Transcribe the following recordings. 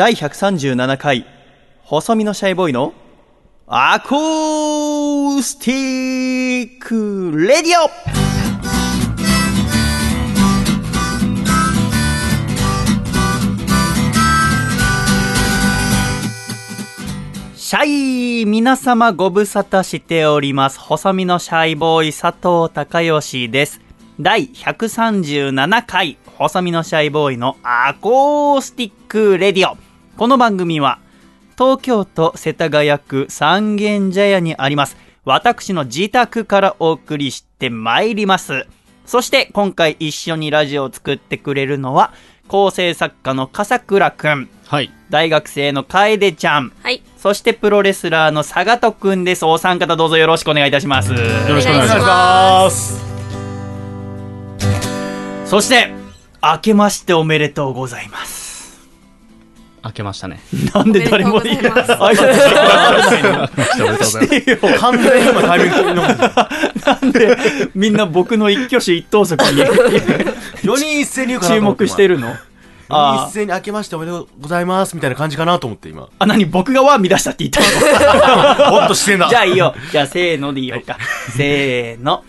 第137回、細身のシャイボーイのアコースティックレディオシャイ皆様ご無沙汰しております。細身のシャイボーイ佐藤孝義です。第137回、細身のシャイボーイのアコースティック Radio。この番組は、東京都世田谷区三軒茶屋にあります、私の自宅からお送りしてまいります。そして、今回一緒にラジオを作ってくれるのは、構成作家の笠倉くん、はい。大学生の楓ちゃん、はい。そしてプロレスラーの佐賀とくんです。お三方どうぞよろしくお願いいたします。よろしくお願いし。ますそして、明けましておめでとうございます。開けましたね。なんで誰もおめでとうございます挨拶してもらわないのおめでとうございます。してよ完全に今タイミングのなんでみんな僕の一挙手一投足に 4人一斉に注目してるの4人あ一斉に明けましておめでとうございますみたいな感じかなと思って今あ、何僕がワン乱したって言ったの？おっとしてんだじゃあいいよ。じゃあせーのでいいよか。せーの。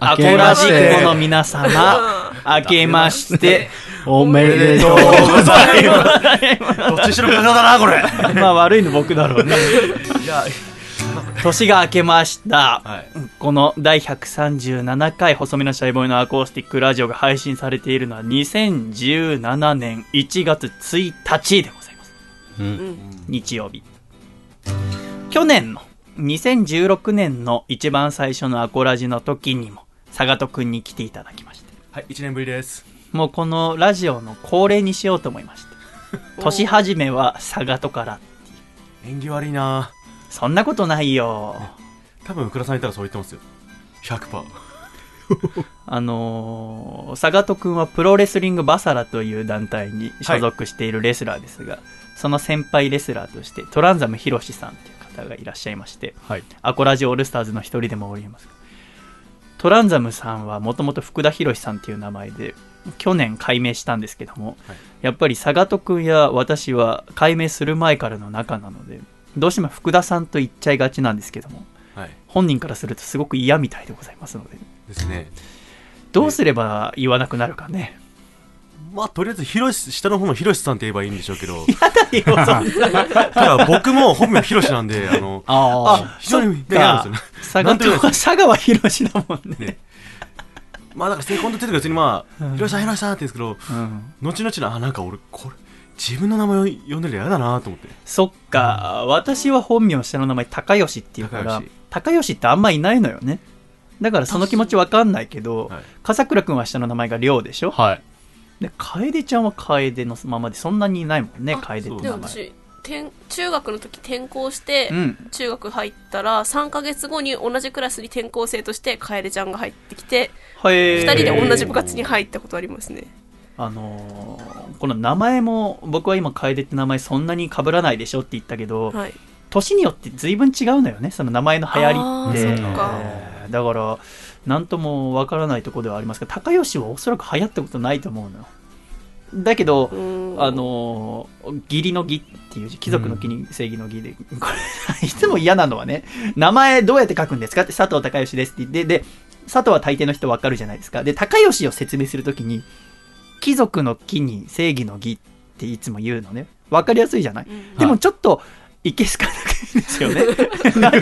アコけラジましてックの皆様、明けまして、おめでとうございますどっちにしろガだなこれまあ悪いの僕だろうね。いや年が明けました。はいこの第137回細身のシャイボーイのアコースティックラジオが配信されているのは2017年1月1日でございます。うん。日曜日。去年の2016年の一番最初のアコラジの時にも佐賀とくんに来ていただきまして。はい1年ぶりですもうこのラジオの恒例にしようと思いまして。年始めは佐賀とから。縁起悪いなそんなことないよ。多分福田さんいたらそう言ってますよ100% あのー、佐賀とくんはプロレスリングバサラという団体に所属しているレスラーですが、その先輩レスラーとしてトランザムヒロシさんという方がいらっしゃいまして、はい。アコラジオールスターズの一人でもおります。トランザムさんはもともと福田博さんっていう名前で、去年改名したんですけども、はいやっぱり佐賀とくんや私は改名する前からの仲なので、どうしても福田さんと言っちゃいがちなんですけども、はい本人からするとすごく嫌みたいでございますので、ですねどうすれば言わなくなるかね。まあとりあえずひろし下の方のひろしさんって言えばいいんでしょうけど。ただ僕も本名ひろしなんであのあ非常になんかですよね。佐川博だもんね。ねまあだからセコンド出てくるうちにまあうんひろしさんひろしさんって言うんですけどうん。後々のあなんか俺これ自分の名前を呼んでるの嫌だなと思ってそっか、私は本名下の名前高吉っていうから高吉、ってあんまいないのよね。だからその気持ちわかんないけど、はい笠倉くんは下の名前が亮でしょ？はい。で、楓ちゃんは楓のままでそんなにいないもんね、あ楓って名前。中学の時転校して、うん。中学入ったら3ヶ月後に同じクラスに転校生として楓ちゃんが入ってきて、はい。2人で同じ部活に入ったことありますねあのーこの名前も、僕は今楓って名前そんなに被らないでしょって言ったけど、はい年によって随分違うのよね、その名前の流行りって。だから、なんともわからないところではありますが、高吉はおそらく流行ったことないと思うのよ。だけどあのー義理の義っていう字、貴族の義に正義の義で、これ、いつも嫌なのはね、名前どうやって書くんですか？って佐藤孝義ですって言って、で、佐藤は大抵の人わかるじゃないですか。で、高吉を説明するときに、貴族の義に正義の義っていつも言うのね。わかりやすいじゃない、うんでもちょっと、いけすかなくですよね。何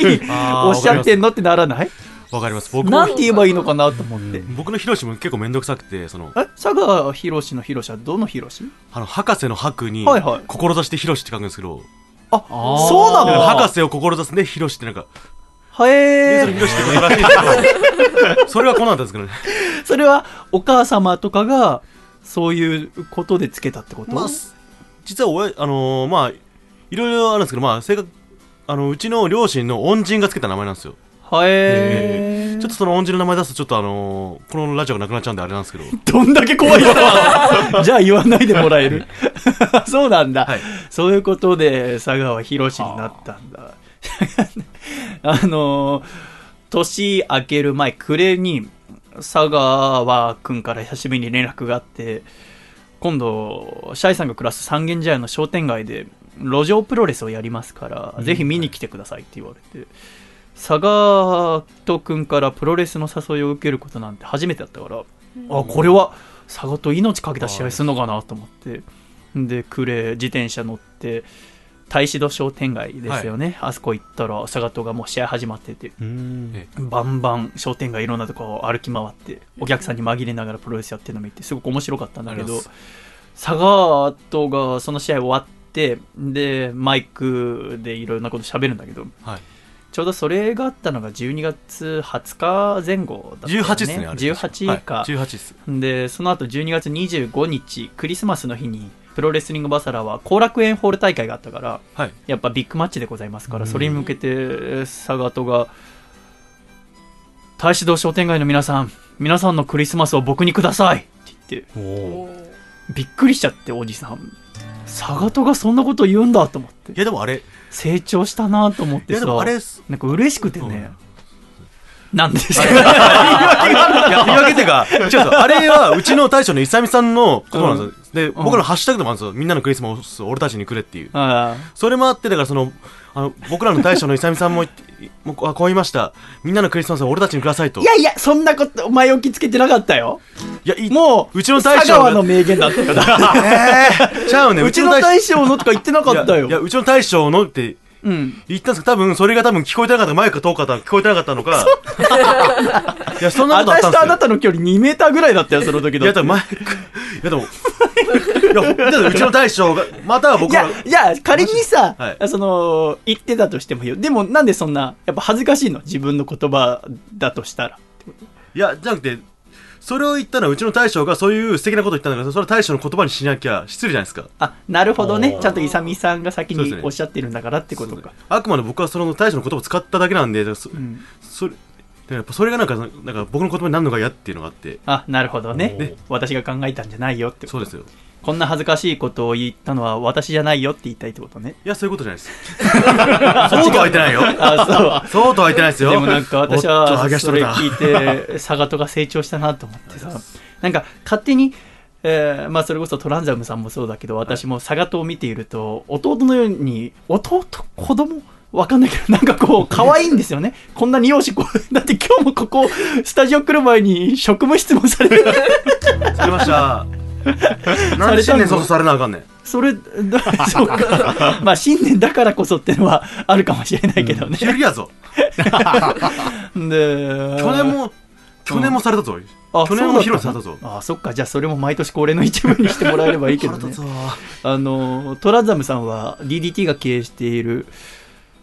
おっしゃってんのってならない？わかります。僕も。なんて言えばいいのかなと思って。僕のひろしも結構めんどくさくてそのえ佐賀博士の博士はどの博士？あの博士の博にはいはい。志してひろしって書くんですけど。あ、そうなの？博士を志すんでひろしってなんかはでえーてことらしいんですけどそれはこうなんですけどね。それはお母様とかがそういうことでつけたってこと、まあす実は親あのーまあいろいろあるんですけどまあ正確あのうちの両親の恩人がつけた名前なんですよはえー。ちょっとその恩人の名前出すとちょっとあのーこのラジオがなくなっちゃうんであれなんですけど。どんだけ怖いの じゃあ言わないでもらえる。そうなんだ、はい。そういうことで佐川博士になったんだ。あの年明ける前暮れに佐川くんから久しぶりに連絡があって今度、シャイさんが暮らす三軒茶屋の商店街で、路上プロレスをやりますから、ぜひ見に来てくださいって言われて、佐賀とくんからプロレスの誘いを受けることなんて初めてだったから、あ、これは佐賀と命かけた試合するのかなと思って、で、クレ自転車乗って、太子戸商店街ですよね、あそこ行ったら佐賀とがもう試合始まってて、うん。バンバン商店街いろんなとこ歩き回ってお客さんに紛れながらプロレスやってるの見てすごく面白かったんだけど佐賀とがその試合終わってでマイクでいろんなこと喋るんだけどはい。ちょうどそれがあったのが12月20日前後だったよね。18ですね、あれ。18か、はい、18でその後12月25日クリスマスの日にプロレスリングバサラは後楽園ホール大会があったからはい。やっぱビッグマッチでございますから、うん。それに向けて、佐賀とが、大志堂商店街の皆さん、皆さんのクリスマスを僕にくださいって言って、びっくりしちゃって、おじさん。佐賀とがそんなこと言うんだと思って。い、や、でもあれ、成長したなと思ってさなんか嬉しくてね、なんですか？いや、言い訳っていうか、違うんですよ。あれは、うちの大将の勇美さんの言葉なんですよ。で、僕のハッシュタグでもあるんですよ。みんなのクリスマスを俺たちにくれっていう。あそれもあって、だからその、あの、僕らの大将の勇美さんももうあこう言いました。みんなのクリスマスを俺たちにくださいと。いやいや、そんなこと、お前置きつけてなかったよ。いや、いもう、うちの大将が佐川の名言だったよ。だってえー、ちゃうね。うちの大将のとか言ってなかったいや、いやよ。うちの大将のってうん。言ったんですけど、多分それが多分聞こえてなかった、マイクが遠かった、聞こえてなかったのか。いや、そんなことあったんですとあな。たの距離2メーターぐらいだったよ、その時いや、だってでもマイク、いや、でも、うちの大将が、またはい僕やら、、いや、仮にさ、はいその、言ってたとしてもよ。でも、なんでそんな、やっぱ恥ずかしいの？自分の言葉だとしたら。いや、じゃなくて、それを言ったのはうちの大将がそういう素敵なこと言ったんだけど、それは大将の言葉にしなきゃ失礼じゃないですか。あ、なるほどねちゃんとイサミさんが先におっしゃってるんだからってことか。あくまで僕はその大将の言葉を使っただけなんで、そうん。それ、でやっぱそれがなんか、なんか僕の言葉になるのが嫌っていうのがあって、あ、なるほどね。ね私が考えたんじゃないよって。そうですよ。こんな恥ずかしいことを言ったのは私じゃないよって言いたいってことね。いや、そういうことじゃないです。そうとは言ってないよ。あ、そう。そうとは言ってないですよ。でもなんか私はそれ聞いて、サガトが成長したなと思ってさ、なんか勝手に、えーまあそれこそトランザムさんもそうだけど、私もサガトを見ていると、弟のように、弟、子供わかんないけど、なんかこう、可愛いんですよね。こんなに容姿こう、だって今日もここ、スタジオ来る前に職務質問されて、されました。なんで新年早々されなあかんねん。それ、だそうか。まあ新年だからこそっていうのはあるかもしれないけどね。昼やぞ。で、去年も、去年もされたぞ。あ去年も披露されたぞ。あそっかじゃあそれも毎年恒例の一部にしてもらえればいいけどねあのトランザムさんは DDT が経営している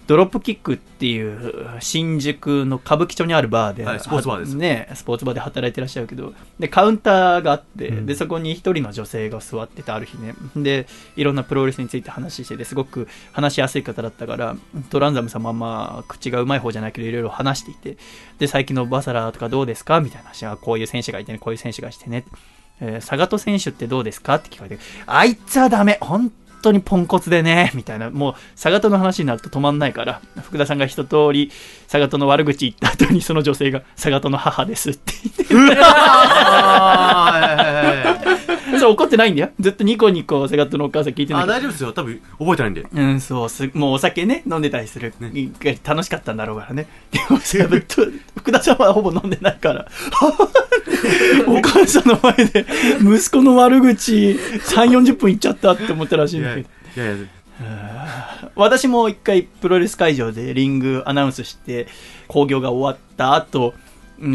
ドロップキックっていう新宿の歌舞伎町にあるバーで、はいスポーツバーです。ねスポーツバーで働いてらっしゃるけどでカウンターがあって、うん。でそこに一人の女性が座ってたある日ね。でいろんなプロレスについて話しててすごく話しやすい方だったからトランザムさんもあ口がうまい方じゃないけどいろいろ話していてで最近のバサラとかどうですかみたいな話。はこういう選手がいてねこういう選手がしてね。えー、サガト選手ってどうですかって聞かれて、あいつはダメ。本当にポンコツでね、みたいな、もう、サガトの話になると止まんないから、福田さんが一通り、サガトの悪口言った後に、その女性が、サガトの母ですって言って、怒ってないんだよ。ずっとニコニコサガトのお母さん聞いてないあ、大丈夫ですよ。多分、覚えてないんで。うん、そうす、もうお酒ね、飲んでたりする。ね楽しかったんだろうからね。でもさ、と 福田さんはほぼ飲んでないから、お母さんの前で息子の悪口3、40分言っちゃったって思ったらしいいやいんだけど。やいや、私も一回プロレス会場でリングアナウンスして、興行が終わった後、うん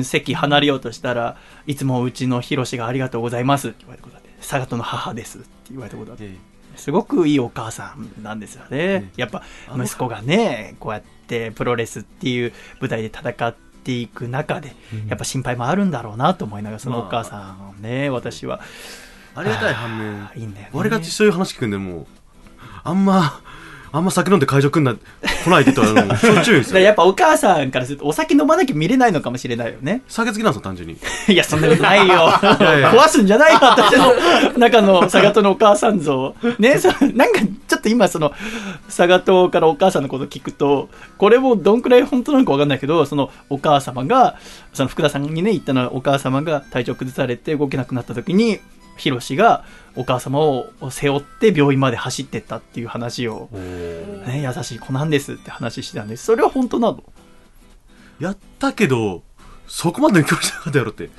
席離れようとしたらいつもうちのヒロシがありがとうございますって言われたことあって、サガトの母ですって言われたことあってすごくいいお母さんなんですよね。ねやっぱ息子がね、こうやってプロレスっていう舞台で戦っていく中で、やっぱ心配もあるんだろうなと思いながら、そのお母さんをね、私は。ありがたい反面いいんだよね。我がちそういう話聞くんで、もう、あんま、あんま酒飲んで会場来んな、来ないでとは、しょっちゅうですよ。やっぱお母さんからするとお酒飲まなきゃ見れないのかもしれないよね。酒好きなんですよ、単純に。いや、そんなことないよ。壊すんじゃないよ、私の中の佐賀とのお母さん像。ね、そなんか、ちょっと今、その、佐賀とからお母さんのこと聞くと、これもどんくらい本当なのかわかんないけど、そのお母様が、その福田さんにね、言ったのは、お母様が体調崩されて動けなくなった時に、ヒロシがお母様を背負って病院まで走ってったっていう話を、ね、優しい子なんですって話してたんです。それは本当なの？やったけど、そこまでの距離じゃなかったやろって。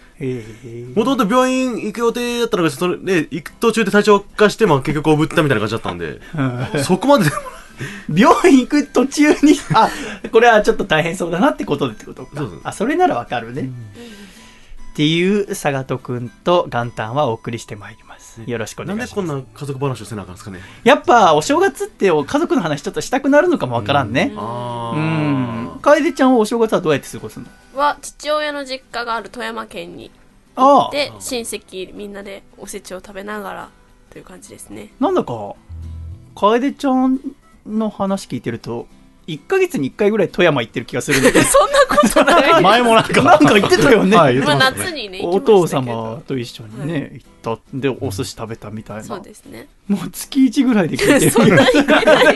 もともと病院行く予定だったのが、それで、行く途中で体調悪化して、まあ結局おぶったみたいな感じだったんで、そこまで病院行く途中に、あ、これはちょっと大変そうだなってことでってことか。そうそう。あ、それならわかるね。っていう、サガトくんと元旦はお送りしてまいります。よろしくおなん願いします。でこんな家族話をせなあかんですかね。やっぱ、お正月ってお家族の話ちょっとしたくなるのかもわからんね。あうーん。楓ちゃんはお正月はどうやって過ごすの？は父親の実家がある富山県にああ。で親戚みんなでおせちを食べながらという感じですねなんだか、楓ちゃんの話聞いてると、1ヶ月に1回ぐらい富山行ってる気がするんだけど。そんなことない 前もなんか、なんか言ってたよねはい。夏にね行おきましたけど父様と一緒にね、行った。で、お寿司食べたみたいな。そうですねもう月1ぐらいで聞いてる。そんなに言ってない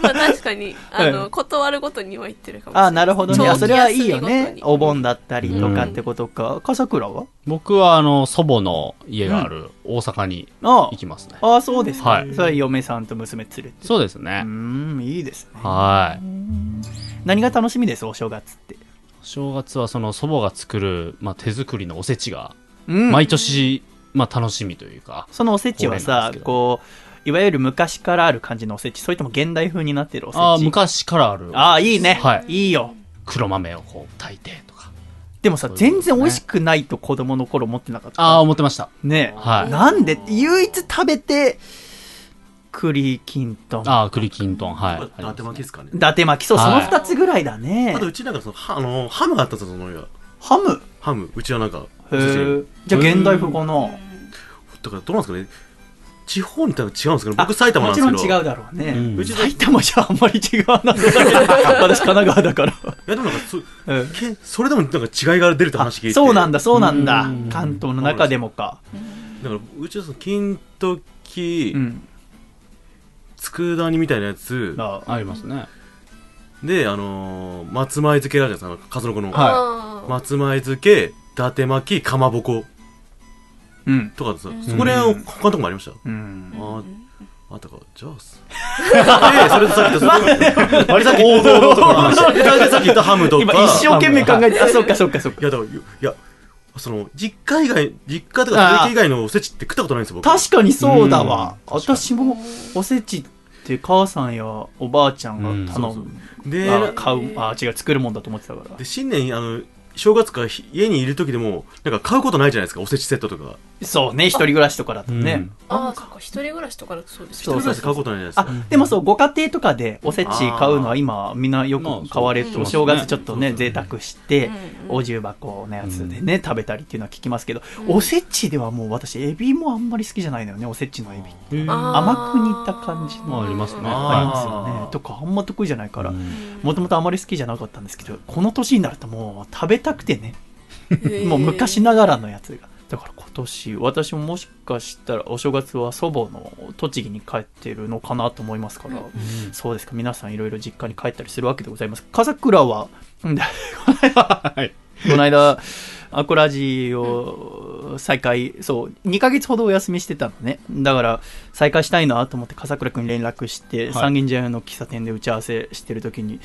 まあ確かに あの、はい断るごとには言ってるかもしれないあなるほどね。それはいいよ。ねお盆だったりとかってことか。笠倉は？僕は、あの、祖母の家がある大阪にあ行きますね。あ、あそうですか。はいそれは嫁さんと娘連れて。うそうですね。ーん、いいですね。はい。何が楽しみです、お正月って。正月はその祖母が作る、まあ、手作りのおせちが、うん毎年、まあ、楽しみというか、そのおせちはさこう、いわゆる昔からある感じのおせち、それとも現代風になってるおせち？ああ、昔からある。ああ、いいね。はいいいよ。黒豆をこう炊いてとか。でもさ、全然美味しくないと子供の頃思ってなかった？ああ、思ってました。ねはいなんで、唯一食べて、栗きんとん。ああ、栗きんとん、はい。伊達巻きですかね。伊達巻き、そう、そはいの二つぐらいだねあ。とうちなんかその、はあの、ハムがあったんですよ、その家ハム？ハム、うちはなんか、へえ。じゃあ現代風かなだからどうなんですかね。地方に多分違うんですけど、僕埼玉なんですけど。もちろん違うだろうね。うん埼玉じゃあんまり違うな 私神奈川だから。いやでもなんかそ、うんけそれでもなんか違いが出るって話聞いて。そうなんだ、そうなんだうん。関東の中でもか。だから、うちはその、金時、うん。佃煮みたいなやつ、あありますね。で、あのー、松前漬けあるじゃないですか、数の子の。はあー松前漬け、伊達巻き、かまぼこうん。とかでさ、そこら辺、他のとこもありました？うん。ああったか、じゃあそれでさっき言った、割り先王道のとこ話。さっき言ったハムとか。今一生懸命考えて、あ、そっかそっかそっか。いや、だから、いや、その、実家以外、実家とか、家以外のおせちって食ったことないんですよ、僕。確かにそうだわ。私もおせちって母さんやおばあちゃんが頼む。で、あ買う、あ、違う、作るもんだと思ってたから。で新年、あの、正月か家にいる時でも、なんか買うことないじゃないですか、おせちセットとか。そうね、一人暮らしとかだとね。うん。あーそっか一人暮らしとかだとそうです。そう一人暮らしで買うことないですあか。、でもそう、ご家庭とかでおせち買うのは今、みんなよまあく買われて、そうお正月ちょっとね、そう贅沢してうん、うんお重箱のやつでね、食べたりっていうのは聞きますけど、おせちではもう私、エビもあんまり好きじゃないのよね、おせちのエビ。甘く煮た感じの。ありますね。ありますよね。とか、あんま得意じゃないからう、ん。もともとあまり好きじゃなかったんですけど、この年になるともう食べたくてね、もう昔ながらのやつが。だから今年、私ももしかしたらお正月は祖母の栃木に帰ってるのかなと思いますから、そうですか、皆さんいろいろ実家に帰ったりするわけでございます。笠倉は、はい。この間、アコラジを再開、そう、2ヶ月ほどお休みしてたのね。だから、再開したいなと思って笠倉くんに連絡して、い。三軒茶屋の喫茶店で打ち合わせしてる時に、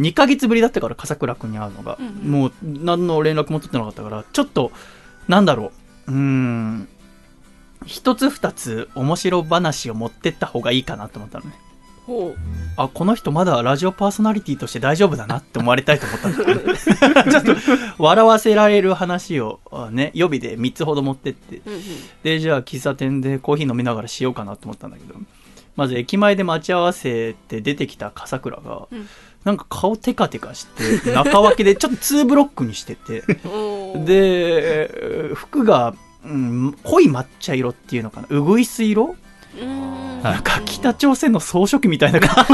2ヶ月ぶりだったから笠倉くんに会うのが、うん。もう何の連絡も取ってなかったから、ちょっと、なんだろう、うーん、一つ二つ面白話を持ってった方がいいかなと思ったのね。ほう。あ、この人まだラジオパーソナリティとして大丈夫だなって思われたいと思ったんだけどちょっと笑わせられる話をあね、予備で3つほど持ってって、うんうん。で、じゃあ喫茶店でコーヒー飲みながらしようかなと思ったんだけど、まず駅前で待ち合わせて出てきた笠倉が、うんなんか顔テカテカして、中分けでちょっと2ブロックにしてて、で、えー服が、うん、濃い抹茶色っていうのかな、うぐいす色？なんか北朝鮮の総書記みたいな感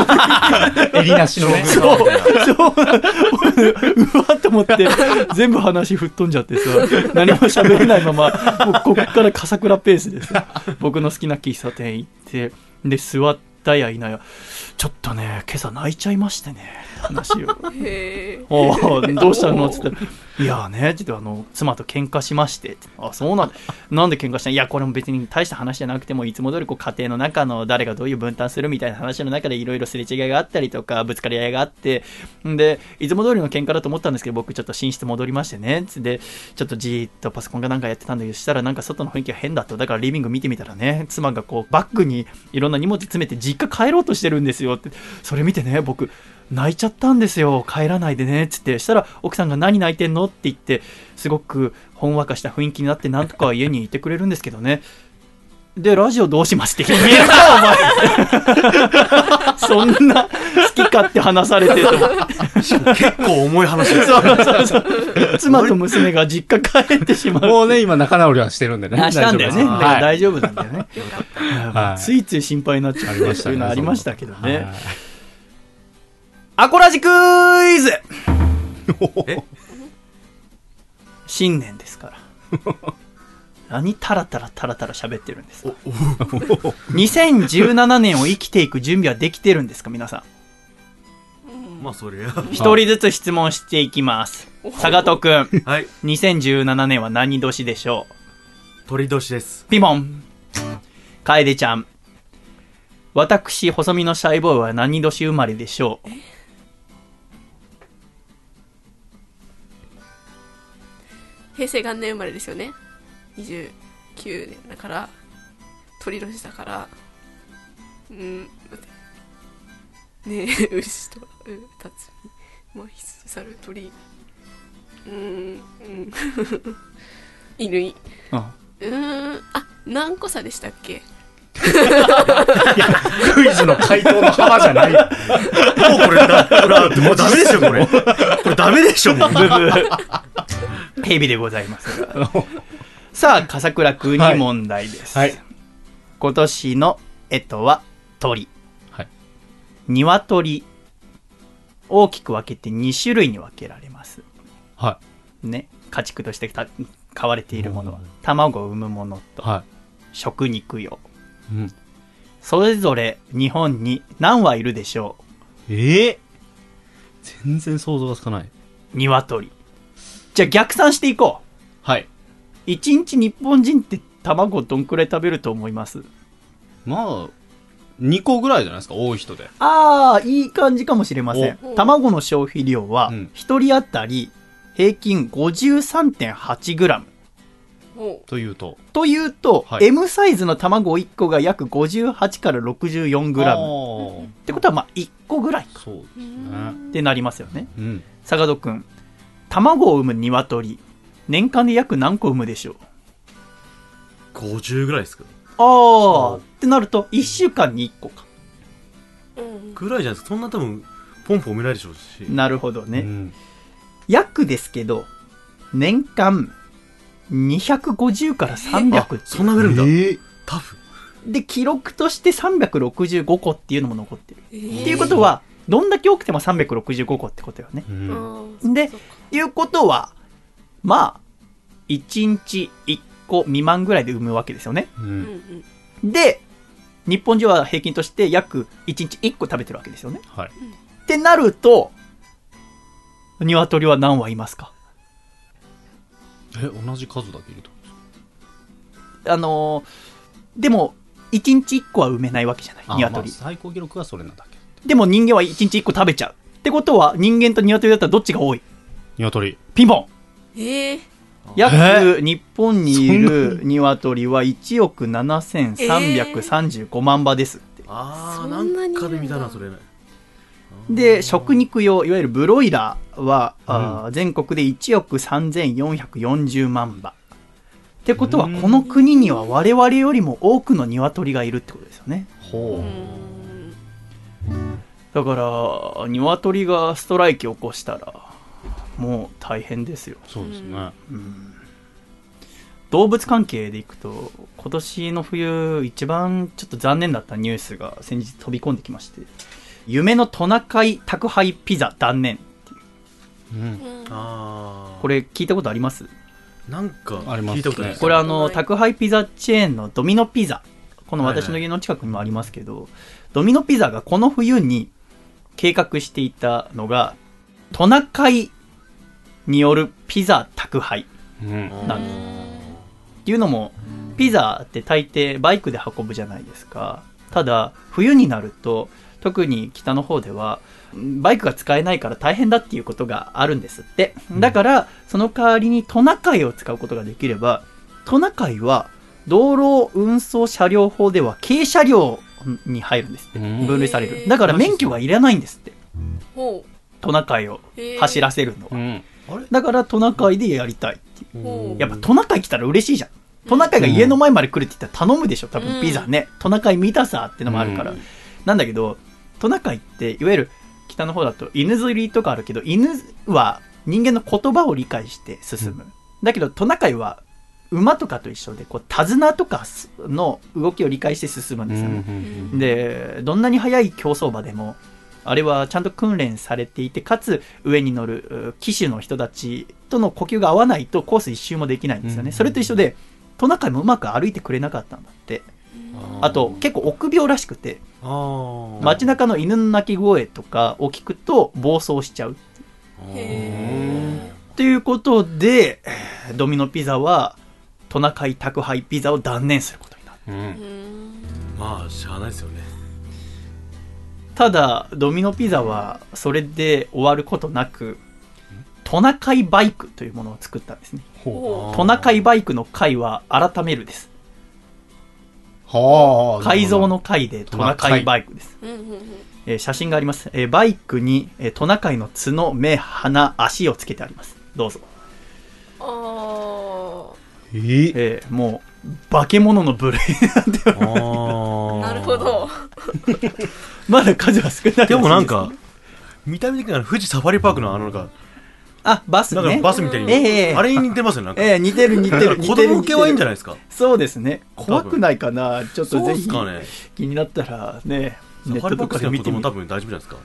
じ襟なしのね。そう、そう、うわっと思って、全部話吹っ飛んじゃってさ、何も喋れないまま、もうこっから笠倉ペースでさ、僕の好きな喫茶店行って、で、座ったやいなや、ちょっとね、今朝泣いちゃいましてね、話を。おうどうしたの？っつったら、いいやーね、ちょっとあの、妻と喧嘩しまして、あ、そうなんだ。なんで喧嘩した？のいや、これも別に大した話じゃなくても、いつも通りこう家庭の中の誰がどういう分担するみたいな話の中でいろいろすれ違いがあったりとか、ぶつかり合いがあって、んで、いつも通りの喧嘩だと思ったんですけど、僕ちょっと寝室戻りましてね、つって、ちょっとじーっとパソコンかなんかやってたんだけど、したらなんか外の雰囲気が変だと。だからリビング見てみたらね、妻がこう、バッグにいろんな荷物詰めて実家帰ろうとしてるんですよって。それ見てね、僕、泣いちゃったんですよ。帰らないでねっ。つって。したら、奥さんが何泣いてんの？って言って、すごくほんわかした雰囲気になって、なんとか家にいてくれるんですけどね。で、ラジオどうしますって言えるか、お前。そんな、好き勝手話されてと思って。結構重い話です。そうそうそう。妻と娘が実家帰ってしまう。もうね、今仲直りはしてるんでね。あしたんだよね。だ大丈夫なんだよね。はいついつい心配になっちゃうありましたねそういうのありましたけどね。はいアコラジクイズえ？新年ですから。何タラタラタラタラ喋ってるんですか？2017 年を生きていく準備はできてるんですか皆さん？まあ、それや。一人ずつ質問していきます。佐賀とくん、はい。2017年は何年でしょ鳥年です。うピモン。楓ちゃん。私、細身のシャイボーイは何年生まれでしょう？平成元年生まれですよね29年だから鳥年だからうん待ってねえ 牛とうたつみまひつ猿鳥うーんうん犬いううん あ何個差でしたっけ？クイズの回答の幅じゃない。もうこれだ、これ、もうダメでしょ、これ。これダメでしょ、もう。ヘビでございますが。さあ、笠倉くんに問題です。はい。今年の干支は鳥。はい。鶏。大きく分けて2種類に分けられます。はね。家畜としてた飼われているものはうん。卵を産むものい。とは食肉用。い。うん。それぞれ日本に何羽いるでしょええ？全然想像がつかない。う鶏。じゃあ逆算していこはい。う。一日日本人って卵どんくらい食べると思います？まあ、2個ぐらいじゃないですか、多い人で。ああ、いい感じかもしれませんお。卵の消費量はうん、1人当たり平均 53.8g。ほというと。というと、はい M サイズの卵1個が約58から 64g。あっーてことは、まあ、1個ぐらいかそうですうね。ってなりますよね。うん。坂戸くん、卵を産む鶏、年間で約何個産むでしょう？50ぐらいですかああ、ってなると、1週間に1個か。うんぐらいじゃないですか。そんな多分、ポンポン埋めないでしょうし。なるほどね。うん約ですけど、年間250から300ってそんな埋めるんだ。えタフ。で、記録として365個っていうのも残ってる。えっていうことは、どんだけ多くても365個ってことよね。うんうんで、いうことは、まあ、1日1個未満ぐらいで産むわけですよね。ううんで、日本人は平均として約1日1個食べてるわけですよね。はい。ってなると、鶏は何羽いますか？え、同じ数だけいると。あのーでも、1日1個は産めないわけじゃない、あ鶏。まあ最高記録はそれなんだっけ。でも人間は1日1個食べちゃう。ってことは、人間と鶏だったらどっちが多い？鶏。ピンポンええ約、日本にいる鶏は1億7335万羽ですって。あー、そなんんなんだかで見たな、それ。で、食肉用、いわゆるブロイラーは、あー全国で1億3440万羽。ってことは、うんこの国には我々よりも多くの鶏がいるってことですよね。ほうんだから、鶏がストライキを起こしたら、もう大変ですよ。う。そうですね。うん動物関係でいくと、今年の冬、一番ちょっと残念だったニュースが先日飛び込んできまして、夢のトナカイ宅配ピザ断念。うん。うんあー。これ聞いたことあります？なんか、ありますね聞いたことないですこれあの、はい宅配ピザチェーンのドミノピザ。この私の家の近くにもありますけど、ドミノピザがこの冬に計画していたのが、トナカイによるピザ宅配うん。なんです。っていうのもピザって大抵バイクで運ぶじゃないですか。ただ冬になると特に北の方ではバイクが使えないから大変だっていうことがあるんですって。だからその代わりにトナカイを使うことができればトナカイは道路運送車両法では軽車両に入るんですって。うん。分類される。だから免許がいらないんですって。ほトナカイを走らせるのは。うんだからトナカイでやりたいっていうやっぱトナカイ来たら嬉しいじゃん。トナカイが家の前まで来るって言ったら頼むでしょ、多分ピザね。トナカイ見たさってのもあるから。うんなんだけど、トナカイって、いわゆる北の方だと犬釣りとかあるけど、犬は人間の言葉を理解して進む。だけどトナカイは馬とかと一緒で、こう手綱とかの動きを理解して進むんですよね。うんでどんなに速い競走馬でもあれはちゃんと訓練されていてかつ上に乗るう騎手の人たちとの呼吸が合わないとコース一周もできないんですよね、うん。それと一緒でトナカイもうまく歩いてくれなかったんだって。あと結構臆病らしくて街中の犬の鳴き声とかを聞くと暴走しちゃう。へということでえードミノピザはトナカイ宅配ピザを断念することになるうん。ーうん。まあしゃあないですよねただドミノピザはそれで終わることなくトナカイバイクというものを作ったんですね。ほトナカイバイクの回は改めるです。はあ。改造の回でトナカイバイクです、えー写真があります、えーバイクに、えートナカイの角目鼻足をつけてあります。どうぞ、あー。え？ーえーもう化け物の部類になってなるほど まだ数は少ないらしいでもなんか見た目的には富士サファリパークのあのなんかあバスなんかねバスみたいに、ええあれに似てますよねなんか、えー似てる似てる似子てる供向けはいいんじゃないですか。そうですね。怖くないかな。ちょっとそうぜひっすかね。気になったらねサファリパーク好きな子かで見てみ供多分大丈夫じゃないですか。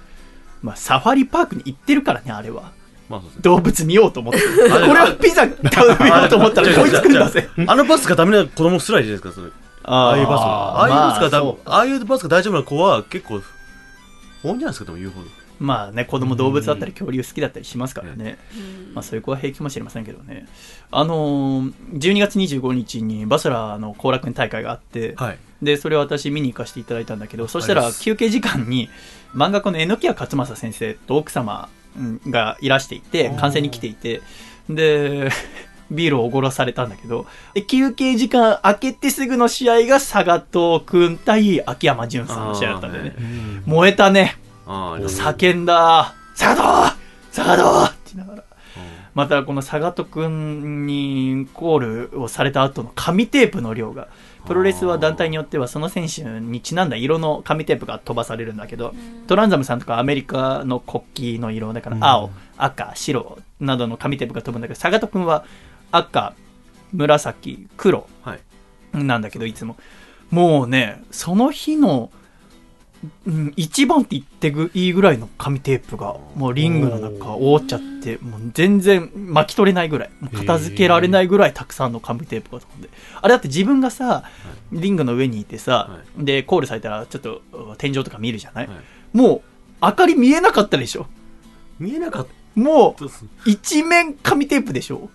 まあ、サファリパークに行ってるからねあれは。まあそうですね。動物見ようと思って。こあれは。ピザ買う見ようと思ったらこいつ来るんだぜ。あのバスがダメな子供すらいるじゃないですかそれああいうバスああいうバスがだ、まあああいうバスが大丈夫な子は結構多いんじゃないですか？でも言うほど。まあね子供動物だったり恐竜好きだったりしますからね、うん。まあ、そういう子は平気かもしれませんけどね。あのー12月25日にバスラの後楽園大会があって、はい。でそれを私見に行かせていただいたんだけどそしたら休憩時間に漫画家の榎谷勝正先生と奥様うんがいらしていて観戦に来ていて。でビールをおごらされたんだけどで休憩時間明けてすぐの試合が佐賀藤君対秋山純さんの試合だったんだよね。燃えたね。叫んだ佐賀藤佐賀藤って言いながら。またこの佐賀戸くんにコールをされた後の紙テープの量がプロレスは団体によってはその選手にちなんだ色の紙テープが飛ばされるんだけど、トランザムさんとかアメリカの国旗の色だから青、赤白などの紙テープが飛ぶんだけど佐賀戸くんは赤紫黒はい。なんだけどいつも。もうねその日の、うん、一番って言ってぐいいぐらいの紙テープがもうリングの中覆っちゃってもう全然巻き取れないぐらい。もう片付けられないぐらいたくさんの紙テープが飛んで。あれだって自分がさリングの上にいてさ、はでコールされたらちょっとう天井とか見るじゃない、はい。もう明かり見えなかったでしょ？見えなかっもうたです一面紙テープでしょ？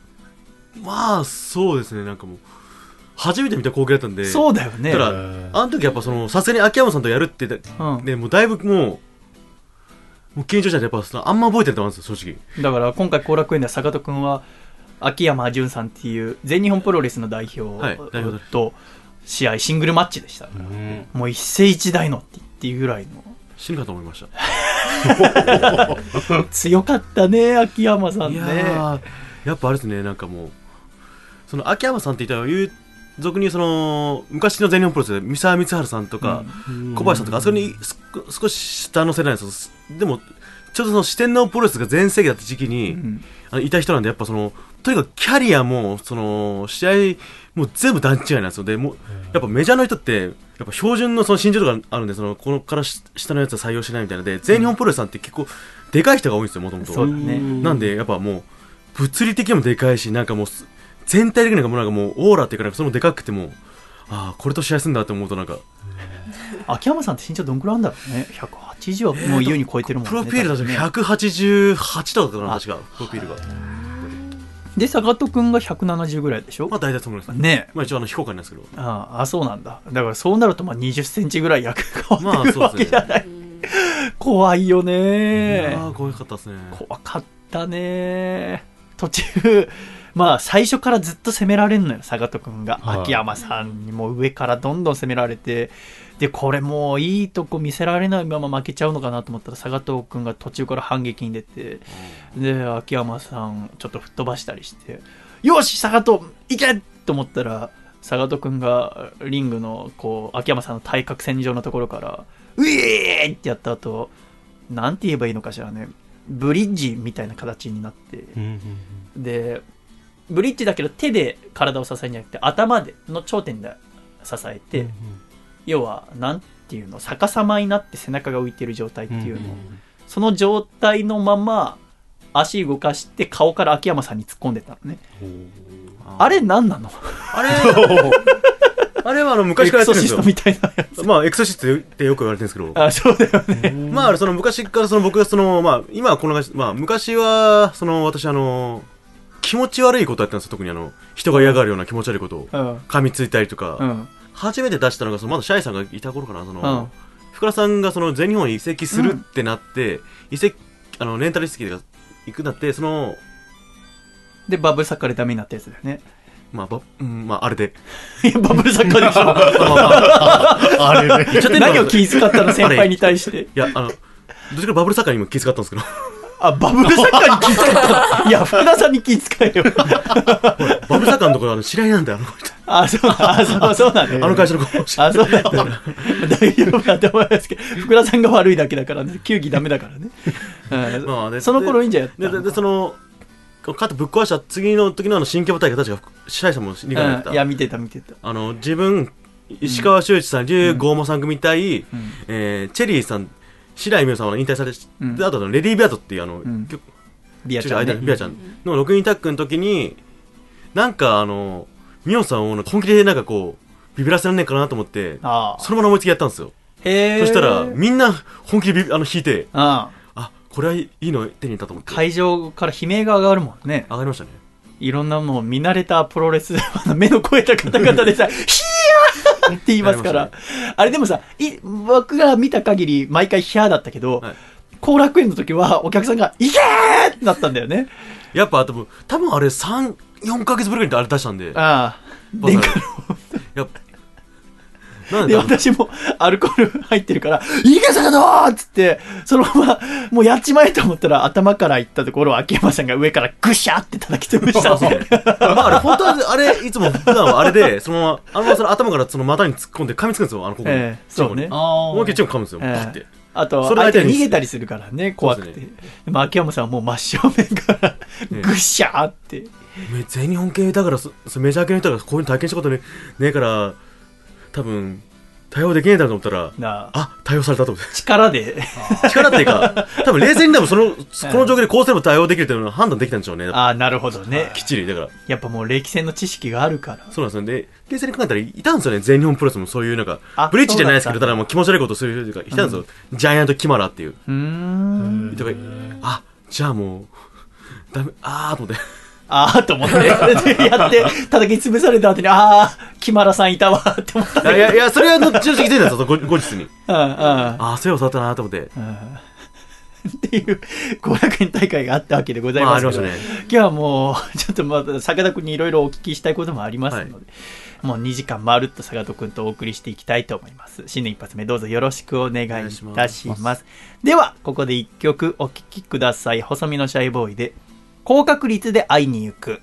まあそうですねなんかもう初めて見た光景だったんでそうだよね。ただあの時やっぱそのさすがに秋山さんとやるって言ってうん。ねもうだいぶもうもう緊張したんでやっぱそのあんま覚えてると思うんですよ正直。だから今回後楽園では坂戸君は秋山純さんっていう全日本プロレスの代表と試合シングルマッチでした、うん。もう一世一代のって言っていいぐらいの。死ぬかと思いました。強かったね秋山さんいねやっぱあれですねなんかもうその秋山さんって言ったら俗にその昔の全日本プロレスで三沢光晴さんとか、小林さんとかあそこにす少し下の世代ですよ。でもちょうどその四天王プロレスが全盛期だった時期に、うん。あのいた人なんでやっぱそのとにかくキャリアもその試合もう全部段違いなんですよ。でもうやっぱメジャーの人ってやっぱ標準のその身長とかあるんでそのこのからし下のやつは採用しないみたいな。ので全日本プロレスさんって結構でかい人が多いんですよもともと。なんでやっぱもう物理的にもでかいしなんかもうす全体的になんかもうなんかもうオーラっていうかなんかそのでかくてもああこれと試合するんだって思うとなんか。秋山さんって身長どんくらいあるんだろうね。180はもう優に超えてるもんね。プロフィールだと多分ね。188とかかな確か。プロフィールが。で坂戸くんが170ぐらいでしょ、まあ大体そのぐらいです。ね。ねえまあ一応あの非公開なんですけど。あああそうなんだ。だからそうなるとまあ2 0ンチぐらい役が変わってくるわまあそうですね。けじゃない、うん怖いよいねやー怖かったですね。怖かったね。途中まあ最初からずっと攻められんのよ坂戸君が、はい。秋山さんにも上からどんどん攻められて。でこれもういいとこ見せられないまま負けちゃうのかなと思ったら坂戸君が途中から反撃に出て。で秋山さんちょっと吹っ飛ばしたりして。よし坂戸行けと思ったら坂戸君がリングのこう秋山さんの対角線上のところからウィーってやった後なんて言えばいいのかしらね。ブリッジみたいな形になって。でブリッジだけど手で体を支えるんじゃなくて頭での頂点で支えて、要はなんていうの逆さまになって背中が浮いてる状態っていうの、その状態のまま足動かして顔から秋山さんに突っ込んでたのね。あれ何なの？あれ？あれはあの昔からエクソやってるんですよ。シストみたいなやつ。まあエクソシストってよく言われてるんですけど。あそうだよね。まあその昔からその僕がそのまあ今はこんな感じまあ昔はその私あの気持ち悪いことやったんですよ特にあの人が嫌がるような気持ち悪いことを。うん。噛みついたりとか、うん。初めて出したのがそのまだシャイさんがいた頃かなその、うん。福田さんがその全日本に移籍するってなって、移籍あのレンタル移籍が行くんだってそのでバブルサッカーでダメになったやつだよね。まあば、うん、まああれで。いやバブルサッカーでしょ。あれね。言っちゃってんの何を気遣ったの先輩に対して。いやあのどっちかバブルサッカーにも気遣ったんですけどあバブルサッカーに気遣った。の いや福田さんに気遣えよ。バブルサッカーのところあの知り合いなんだよあの人。あそうあそう そうなんだあの会社の子。あ、そうだった。大丈夫だと思いますけど、福田さんが悪いだけだからね、球技ダメだからね。うん。まあね。その頃いいんじゃやったでででそのカットぶっ壊した次の時のあの新キャバ大会確かシャイさんも理解だった、うん。いや、見てた、見てた。あの自分石川修一さん竜剛馬さん組対、うん。えーチェリーさん白井美桜さんは引退されて、あとレディー・ビアートっていうあの、ビアちゃん、ね。ビアちゃんの6人タッグの時になんかあのミオさんを本気でなんかこうビビらせらんねえかなと思ってああ。そのまま思いつきやったんですよへえ。そしたらうん。みんな本気でビビあの弾いて会あこれはいいの手に入れたと思って場から悲鳴が上がるもんね。上がりましたねいろんなもう見慣れたプロレス、目の超えた方々でさ、ヒヤーって言いますから。あれでもさ、い僕が見た限り毎回ヒヤーだったけどはい、後、楽園の時はお客さんが、いけーってなったんだよね。やっぱ多分多分あれ34ヶ月ぶりぐらいにあれ出したんでああ。まあ電化やっぱで、私もアルコール入ってるから、いけ坂戸っつって、そのまま、もうやっちまえと思ったら、頭から行ったところを秋山さんが上からぐしゃって叩き潰したんで。ま ああれ本当はあれいつも普段はあれで そのままあのままその頭からその股に突っ込んで噛みつくんですよあのここにええそうね。あ思いっきりチョン噛むんですよ、ええパッてあと、それ相手逃げたりするからね、怖くて。でそうですも秋山さんはもう真正面から、えぐしゃーって。め全日本系だからそそメジャー系の人がこういうの体験したことねねえから多分対応できねえだろうと思ったらなあ。あ対応されたと思って。力で、力っていうか多分冷静に多分その この状況でこうすれば対応できるっていうのは判断できたんでしょうね。ああ、なるほどね。きっちり。だから。やっぱもう歴戦の知識があるから。そうなんですよ。で冷静に考えたらいたんですよね。全日本プロレスもそういうなんかあブリッジじゃないですけどたただもう気持ち悪いことをする人がいたんですよ、ジャイアントキマラっていう。うーん。人があじゃあもうダメあーと思ってああと思って、やって、叩き潰された後に、ああ、木村さんいたわって思ったんだけど。いやいやそれは後々気づいたんですよ後後日に。うんうん。ああそういえばそうだったなと思って。うん。っていう後楽園大会があったわけでございますけど、まあありました今日はもうちょっとまた坂田君にいろいろお聞きしたいこともありますので、もう2時間まるっと坂田君とお送りしていきたいと思います。新年一発目どうぞよろしくお願いいたします。ではここで1曲お聴きください。細身のシャイボーイで高確率で会いに行く。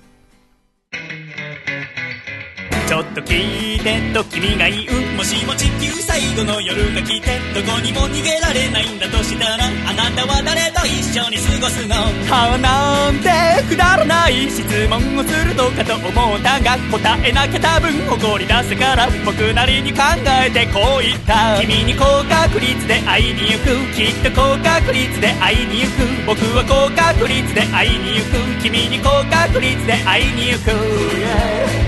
ちょっと聞いてと君が言うもしも地球最後の夜が来てどこにも逃げられないんだとしたらあなたは誰と一緒に過ごすの顔なんてくだらない質問をするのかと思ったが答えなきゃ多分怒り出すから僕なりに考えてこう言った。君に高確率で会いに行く。きっと高確率で会いに行く。僕は高確率で会いに行く。君に高確率で会いに行く。yeah.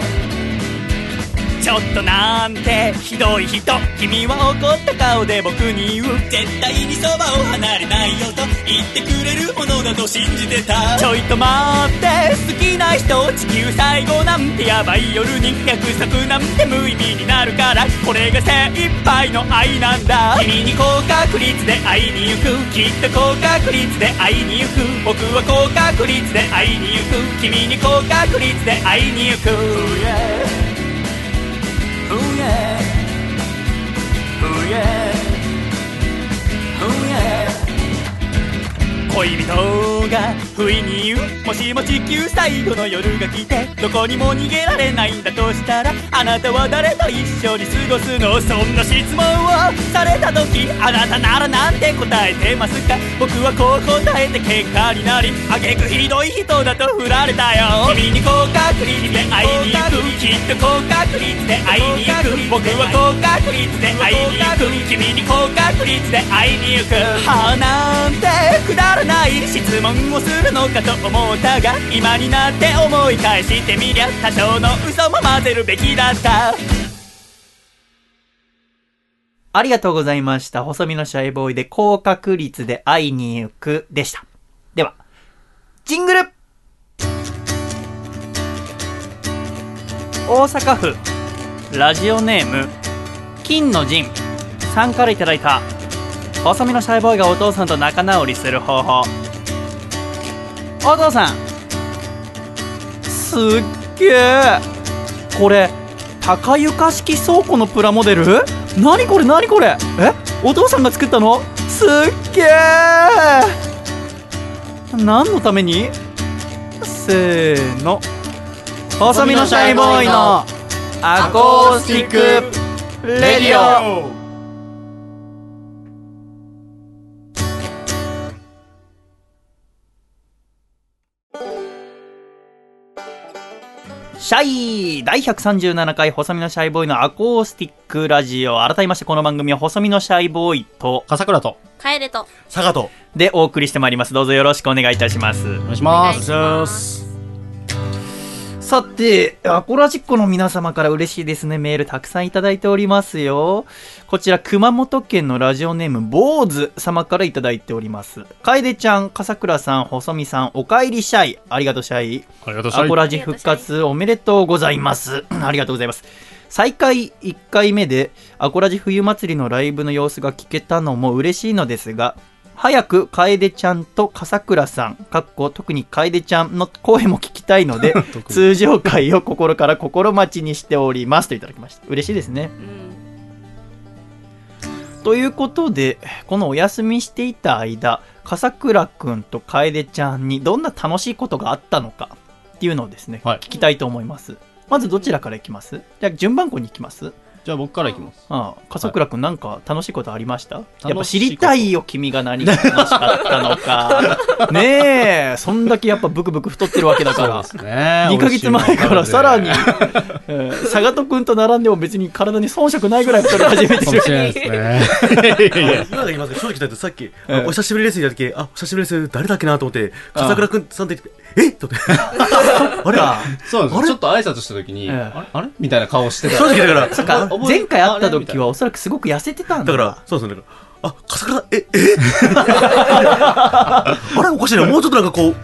ちょっとなんてひどい人。君は怒った顔で僕に言う。絶対にそばを離れないよと言ってくれるものだと信じてた。ちょいと待って好きな人地球最後なんてヤバい夜に。約束なんて無意味になるからこれが精一杯の愛なんだ。君に高確率で会いに行く。きっと高確率で会いに行く。僕は高確率で会いに行く。君に高確率で会いに行く。Oh yeah. Oh yeah 恋人が不意に言うもしも地球最後の夜が来てどこにも逃げられないんだとしたらあなたは誰と一緒に過ごすの？そんな質問をされた時あなたならなんて答えてますか？僕はこう答えて結果になりあげくひどい人だと振られたよ。君に高確率で会いに行くきっと高確率で会いに行く。僕は高確率で会いに行く。君に高確率で会いに行く。はあなんてくだらない質問をするのかと思ったが今になって思い返してみりゃ多少の嘘も混ぜるべきだった。ありがとうございました。細身のシャイボーイで高確率で会いに行くでした。では、ジングル。大阪府、ラジオネーム、金の陣。さんからいただいた、細身のシャイボーイがお父さんと仲直りする方法。お父さん、すっげえこれ、高床式倉庫のプラモデル？何これ何これ？え？お父さんが作ったの？すっげえ何のために？せーの。細身のシャイボーイのアコースティックレディオ。シャイ第137回細身のシャイボーイのアコースティックラジオ。改めましてこの番組は細身のシャイボーイと笠倉と。帰れと。佐賀とでお送りしてまいります。どうぞよろしくお願いいたします。お願いします。お願いします。さて、アコラジッコの皆様から嬉しいですね。メールたくさんいただいておりますよ。こちら、熊本県のラジオネーム、坊主様からいただいております。楓ちゃん、笠倉さん、細見さん、おかえりシャイ。ありがとうシャイ。ありがとうございまアコラジ復活おめでとうございます。ありがとうございます。再開1回目でアコラジ冬祭りのライブの様子が聞けたのも嬉しいのですが、早く楓ちゃんと笠倉さん、かっこ特に楓ちゃんの声も聞きたいので、通常回を心から心待ちにしておりますといただきました。嬉しいですね。うんということで、このお休みしていた間、笠倉くんと楓ちゃんにどんな楽しいことがあったのかっていうのをですね、はい。聞きたいと思います。まずどちらからいきます？じゃあ順番こに行きますじゃあ僕からいきます。ああ、笠倉くんなんか楽しいことありました、い。やっぱ知りたいよ、君が何が楽しかったのか。ねえ、そんだけやっぱブクブク太ってるわけだから。そうですね。2ヶ月前からさらに、えー、佐賀とくんと並んでも別に体に遜色ないぐらい太り始めてるかもし。れないですね。いやいやいや正直言ってさっき、ええ。お久しぶりですって言った時あお久しぶりです。誰だっけなと思って笠倉君さんって言ってえ？っ と思ってあれ？そうなんですちょっと挨拶した時に、ええ。あれ？あれ？みたいな顔してた。正直だから そっか。覚え前回会った時はおそらくすごく痩せてたんだ。だから、そうですね。だからあ、笠倉、え、え？あれ？おかしいな。もうちょっとなんかこう、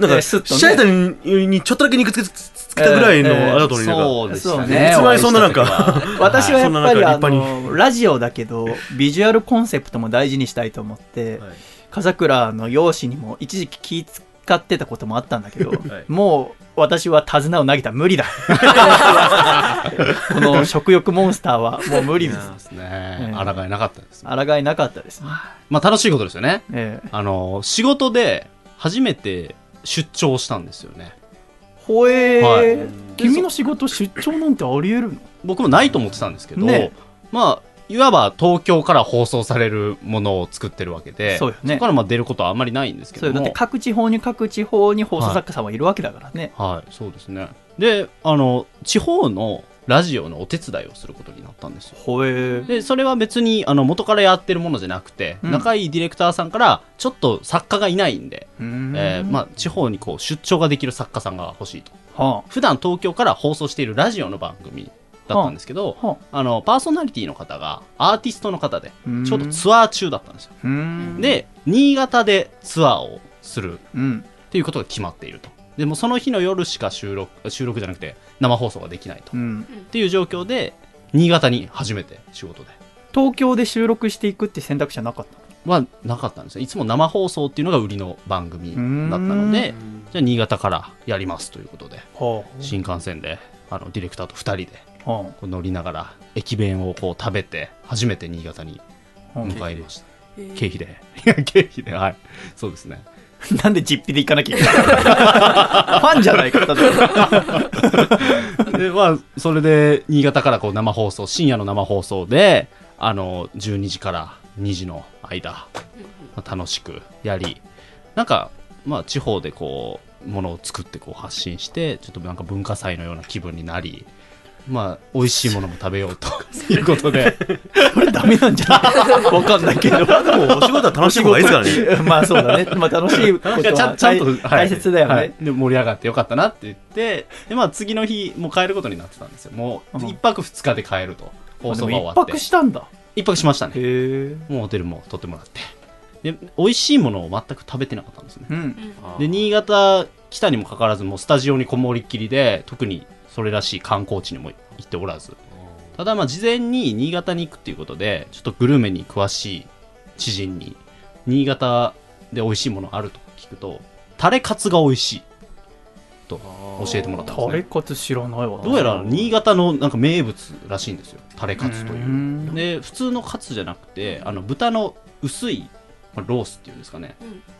なんか、えスッとね。試合ににちょっとだけ肉つけつけたぐらいのええ。あれだと思うそうでしたそうね。いつまでそんななんか私はやっぱりあそんな中立のラジオだけどビジュアルコンセプトも大事にしたいと思って、はい。笠倉の容姿にも一時期気使ってたこともあったんだけど、い。もう私は手綱を投げた無理だ。この食欲モンスターはもう無理です。ね。え抗えなかったです抗いなかったです。ね、まあ楽しいことですよね。ええ。あの仕事で初めて出張したんですよね。ほえー。はい。君の仕事出張なんてありえるの？僕もないと思ってたんですけど、ねまあいわば東京から放送されるものを作ってるわけでそうよね。こからまあ出ることはあんまりないんですけそうどもだって各地方に各地方に放送作家さんはいるわけだからね、はい。そうですね。であの地方のラジオのお手伝いをすることになったんですよ。でそれは別にあの元からやってるものじゃなくて、うん。仲いいディレクターさんからちょっと作家がいないんで、ん。えーまあ、地方にこう出張ができる作家さんが欲しいと。は普段東京から放送しているラジオの番組だったんですけど、はあの、パーソナリティの方がアーティストの方で、うんちょうどツアー中だったんですよ。で、新潟でツアーをするうん。っていうことが決まっていると。でもその日の夜しか収録、収録じゃなくて生放送ができないと。っうん。ていう状況で、新潟に初めて仕事で。東京で収録していくって選択肢はなかったはなかったんですよ。いつも生放送っていうのが売りの番組だったので、じゃあ新潟からやりますということで、は新幹線で、あの、ディレクターと2人でこう乗りながら駅弁をこう食べて初めて新潟にあ。は迎えました。えー。経費で。いや経費ではい。そうですね。あ なんで実費で行かなきゃいけない ファンじゃないか、ただ。でまあそれで新潟からこう生放送深夜の生放送であの12時から2時の間、まあ楽しくやりなんかまあ地方でこうものを作ってこう発信してちょっとなんか文化祭のような気分になりまあ美味しいものも食べようと いうことでこれダメなんじゃない？わかんないけど。でもお仕事は楽しい方がいいですからね。まあそうだね。まあ楽しいことはんちゃんと、はい大切だよね。はいで盛り上がってよかったなって言ってで、まあ、次の日もう帰ることになってたんですよもううん一泊二日で帰ると放送が終わ一って泊したんだ。一泊しましたね。もうホテルも取ってもらってで美味しいものを全く食べてなかったんですね。うん。で新潟来たにもかかわらずもうスタジオにこもりっきりで特にそれらしい観光地にも行っておらず。ただまあ事前に新潟に行くっていうことでちょっとグルメに詳しい知人に新潟で美味しいものあると聞くとタレカツが美味しい。と教えてもらったんですね。タレカツ知らないわ。どうやら新潟のなんか名物らしいんですよ。タレカツという。うん。で普通のカツじゃなくてあの豚の薄いまあロースっていうんですかね、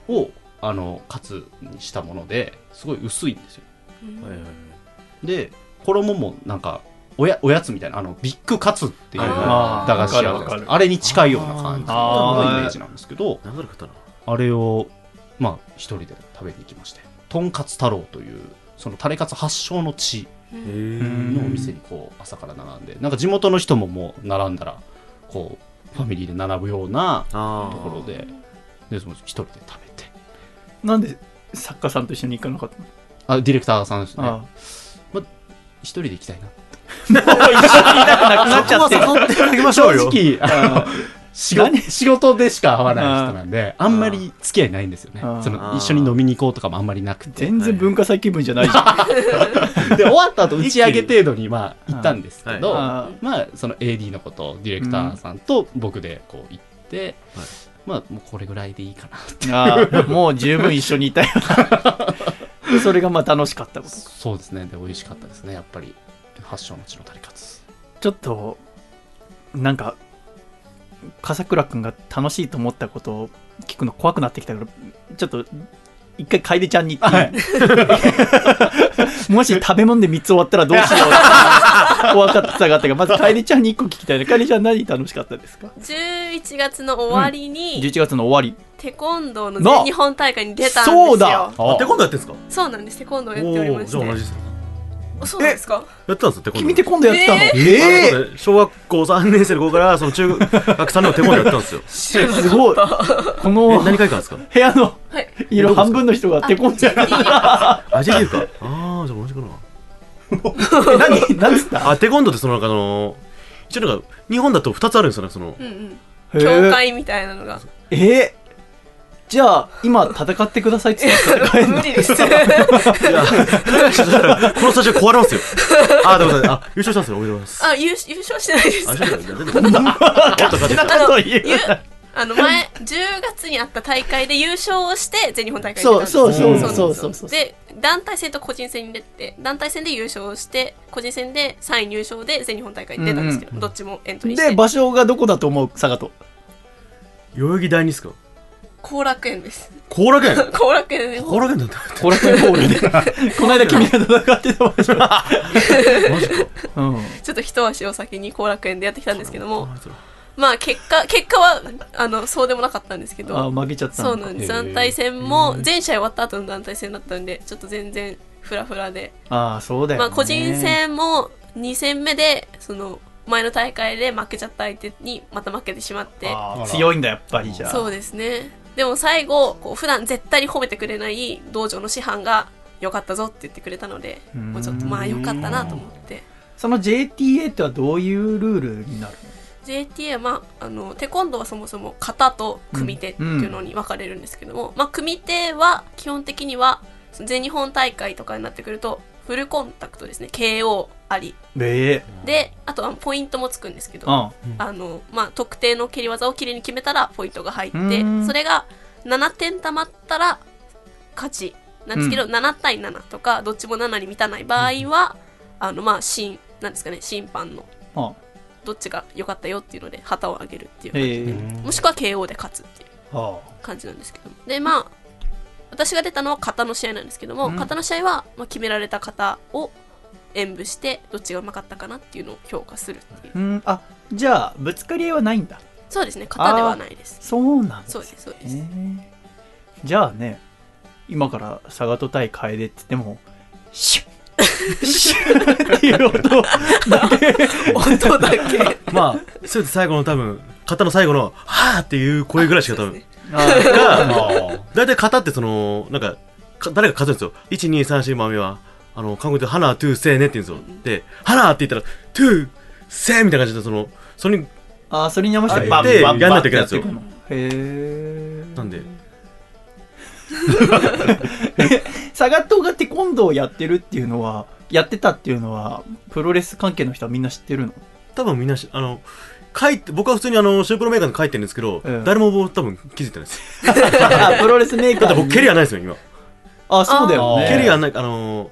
をあのカツにしたものですごい薄いんですよ。で衣もなんかおやおやつみたいなあのビッグカツっていう駄菓子あるじゃないですわかるわかる。かあれに近いような感じのイメージなんですけど。あれをまあ一人で食べに行きましてとんかつ太郎というそのタレカツ発祥の地のお店にこう朝から並んでなんか地元の人ももう並んだらこうファミリーで並ぶようなあところででその一人で食べて。なんで作家さんと一緒に行かなかったの？あディレクターさんですね。あ一人で行きたいな。あ。一緒にいなくなくなっちゃって。る。誘っていただきましょうよ。正直あの仕事何？仕事でしか会わない人なんであんまり付き合いないんですよね。その一緒に飲みに行こうとかもあんまりなくて。全然文化祭気分じゃないじゃん。で終わった後打ち上げ程度にまあ行ったんですけど、あまあその AD のことディレクターさんと僕でこう行って、はいまあもうこれぐらいでいいかな。ああもう十分一緒にいたよな。それがまあ楽しかったこと。そうですね。で美味しかったですね。やっぱり。発祥の地のタレカツちょっと、なんか、笠倉くんが楽しいと思ったことを聞くの怖くなってきたから、ちょっと、一回楓ちゃんに言っていい、もし食べ物で3つ終わったらどうしようって怖 かったがあったが、まず楓ちゃんに1個聞きたいね。楓ちゃん何楽しかったですか？11月の終わりに、?11 月の終わテコンドーの全日本大会に出たんですよ。そうだ。あ、テコンドーやってんすか？そうなんです。テコンドーやっておりまして。おーじゃあ同じですね。あそうですか？やってたんですよ、テコり。ンドー。君テコンドーやってたの？ええあのね小学校3年生の子から、その中学3年のテコンドーやってたんですよ。すごい。こえの何回かですか？部屋のはい。色半分の人がテコンドーやってた。あ、じゃあいいですか。あー、じゃあ同じかな。え 何何つった？あ、テコンドーってそのなんかあの、一応なんか、日本だと2つあるんですよね、その、うんうん。へー。教会みたいなのが。えー？じゃあ、今戦ってくださいって言ったら無理ですいや、このスタジオ壊れますよ。あ、でもあ、優勝したんですよ、おめでとうございます。あ優優勝してないですあ、優勝あの前10月にあった大会で優勝をして全日本大会に出たんですそうそうそうそうそうそうで団体戦と個人戦に出て団体戦で優勝して個人戦で3位入賞で全日本大会に出たんですけど、どっちもエントリーしてで、場所がどこだと思う佐賀と。代々木第二ですか後楽園です後楽園？後楽園で後楽園なんだ。後楽園ホールで。この間君が戦ってた場所。マジか。ちうん。ょっと一足お先に後楽園でやってきたんですけどもまあ結果結果はあのそうでもなかったんですけどあ、負けちゃったそうなんです団体戦も全試合終わった後の団体戦だったんでちょっと全然フラフラでああ、そうだよ、ね。まあ、個人戦も2戦目でその前の大会で負けちゃった相手にまた負けてしまって強いんだ、やっぱりじゃあ。そうですねでも最後こう普段絶対に褒めてくれない道場の師範が良かったぞって言ってくれたのでうん。もうちょっとまあ良かったなと思って。その JTA ってはどういうルールになる JTA は、まあ、あのテコンドーはそもそも型と組手っていうのに分かれるんですけども、まあ、組手は基本的には全日本大会とかになってくるとフルコンタクトですね。KO あり。であとはポイントもつくんですけど、うん。あのまあ、特定の蹴り技をきれいに決めたらポイントが入ってうん。それが7点たまったら勝ち。なんですけど、7対7とかどっちも7に満たない場合は、あのまあ審なんですかね審判のあどっちが良かったよっていうので旗を上げるっていう感じ。で、ええもしくは KO で勝つっていうは感じなんですけど。もでまあ私が出たのは型の試合なんですけども、うん。型の試合は、まあ、決められた型を演舞してどっちがうまかったかなっていうのを評価するっていう。うん。あじゃあぶつかり合いはないんだ。そうですね型ではないです。そうなんですそうですそうです、ええじゃあね今から佐賀と対楓って言ってもシュッ シュッっていう音。だけ音だけ。まあそれで最後の多分型の最後の「はーっていう声ぐらいしか多分ね。あが大体型ってそのなんかか誰が数えるんですよ。1234番目はあの韓国で「花トゥーセーね」って言うんですよ。で「花」って言ったら「둘 셋」みたいな感じでそのそれにあそれに合わせてバンバンバンやんないといけないんですよ。ってやってくの。へえなんで。佐賀島がテコンドーをやってるっていうのはやってたっていうのはプロレス関係の人はみんな知ってるの？多分みんなしあの書いて僕は普通にあのシュープロメーカーに書いてるんですけど、うん誰も多分気づいてないです。あプロレスメーカーだって僕蹴りはないですよ今。あそうだよね。蹴りがないあの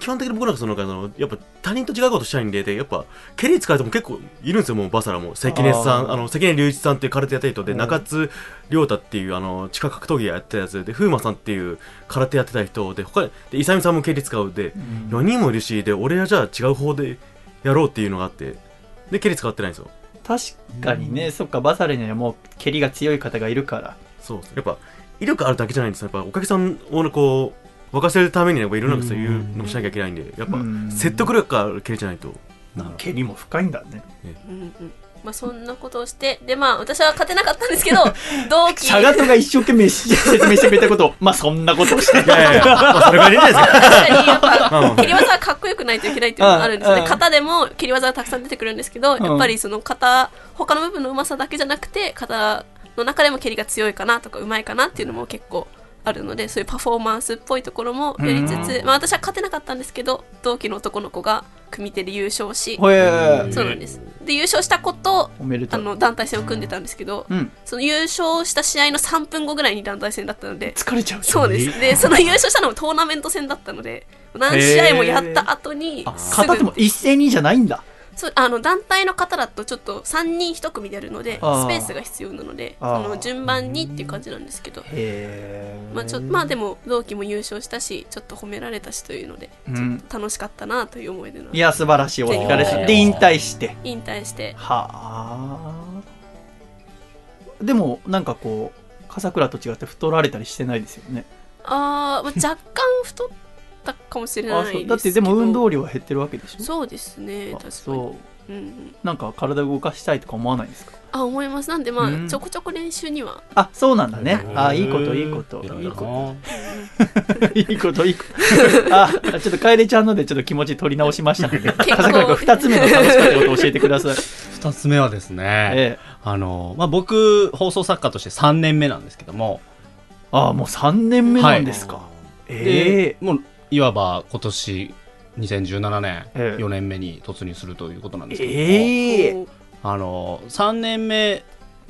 基本的に僕なんかそのなんかあのやっぱ他人と違うことしたいんででやっぱ蹴り使う人も結構いるんですよもうバサラも。関根さんあの関根隆一さんっていう空手やってる人でうん。中津亮太っていうあの地下格闘技やってたやつで風磨さんっていう空手やってた人で他で勇さんも蹴り使うでうん。4人もいるしで俺はじゃあ違う方でやろうっていうのがあってで蹴り使ってないんですよ確かにね、そっかバサレにはもう蹴りが強い方がいるから。そうやっぱ威力あるだけじゃないんですよ。やっぱお客さんをこう沸かせるためにやっぱいろんなそういうのもしなきゃいけないんでやっぱうん。説得力がある蹴りじゃないと。蹴りも深いんだね。うんうんまあそんなことをしてでまあ私は勝てなかったんですけど 同期。佐賀とが一生懸命し説明してくれたこと。を まあそんなことをしてい。やいやそれぐらいでいいじゃないですか。確かにやっまあぱ蹴り技はかっこよくないといけないっていうのがあるんですね型でも蹴り技がたくさん出てくるんですけどん。やっぱりその型他の部分のうまさだけじゃなくて型の中でも蹴りが強いかなとかうまいかなっていうのも結構あるのでそういうパフォーマンスっぽいところもやりつつ、まあ、私は勝てなかったんですけど同期の男の子が組手で優勝しそうなんです。で優勝した子とあの団体戦を組んでたんですけど、うん。その優勝した試合の3分後ぐらいに団体戦だったので疲れちゃう。そうです。でその優勝したのもトーナメント戦だったので何試合もやった後にあすぐ片手も一斉にじゃないんだそうあの団体の方だとちょっと3人1組でやるのでスペあーースが必要なのでその順番にっていう感じなんですけど。まあちょまあでも同期も優勝したしちょっと褒められたしというのでうん。ちょっと楽しかったなという思い出のいや素晴らしいお疲れ様で引退して。引退して。はあ。でもなんかこう笠倉と違って太られたりしてないですよね。あー、まあ、若干太ったかもしれないですけどだってでも運動量は減ってるわけでしょ？そうですねあ確かに。そう。うんうん、なんか体動かしたいとか思わないですか？あ思います。なんでまあ、うん。ちょこちょこ練習には。あそうなんだね。うんあいいこといいこと。い偉いこな と。いいこといいこと。あちょっと楓ちゃんのでちょっと気持ち取り直しましたので 構。笠倉君二つ目の楽しかったことを教えてください。二つ目はですね、ええ。あの、まあ、僕、放送作家として3年目なんですけども、あもう三年目なんですか、ええ。もう、いわば今年、2017年、ええ。4年目に突入するということなんですけども、ええ。あの、3年目、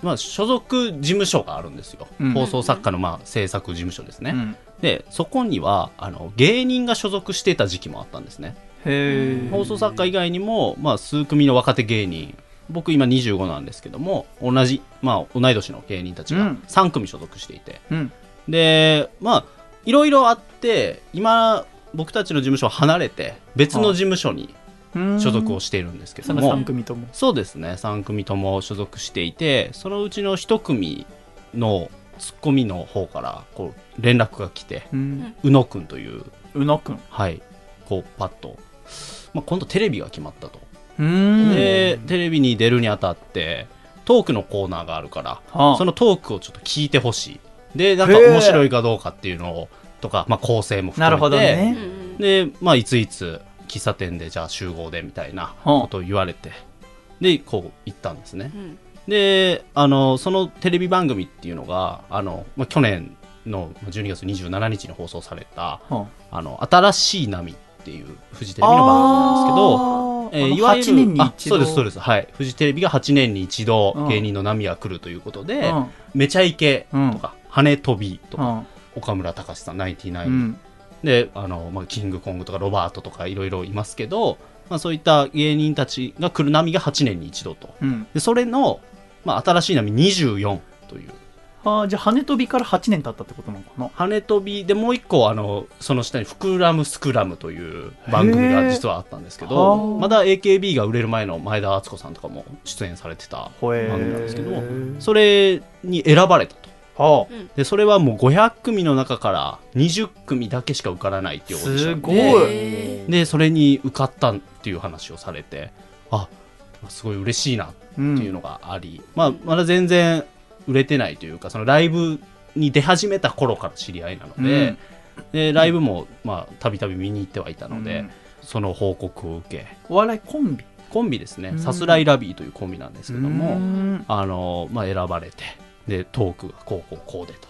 まあ、所属事務所があるんですよ。うん。放送作家の、まあ、制作事務所ですね。うん。で、そこには、あの、芸人が所属していた時期もあったんですね。放送作家以外にも、まあ、数組の若手芸人。僕今25なんですけども同じ、まあ、同い年の芸人たちがうん。3組所属していて、うん。でまあいろいろあって今僕たちの事務所を離れて別の事務所にうん。所属をしているんですけどそのも、三組とも。そうですね。3組とも所属していてそのうちの1組のツッコミの方からこう連絡が来てうん。宇野くんという宇野くん。はいこうパッと、まあ、今度テレビが決まったと。うん。でテレビに出るにあたってトークのコーナーがあるからはあ。そのトークをちょっと聞いてほしい。でなんか面白いかどうかっていうのをとか、まあ、構成も含めて。なるほどうんね。うんで、まあ、いついつ喫茶店でじゃあ集合でみたいなことを言われて。でこう行ったんですね。うん。であのそのテレビ番組っていうのがあの、まあ、去年の12月27日に放送されたう。ん「あの新しい波」っていうフジテレビの番組なんですけどえいわゆる8年にあ一度。そうですそうです。はい。フジテレビが8年に一度うん。芸人の波が来るということで、うん。めちゃイケとか、羽飛びとか、うん岡村隆史さんナインティナイン。うん。であの、まあ、キングコングとかロバートとかいろいろいますけど、まあ、そういった芸人たちが来る波が8年に一度と。うん。でそれの、まあ、新しい波24という。あーじゃあ羽飛びから8年経ったってことなのかな？羽飛びでもう一個あのその下に「膨らむスクラム」という番組が実はあったんですけへどーまだ AKB が売れる前の前田敦子さんとかも出演されてた番組なんですけどー。それに選ばれたとはでそれはもう500組の中から20組だけしか受からないっていうオーディションすごい。へでそれに受かったっていう話をされてあすごい嬉しいなってうんいうのがあり、まあ、まだ全然売れてないというかそのライブに出始めた頃から知り合いなので,、でライブもまあたびたび見に行ってはいたので、うん。その報告を受け。お笑いコンビ？コンビですね、うんさすらいラビーというコンビなんですけども、うん。あのまあ、選ばれてでトークがこうこうこうでと。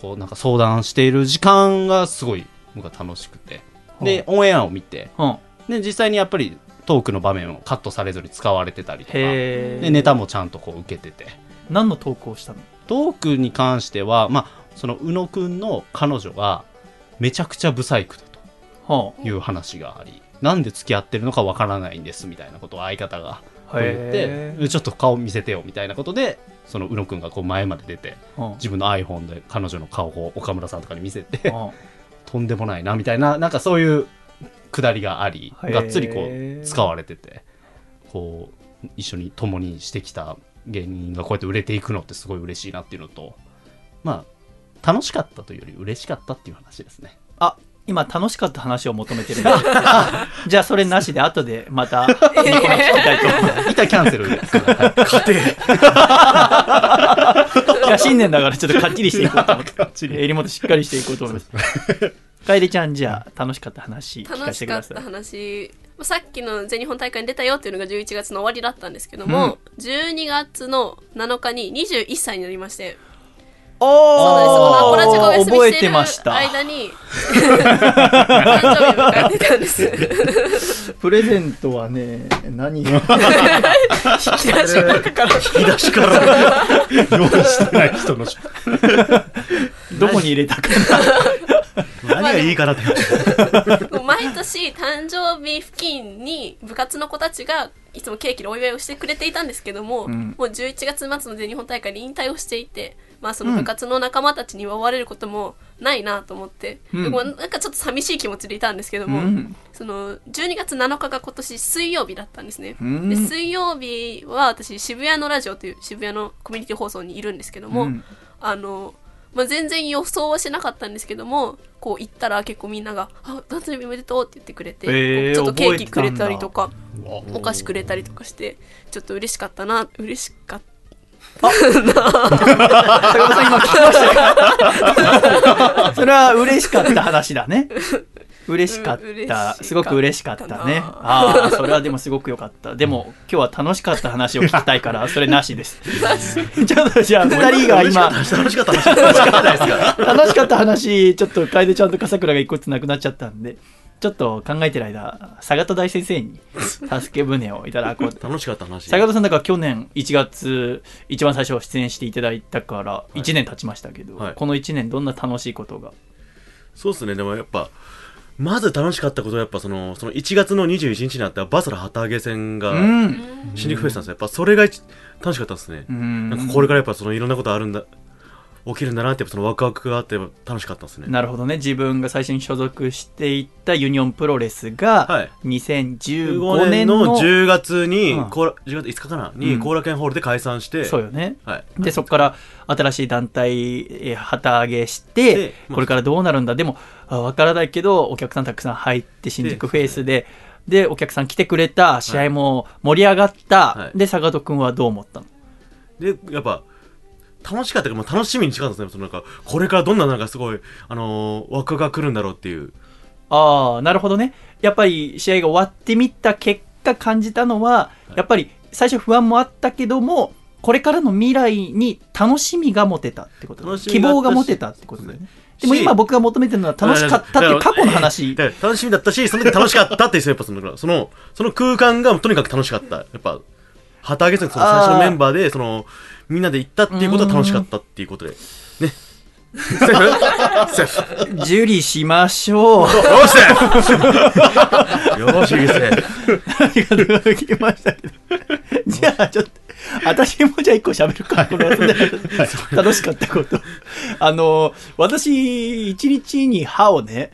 こうなんか相談している時間がすごい僕は楽しくて。でオンエアを見て。う。んで実際にやっぱりトークの場面をカットされずに使われてたりとか。でネタもちゃんとこう受けてて。何のトークをしたの？トークに関しては、まあ、その宇野くんの彼女がめちゃくちゃブサイクだはという話があり。なんで付き合ってるのかわからないんですみたいなことを相方があ言ってちょっと顔見せてよみたいなことでその宇野くんがこう前まで出てうん。自分の iPhone で彼女の顔を岡村さんとかに見せてうん。とんでもないなみたいななんかそういうくだりがありがっつりこう使われててこう一緒に共にしてきた芸人がこうやって売れていくのってすごい嬉しいなっていうのとまあ楽しかったというより嬉しかったっていう話ですね。あ今楽しかった話を求めてるんで。じゃあそれなしで後でまたニコの聞きたいと思います。一旦キャンセルですはい。いや新年だからちょっとかっちりしていこうと思って。襟元しっかりしていこうと思います。楓ちゃんじゃあ楽しかった話聞か楽せてください。しかった話。さっきの全日本大会に出たよっていうのが11月の終わりだったんですけども、12月の7日に21歳になりましてそうなんです。このアコラジがお休み覚えしてました。間に 誕生日を迎えてたんです。プレゼントはね何引き出しから。引き出しから。用意してない人の。どこに入れたか何がいいかなってもう毎年誕生日付近に部活の子たちがいつもケーキでお祝いをしてくれていたんですけども、ん。もう11月末の全日本大会で引退をしていて、まあ、その部活の仲間たちに祝われることもないなと思って、うん。でもなんかちょっと寂しい気持ちでいたんですけども、うん。その12月7日が今年水曜日だったんですね、うん。で水曜日は私渋谷のラジオという渋谷のコミュニティ放送にいるんですけども、うん。あの、まあ、全然予想はしなかったんですけどもこう行ったら結構みんなが「あ誕生日おめでとう」って言ってくれて、へーちょっとケーキくれたりとかお菓子くれたりとかしてちょっと嬉しかったな嬉しかっ それは嬉しかった話だね。嬉しかった。すごく嬉しかったね。なああそれはでもすごく良かった。でも今日は楽しかった話を聞きたいからそれなしです。ちょっとじゃあ2人が今楽しかった話。楽しかったですから楽しかった話ちょっと楓ちゃんと笠倉が一個ずつなくなっちゃったんでちょっと考えてる間坂戸大先生に助け舟をいただこう。と 楽しかった話。坂戸さんだから去年1月一番最初出演していただいたからい。1年経ちましたけど、はい。この1年どんな楽しいことが？そうですね。でもやっぱまず楽しかったことはやっぱそのその1月の21日にあったバスラ旗揚げ戦がうん。新宿フェイスなんですよ。やっぱそれが一番楽しかったですね。うん。なんかこれからやっぱそのいろんなことあるんだ起きるんだなってそのワクワクがあって楽しかったですね。なるほどね。自分が最初に所属していたユニオンプロレスがはい。2015 15年の年の10月に、うん。後楽10月5日かな？にうん。後楽園ホールで解散して、そうよね。はい。でそこから新しい団体えー旗揚げしてこれからどうなるんだ？でもあ分からないけどお客さんたくさん入って新宿フェイスで。でお客さん来てくれた試合も盛り上がった、はい。で坂戸君はどう思ったの？でやっぱ楽しかったけど、まあ、楽しみに近かったですねそのなんかこれからどんななんかすごい、あのー、が来るんだろうっていうああ、なるほどね。やっぱり試合が終わってみた結果感じたのは、やっぱり最初不安もあったけども、これからの未来に楽しみが持てたってことだね希望が持てたってことだよね。しでも今僕が求めてるのは楽しかったっていう過去の話。楽しみだったし、その時楽しかったっていう、やっぱその、その、その空間がとにかく楽しかった。やっぱ、旗揚げさんがその最初のメンバーで、その、みんなで行ったっていうことは楽しかったっていうことで。ね。セーフ？セーフ？受理しましょう。よしよし、いいですね。ありがとうございましたけど。じゃあ、ちょっと、私もじゃあ一個喋るか。この後で楽しかったこと。あの、私、一日に歯をね、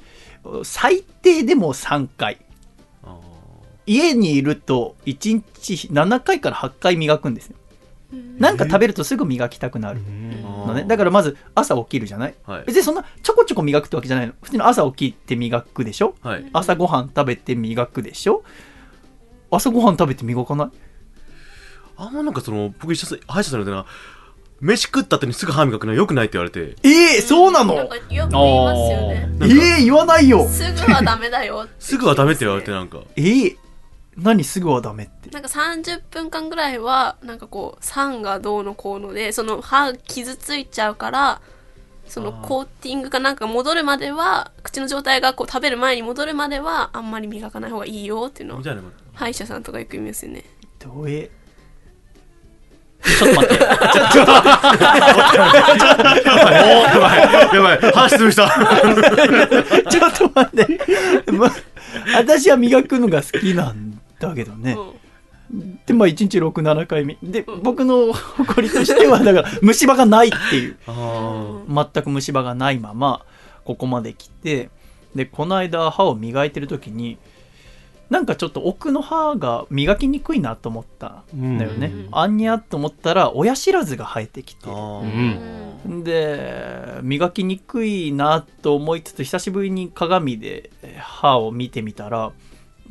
最低でも3回。家にいると1日7回から8回磨くんですよ。なんか食べるとすぐ磨きたくなる。のね。だからまず朝起きるじゃない？はい。別にそんなちょこちょこ磨くってわけじゃないの。普通に朝起きて磨くでしょ？はい。朝ごはん食べて磨くでしょ？朝ごはん食べて磨かない？あんまなんかその、僕一緒に歯医者さんのな、飯食った後にすぐ歯磨くのは良くないって言われて、えー、そうなの？なんかよく言いますよね。えー、言わないよ。すぐはダメだよすぐはダメって言われてなんか、えー、何すぐはダメ？ってなんか30分間ぐらいはなんかこう酸がどうのこうのでその歯傷ついちゃうからそのコーティングかなんか戻るまでは口の状態がこう食べる前に戻るまではあんまり磨かない方がいいよっていうのをみたいなこと。歯医者さんとかよく言いますよね。どうえ。ちょっと待って。やばい、やばい、歯失礼した。ちょっと待って、ま、私は磨くのが好きなんだけどね、でまあ1日67回目で僕の誇りとしてはだから 虫歯がないっていう。あ全く虫歯がないままここまで来てでこの間歯を磨いてる時になんかちょっと奥の歯が磨きにくいなと思ったんだよね、うん。あんにゃと思ったら親知らずが生えてきて。で磨きにくいなと思いつつ久しぶりに鏡でえー歯を見てみたら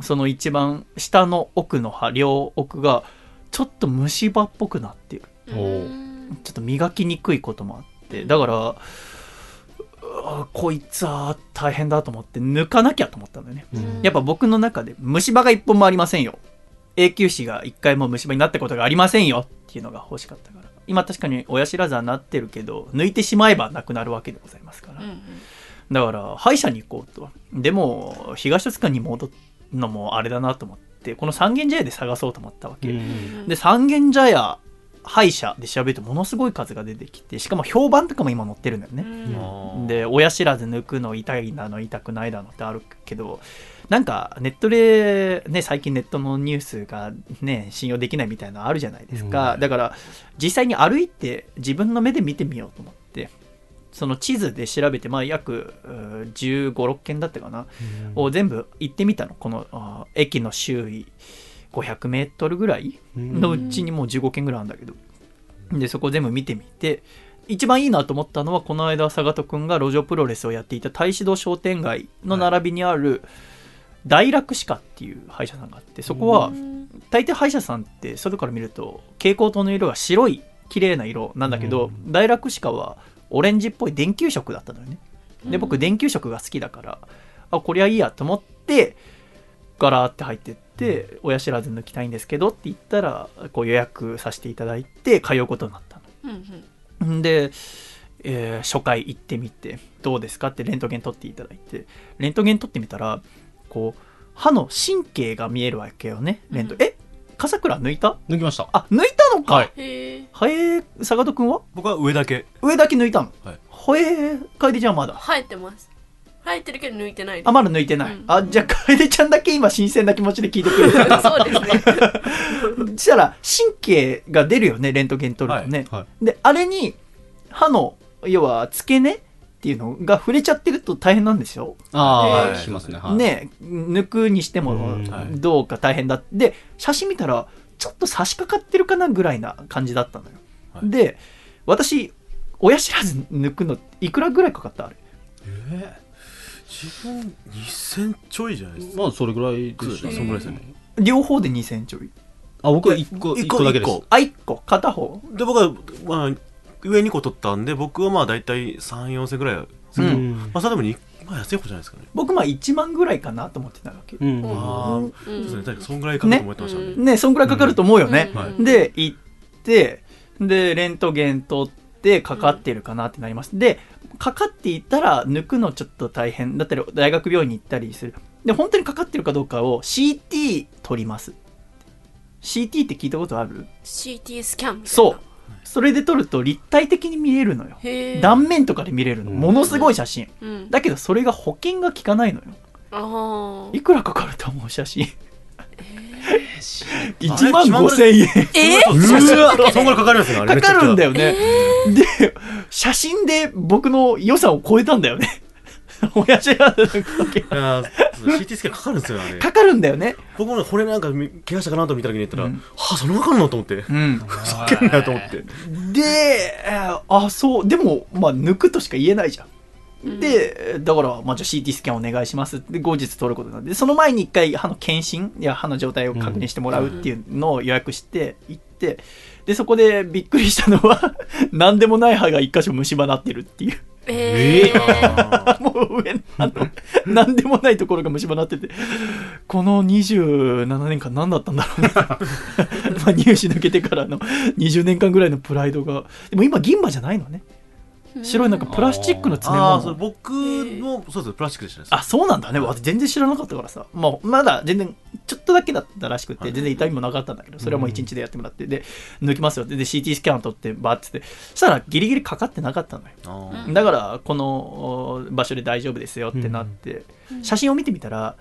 その一番下の奥の歯両奥がちょっと虫歯っぽくなっている。ちょっと磨きにくいこともあって。だからこいつは大変だと思って抜かなきゃと思ったんだよね。やっぱ僕の中で虫歯が一本もありませんよ。永久歯が一回も虫歯になったことがありませんよっていうのが欲しかったから。今確かに親知らずはなってるけど抜いてしまえばなくなるわけでございますから、だから歯医者に行こうと。でも東戸塚に戻るのもあれだなと思ってこの三軒茶屋で探そうと思ったわけ、で三軒茶屋歯医者で調べるとものすごい数が出てきてしかも評判とかも今載ってるんだよね、あーで親知らず抜くの痛いなの痛くないだのってあるけどなんかネットでね最近ネットのニュースがね信用できないみたいなのあるじゃないですか、だから実際に歩いて自分の目で見てみようと思ってその地図で調べてまあ約1 5 6件だったかな、を全部行ってみたの。この駅の周囲500メートルぐらいのうちにもう15件ぐらいあるんだけど。でそこ全部見てみて一番いいなと思ったのはこの間佐賀戸君が路上プロレスをやっていた太子堂商店街の並びにある大楽歯科っていう歯医者さんがあってそこは大抵歯医者さんって外から見ると蛍光灯の色が白い綺麗な色なんだけど、大楽歯科はオレンジっぽい電球色だったのよね。で僕電球色が好きだからあこりゃいいやと思ってガラーって入ってって親知らず抜きたいんですけどって言ったらこう予約させていただいて通うことになったの。んで、えー初回行ってみてどうですかってレントゲン取っていただいて。レントゲン取ってみたらこう歯の神経が見えるわけよねレント、え？笠倉抜いた？抜きました。あ抜いたのか、はい。へえはえ坂戸君は？僕は上だけ。上だけ抜いたの？はい。はえ楓ちゃんはまだ？生えてます。生えてるけど抜いてないです。あまだ抜いてない、うん。あじゃあ楓ちゃんだけ今新鮮な気持ちで聞いてくれてる。そうですね。そしたら神経が出るよねレントゲン取るとね、はであれに歯の要は付け根っていうのが触れちゃってると大変なんですよ、ああ、聞きますね。はい、ね抜くにしてもどうか大変だで写真見たらちょっと差し掛かってるかなぐらいな感じだったのよ、はい。で私親知らず抜くのいくらぐらいかかったあれ？自分2000ちょいじゃないですか。まあ、それぐらいでそうしたそんぐらいですよね。両方で2000ちょい。あ、僕は1個、一一個だけです。あ1個。片方。で、僕は、まあ、上2個取ったんで、僕はまあ大体3、4千ぐらい。ううん。んまあ、それでもに今安い方じゃないですかね。僕まあ1万ぐらいかなと思ってたわけ、うん。ああうん。そうですね。確かそんぐらいかなと思ってましたね。ねそんぐらいかかると思うよね、うん。はい。で行ってでレントゲン取ってかかってるかなってなります、でかかっていったら抜くのちょっと大変。だったら大学病院に行ったりする。で本当にかかってるかどうかを CT 取ります。CT って聞いたことある？CT スキャンみたいな。そうそれで撮ると立体的に見れるのよ。断面とかで見れるの。うん。ものすごい写真。うん。だけどそれが保険が効かないのよ。いくらかかると思う写真。1あれ万5千円。えうわそんぐらいかかりますねかかるんだよよね、で写真で僕の予算を超えたんだよね 親父がなんかいやー CT スキャンかかるんですよあれ。かかるんだよね。僕もねこれなんかみ怪我したかなと見た時に言ったら、うん。はあそんなかかるのと思って。うん。ふざけんなよと思って。でえーあそう。でもまあ抜くとしか言えないじゃん。でだから、まあ、じゃあ CT スキャンお願いしますって後日取ることなんでその前に一回歯の検診いや歯の状態を確認してもらうっていうのを予約して行ってでそこでびっくりしたのは 何でもない歯が一箇所虫歯なってるっていうえー。もう上あの。何でもないところが虫歯になってて。この27年間何だったんだろうね。まあ入試抜けてからの20年間ぐらいのプライドが。でも今銀歯じゃないのね。白いなんかプラスチックの詰めああそ僕もそうですプラスチックでしたね。あそうなんだね。私全然知らなかったからさ、まあ、まだ全然ちょっとだけだったらしくて全然痛みもなかったんだけどそれはもう1日でやってもらって。で抜きますよ。でで CT スキャン取ってバーって。ってそしたらギリギリかかってなかったのよ。だからこのお場所で大丈夫ですよってなって、写真を見てみたら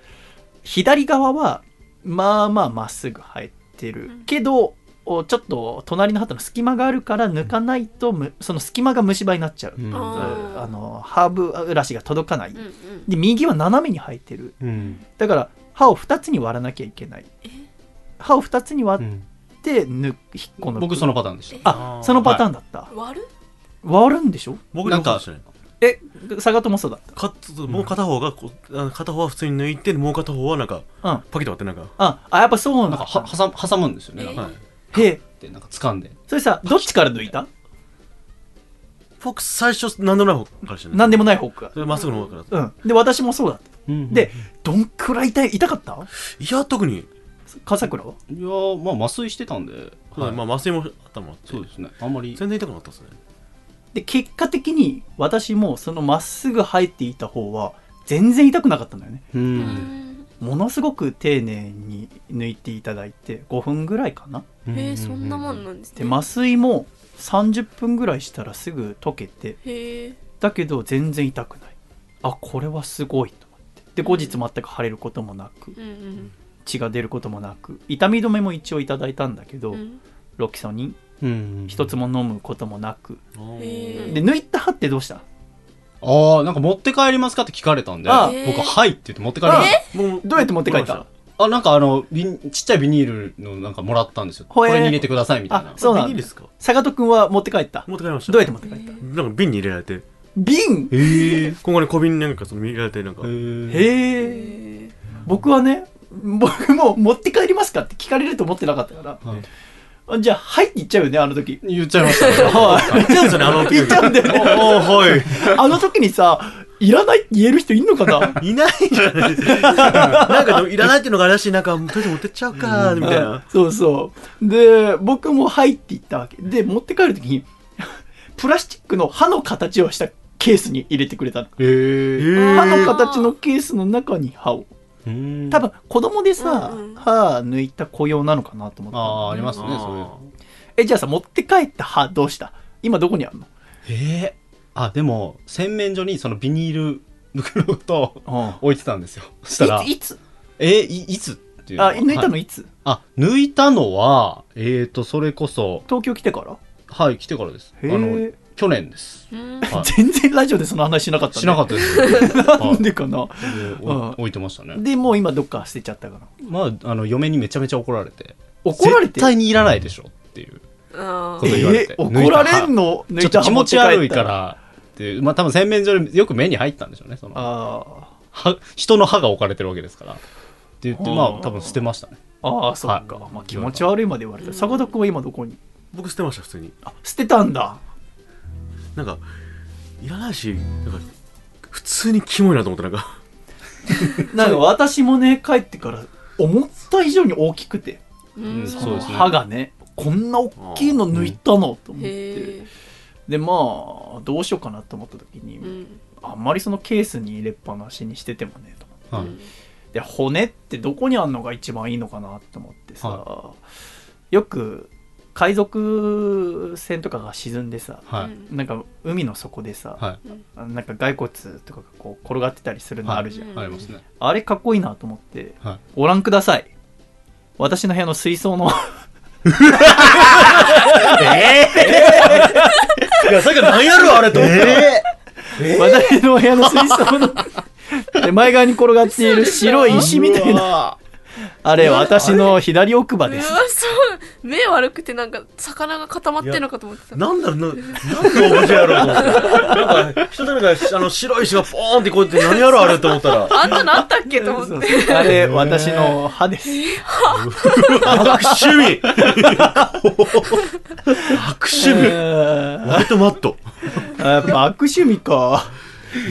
左側はまあまあまっすぐ生えてるけど、おちょっと隣の歯との隙間があるから抜かないとむその隙間が虫歯になっちゃう、うん。あーあの歯ブラシが届かない、うんうん。で右は斜めに生えてる。うん。だから歯を2つに割らなきゃいけない。歯を2つに割って抜く引っこ抜く。僕そのパターンでした。あそのパターンだった、割る？割るんでしょ？僕でもそうでしたね。え佐賀友そうだっかもう片方がこ片方は普通に抜いてもう片方はなんかたうん。パキッと割ってなんか。ああやっぱそうなんだ。なんかは挟む挟むんですよね。なんかはいへえ。でなんか掴んで。それさどっちから抜いた？僕最初何でもない方からしたね何でもない方かそれまっすぐの方から。うん。で私もそうだった。ででどんくらい痛い痛かった？いや特に。笠倉は？いやーまあ麻酔してたんで。はい。まあ麻酔もあったもんあって。そうですね。あんまり。全然痛くなかったですね。で結果的に私もそのまっすぐ生えていた方は全然痛くなかったんだよね。ううんんものすごく丁寧に抜いていただいて5分ぐらいかな。へえそんなもんなんですね。で麻酔も30分ぐらいしたらすぐ溶けてへえだけど全然痛くない。あこれはすごいと思って。で後日全く腫れることもなくうんうん。血が出ることもなく痛み止めも一応いただいたんだけど、うん。ロキソニンうん一つも飲むこともなく。へで抜いた歯ってどうした？ああなんか持って帰りますかって聞かれたんであ僕ははいって言って持って帰りました。もうどうやって持って帰った？あなんかあのビンちっちゃいビニールのなんかもらったんですよ。ほえこれに入れてくださいみたいな。あそうなんだ。ビニールですか？坂戸君は持って帰った？持って帰りました。どうやって持って帰った？なんか瓶に入れられて。瓶へえここに小瓶になんかその入れられてなんか。へえへえ僕はね僕も持って帰りますかって聞かれると思ってなかったから。はい。あじゃあはいって言っちゃうよねあの時。言っちゃいましたね。はい。言っちゃうんですよねあの時。言っちゃうんだよね。はい。あの時にさいらないって言える人いんのかな？いないんじゃないですか。なんかでもいらないっていうのがあれだしなんかとりあえず持ってっちゃうかみたいな。そうそう。で僕も「はい」って言ったわけ。で持って帰る時にプラスチックの歯の形をしたケースに入れてくれたの。歯の形のケースの中に歯を。うん多分子供でさ、うんうん。歯抜いた子用なのかなと思ったああありますねそういうえじゃあさ持って帰った歯どうした？今どこにあるの？ええあでも洗面所にそのビニール袋とあ置いてたんですよ。そしたら。いついつ？えいいつっていうあ抜いたのはい。いつ、あ抜いたのはえーとそれこそ。東京来てから？はい来てからです。あへのえ去年です。うん。はい。全然ラジオでその話しなかった、ね、しなかったです。なんでかな。置いてましたね。でもう今どっか捨てちゃったかな。まああの嫁にめちゃめちゃ怒られて怒られて？絶対にいらないでしょっていうこと言われて。え怒られんの？ちょっと気持ち悪いからってまあ多分洗面所でよく目に入ったんでしょうねそのあは人の歯が置かれてるわけですから。って言ってまあ多分捨てましたね。あああそっか、はい。まあ、気持ち悪いまで言われた。坂戸君は今どこに？僕捨てました普通に。あ捨てたんだなんかいらない。しなんか普通通にキモいなと思ってなんか。なんか私もね帰ってから思った以上に大きくて。うん。そうですね。歯がね。こんな大きいの抜いたの？と思って。でまあどうしようかなと思った時に、うん。あんまりそのケースに入れっぱなしにしててもねと思って。はい。で骨ってどこにあんのが一番いいのかなと思ってさ、はよく海賊船とかが沈んでさ、はい。なんか海の底でさ、はい。あなんか骸骨とかがこう転がってたりするのあるじゃん、うん。ありますね。あれかっこいいなと思ってはい。ご覧ください。私の部屋の水槽の いやさっき何やるあれと思って、私の部屋の水槽の 手前側に転がっている白い石みたいな。な あれ私の左奥歯うわですそう。目悪くてなんか魚が固まってんのかと思ってた。なんだろうな、なんのオブジェやろうと思って。なんか、人だかあの、白い石がポーンってこうやって何やろうあれと思ったら、あんなのあったっけと思って。あれ私の歯です。悪趣味悪趣味割とマット。やっぱ悪趣味か。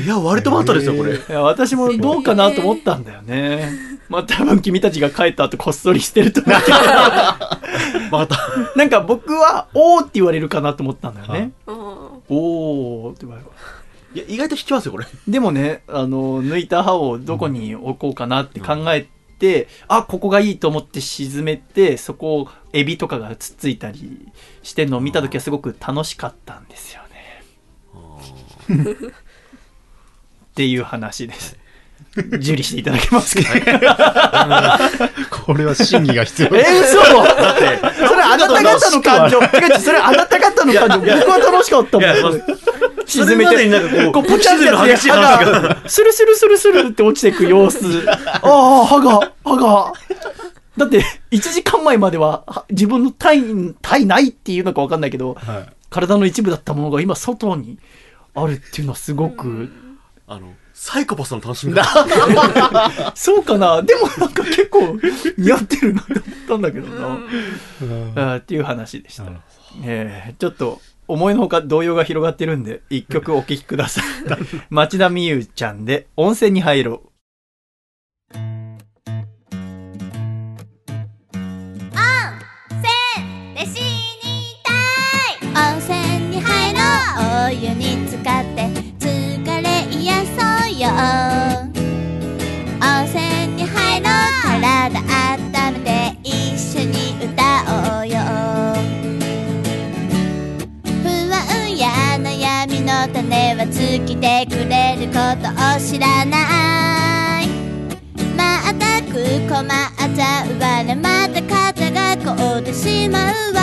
いや、割とマットですよ、これ。いや私もどうかなと思ったんだよねまあ多分君たちが帰った後こっそりしてると思うけ。どまた。なんか僕は「おー」って言われるかなと思ったんだよね。うん「おー」って言われる。いや、意外と引きますよ、これ。でもねあの抜いた歯をどこに置こうかなって考えて、あここがいいと思って沈めてそこをエビとかがつっついたりしてんのを見た時はすごく楽しかったんですよね。っていう話です受理していただけますか、これは審議が必要。え嘘だってそれあなた方の感情。それあなた方の感情。僕は楽しかったもん。沈めて。になんかこう、こうポチャってやつの激しい話歯が。がスルスルスルスルって落ちていく様子。ああ歯が歯が。だって1時間前まではは自分の体体内っていうのか分かんないけどはい。体の一部だったものが今外にあるっていうのはすごくあの、サイコパスの楽しみだ。そうかな。でもなんか結構似合ってるなと思ったんだけどな、あーっていう話でした、えーちょっと思いのほか動揺が広がってるんで一曲お聴きください。町田美優ちゃんで温泉に入ろう種は尽きてくれることを知らない。またく困っちゃうわね。また肩が凍ってしまうわ。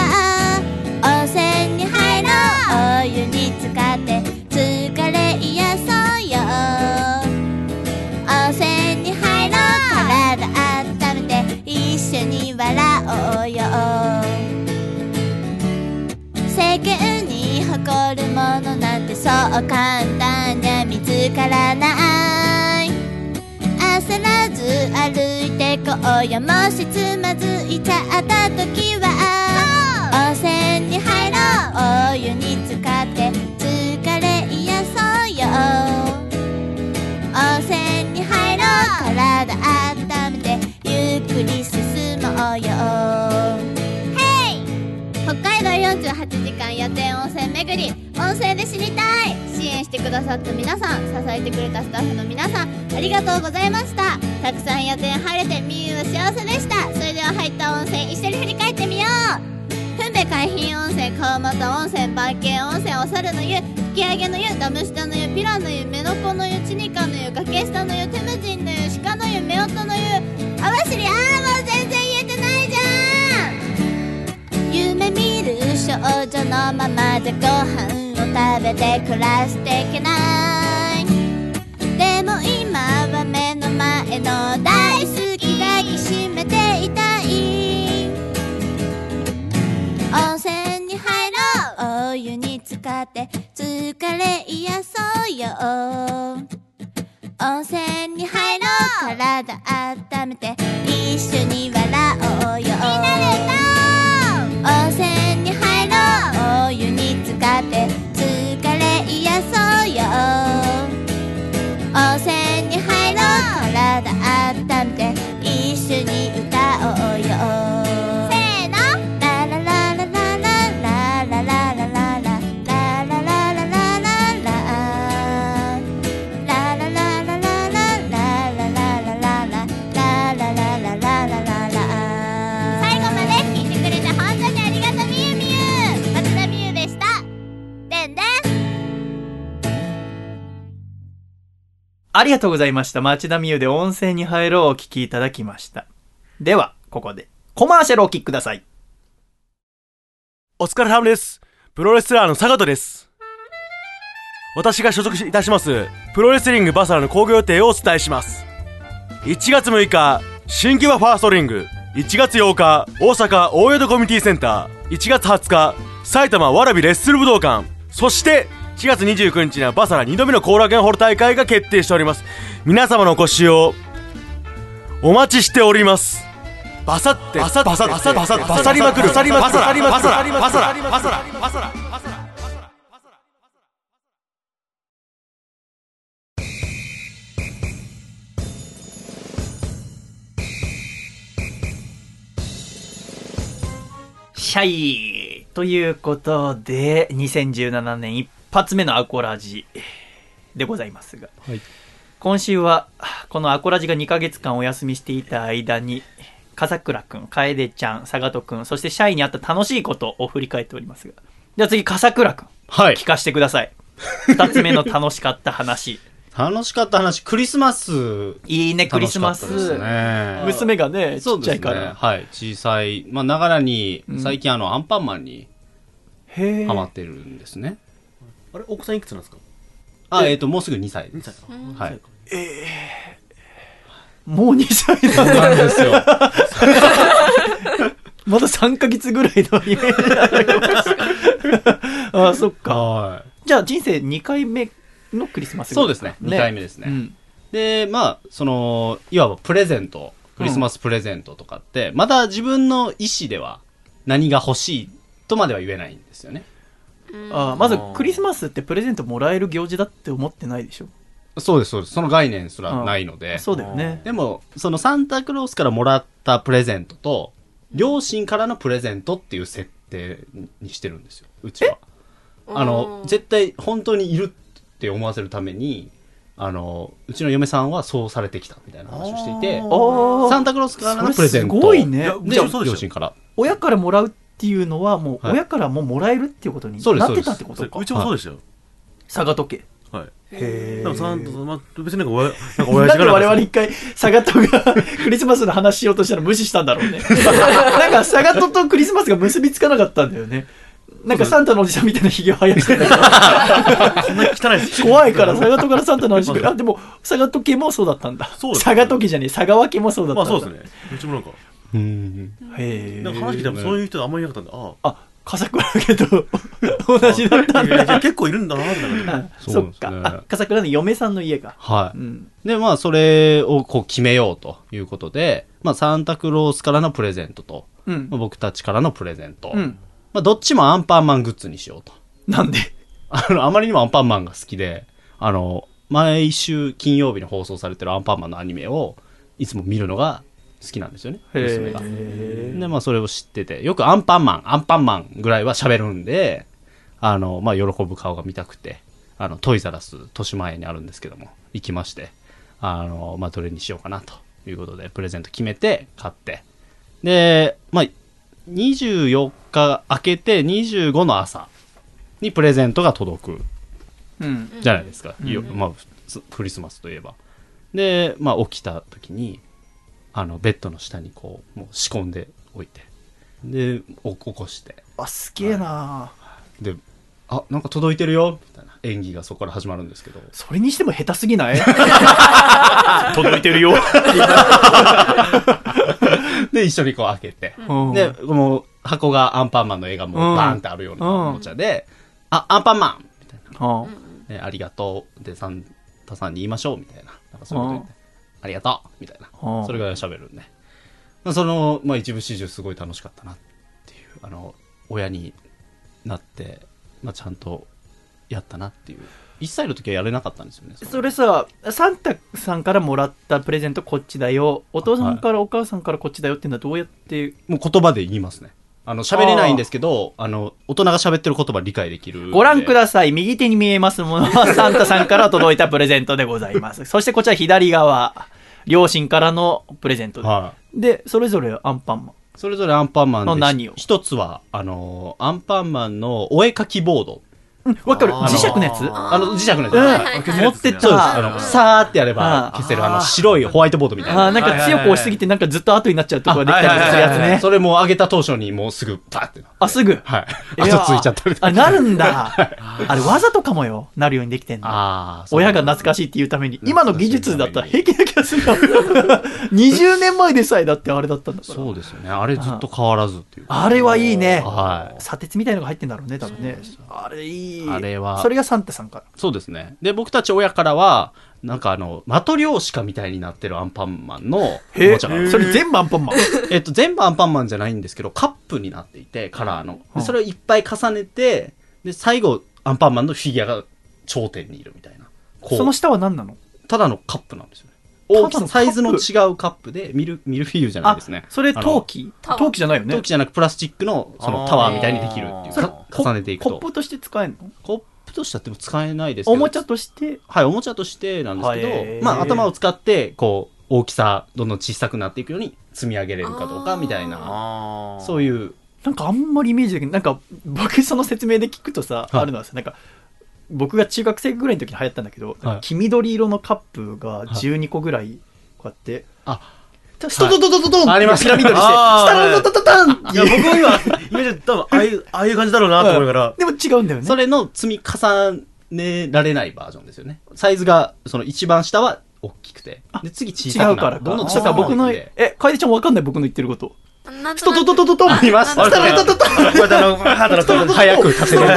温泉に入ろう。お湯に浸かって疲れ癒そうよ。温泉に入ろう。体温めて一緒に笑おうよ。世間に誇るものなんてそう簡単には見つからない。焦らず歩いてこうよ。もしつまずいちゃった時は温泉に入ろう。お湯に浸かって疲れ癒そうよ。温泉に入ろう。体温めてゆっくり進もうよ。48時間夜店温泉巡り温泉で死にたい。支援してくださった皆さん支えてくれたスタッフの皆さんありがとうございました。たくさん夜店入れてみゆは幸せでした。それでは入った温泉一緒に振り返ってみよう。ふんべ海浜温泉川俣温泉万景温泉お猿の湯吹き上げの湯ダム下の湯ピラの湯目の子の湯チニカの湯崖下の湯テムジンの湯鹿の湯夫婦の湯網走あーもう全然少女のままじゃご飯を食べて暮らしていけないでも今は目の前の大好き抱きしめていたい。温泉に入ろう。お湯に浸かって疲れ癒そうよ。温泉に入ろう。体温めて一緒に笑おうよ。温泉に入ろう癒そうよ。おせありがとうございました。町田美優で温泉に入ろうお聞きいただきました。では、ここで、コマーシャルをお聞きください。お疲れ様です。プロレスラーの坂戸です。私が所属いたします、プロレスリングバサラの興行予定をお伝えします。1月6日、新木場ファーストリング。1月8日、大阪大淀コミュニティセンター。1月20日、埼玉わらびレッスル武道館。そして、4月29日にはバサラ2度目の後楽園ホール大会が決定しております。皆様のお越しを、お待ちしております。バサって、バサバサバサバサバサりまくる、バサりまくる、バサりまくる、バサりまくる、バサりまくる、バサラ、バサラ、バサラ。シャイということで、2017年一発目のアコラジでございますが、はい今週は、このアコラジが2ヶ月間お休みしていた間に、笠倉くん、楓ちゃん、佐賀戸くん、そしてシャイにあった楽しいことを振り返っておりますが、では次、笠倉くん、はい聞かせてください。二つ目の楽しかった話。楽しかった話、クリスマス。いいね、クリスマス。ね。娘がね、ち。っちゃいから。はい。小さい。まあ、ながらにう、ん最近あの、アンパンマンにへえ。ハマってるんですね。あれ、奥さんいくつなんですか？あ、えっと、もうすぐ2歳で ?2 す。歳か。はい。もう2歳なんだ。なんですよ。まだ3ヶ月ぐらいのイメージだけど。あ、そっか。はじゃあ人生2回目のクリスマスい。そうですね。2回目ですね。うん。で、まあ、その、いわばプレゼント、クリスマスプレゼントとかって、まだ自分の意思では何が欲しいとまでは言えないんですよね。あまずクリスマスってプレゼントもらえる行事だって思ってないでしょ？そうです、そうです。その概念すらないので。そうだよね。でも、そのサンタクロースからもらったプレゼントと、両親からのプレゼントっていう設定にしてるんですよ、うちは。あの、絶対本当にいるって思わせるために、あの、うちの嫁さんはそうされてきたみたいな話をしていて、おサンタクロースからのプレゼント。すごいね。で、両親から。親からもらうっていうのはもうはい親からももらえるっていうことにそうですなってたってことかう。ちもそうでしたよ。佐賀時計。はい。へでもさんまあ、別になんか親、なんか親父がなんか我々一回、佐賀とがクリスマスの話しようとしたら無視したんだろうね。なんか佐賀ととクリスマスが結びつかなかったんだよね。なんかサンタのおじさんみたいな髭を生やしてたけど。こんな汚いです。怖いから、佐賀とからサンタの話が。あ、でも、佐賀時計もそうだったんだ。そうです佐賀時計じゃねえ、佐川家もそうだったんだ。まあそうですね。うちもなんか、うん。へえ。なんか話聞いてもそういう人あんまりいなかったんで、ああ、笠倉家と 同じだったあ。んだ。結構いるんだなってなんかあそっか。あ、笠倉の嫁さんの家が。はい。うん。で、まあ、それをこう決めようということで、まあ、サンタクロースからのプレゼントと。僕たちからのプレゼント。うん。まあ、どっちもアンパンマングッズにしようと。なんで？あの、あまりにもアンパンマンが好きで、あの、毎週金曜日に放送されてるアンパンマンのアニメを、いつも見るのが好きなんですよね、娘が。へで、まあ、それを知ってて、よくアンパンマン、アンパンマンぐらいは喋るんで、あの、まあ、喜ぶ顔が見たくて、あの、トイザラス、豊島園にあるんですけども、行きまして、あの、まあ、どれにしようかなということで、プレゼント決めて、買って。で、まあ、24日明けて25の朝にプレゼントが届くうん。じゃないですか。うんよまあ、クリスマスといえば。で、まあ、起きた時に、あの、ベッドの下にこう、もう仕込んでおいて。で、お起こして。あ、すげえなで、あ、なんか届いてるよみたいな演技がそこから始まるんですけど。それにしても下手すぎない？届いてるよ。で、一緒にこう開けて。うんで、この箱がアンパンマンの絵がもうバーンってあるようなおもちゃで、あ、アンパンマンみたいあな。ねありがとう。で、サンタさんに言いましょうみたいな。なんかそういうこと言って。ありがとうみたいな。あそれが喋るんで。まあ、その、まあ、一部始終すごい楽しかったなっていう、あの、親になって、まあ、ちゃんとやったなっていう。1歳の時はやれなかったんですよね。それさ、サンタさんからもらったプレゼントこっちだよ。お父さんからお母さんからこっちだよっていうのはどうやって、もう言葉で言いますね。あの、喋れないんですけど、あの、大人が喋ってる言葉理解できる。ご覧くさださい。右手に見えますものはサンタさんから届いたプレゼントでございます。そしてこちら左側、両親からのプレゼントで。はい。で、それぞれアンパンマン。それぞれアンパンマンでの何を？一つは、あの、アンパンマンのお絵かきボード。わかる。磁石のやつ？あの、磁石のやつ。持ってそうです。たあの、さーってやれば消せる、あの、白いホワイトボードみたいな。なんか強く押しすぎてなんかずっと後になっちゃうとこができたりするやつね。それもう上げた当初にもうすぐパーってな。あすぐ。はい。後ついちゃったり。あなるんだ。あれわざとかもよ。なるようにできてんの。ああ。親が懐かしいっていうために今の技術だったら平気な気がするよ20 年前でさえだってあれだったんだから。そうですよね。あれずっと変わらずっていうか。あれはいいね。は砂鉄みたいのが入ってんだろうね多分ね。あれいいあれはそれがサンタさんからい。そうですね。で、僕たち親からは、なんかあの、マトリョーシカみたいになってるアンパンマンのおへもちゃがあるんですそれ全部アンパンマン？えっと、全部アンパンマンじゃないんですけど、カップになっていて、カラーの。それをいっぱい重ねて、で、最後、アンパンマンのフィギュアが頂点にいるみたいな。こうその下は何なの？ただのカップなんですよ大きさ、サイズの違うカップで、ミル、ミルフィーユじゃないあですね。それ陶器？陶器じゃないよね。陶器じゃなくプラスチックの、そのタワーみたいにできるっていう。重ねていくと。コップとして使えるの？コップとしてはでも使えないですけど。おもちゃとして？はい、おもちゃとしてなんですけど、まあ頭を使って、こう、大きさ、どんどん小さくなっていくように積み上げれるかどうかみたいな、そういう、なんかあんまりイメージできない。なんか僕その説明で聞くとさ、はい。あるのはさなんか僕が中学生ぐらいの時に流行ったんだけど、はい。黄緑色のカップが12個ぐらいこうやって、あ、ストトトトトトンありました。ピラミッドにして、スタラタタタタンいや、僕いうも今、イメージ、多分、ああいう、ああいう感じだろうなと思いながら。でも違うんだよね。それの積み重ねられないバージョンですよね。サイズが、その一番下は大きくて、で、次小さくなる。違うからか。どんどんだから僕の、小さくなっていえ、楓ちゃんわかんない僕の言ってること。ストトトトトトンありましたスタラタタタタンこうやってあの、ハートのとこ早く稼げる。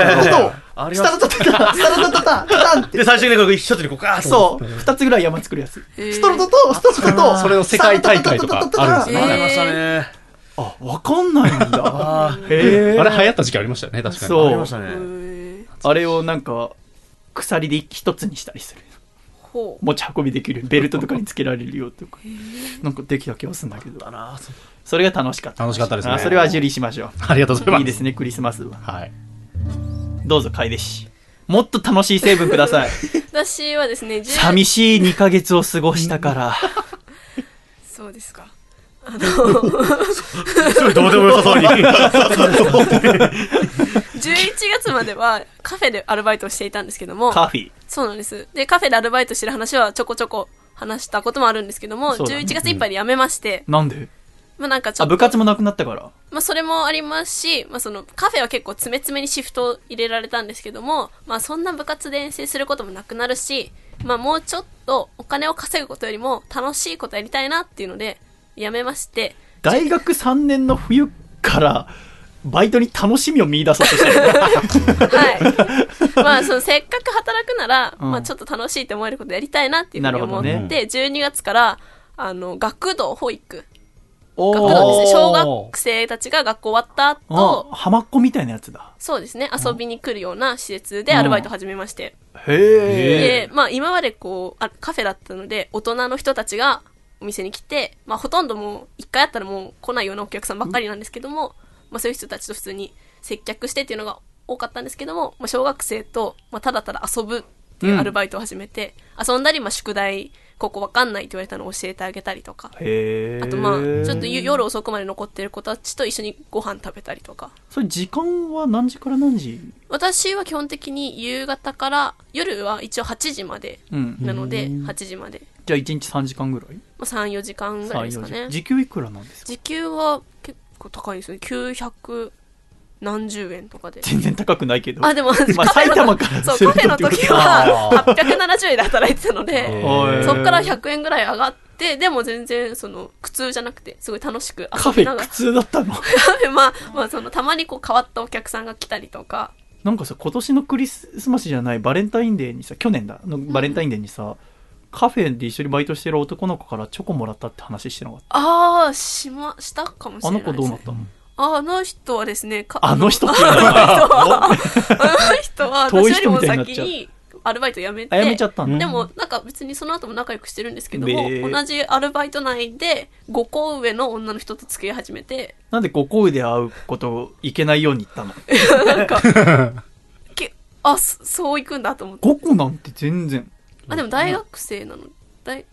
ありスタラタタタスタラタタタタンって。で、最終的にこう一つにこう、ガーッ。そう、二つぐらい山作るやつ。ストロトト、ストロトト。それの世界大会とかあるんですねありましたね。あ、わかんないんだ。あ。れ流行った時期ありましたよね、確かに。そうあ。れをなんか、鎖で一つにしたりする。持ち運びできる。ベルトとかにつけられるよとか。なんかできた気がするんだけど。だなそうそれが楽しかった。楽しかったですねあそれは受理しましょありがとうございまう。す。いいですね、クリスマスは。はい。どうぞ、楓氏。もっと楽しい成分ください。私はですね10寂しい2ヶ月を過ごしたから。そうですかすごいどうでもよさそうに。11月まではカフェでアルバイトをしていたんですけどもカフィ。そうなんですでカフェでアルバイトしてる話はちょこちょこ話したこともあるんですけども、そうだね11月いっぱいで辞めまして、なんで？まあなんかちょあ、っと部活もなくなったから。まあそれもありますし、まあそのカフェは結構詰め詰めにシフトを入れられたんですけども、まあそんな部活で遠征することもなくなるし、まあもうちょっとお金を稼ぐことよりも楽しいことやりたいなっていうので、辞めまして、大学3年の冬から、バイトに楽しみを見出そうとしてる。はい。まあそのせっかく働くなら、うんまあちょっと楽しいって思えることやりたいなっていうふうに思って、なるほど12月から、あの、学童保育。お学童ですね。小学生たちが学校終わったあ後、浜っ子みたいなやつだ。そうですね、遊びに来るような施設でアルバイトを始めまして。へえ。で、まあ今までこうあ、カフェだったので、大人の人たちがお店に来て、まあほとんどもう、一回やったらもう来ないようなお客さんばっかりなんですけども、まあそういう人たちと普通に接客してっていうのが多かったんですけども、まあ小学生と、まあただただ遊ぶっていうアルバイトを始めて、遊んだり、まあ宿題、ここわかんないって言われたのを教えてあげたりとか。あとまあ、ちょっとゆ夜遅くまで残ってる子たちと一緒にご飯食べたりとか。それ時間は何時から何時？私は基本的に夕方から、夜は一応8時までうん。なので、8時まで。じゃあ1日3時間ぐらい？まあ、3、4時間ぐらいですか3 4ね。時給いくらなんですか？時給は結構高いですね。900何十円とかで。全然高くないけど。あ、でも、まあカフェの埼玉からそう、カフェの時は870円で働いてたので、そっから100円ぐらい上がって、でも全然、その、苦痛じゃなくて、すごい楽しくカフェ苦。痛だったの？カフェ、まあ、まあ、その、たまにこう変わったお客さんが来たりとか、なんかさ、今年のクリスマスじゃないバレンタインデーにさ、去年だ、のバレンタインデーにさ、カフェで一緒にバイトしてる男の子からチョコもらったって話してなかっあー、しま、したかもしたれあのないです、ね。子どうなったの？あの人はですね、かあの人ってあの人は、あの人は、私よりも先にアルバイト辞めて、あやめちゃったの？でも、なんか別にその後も仲良くしてるんですけども、同じアルバイト内で5個上の女の人と付き合い始めて、なんでご好意で会うこといけないように言ったの？なんか、けあ、そそう行くんだと思って。5個なんて全然。あ、でも大学生なの。大、ん？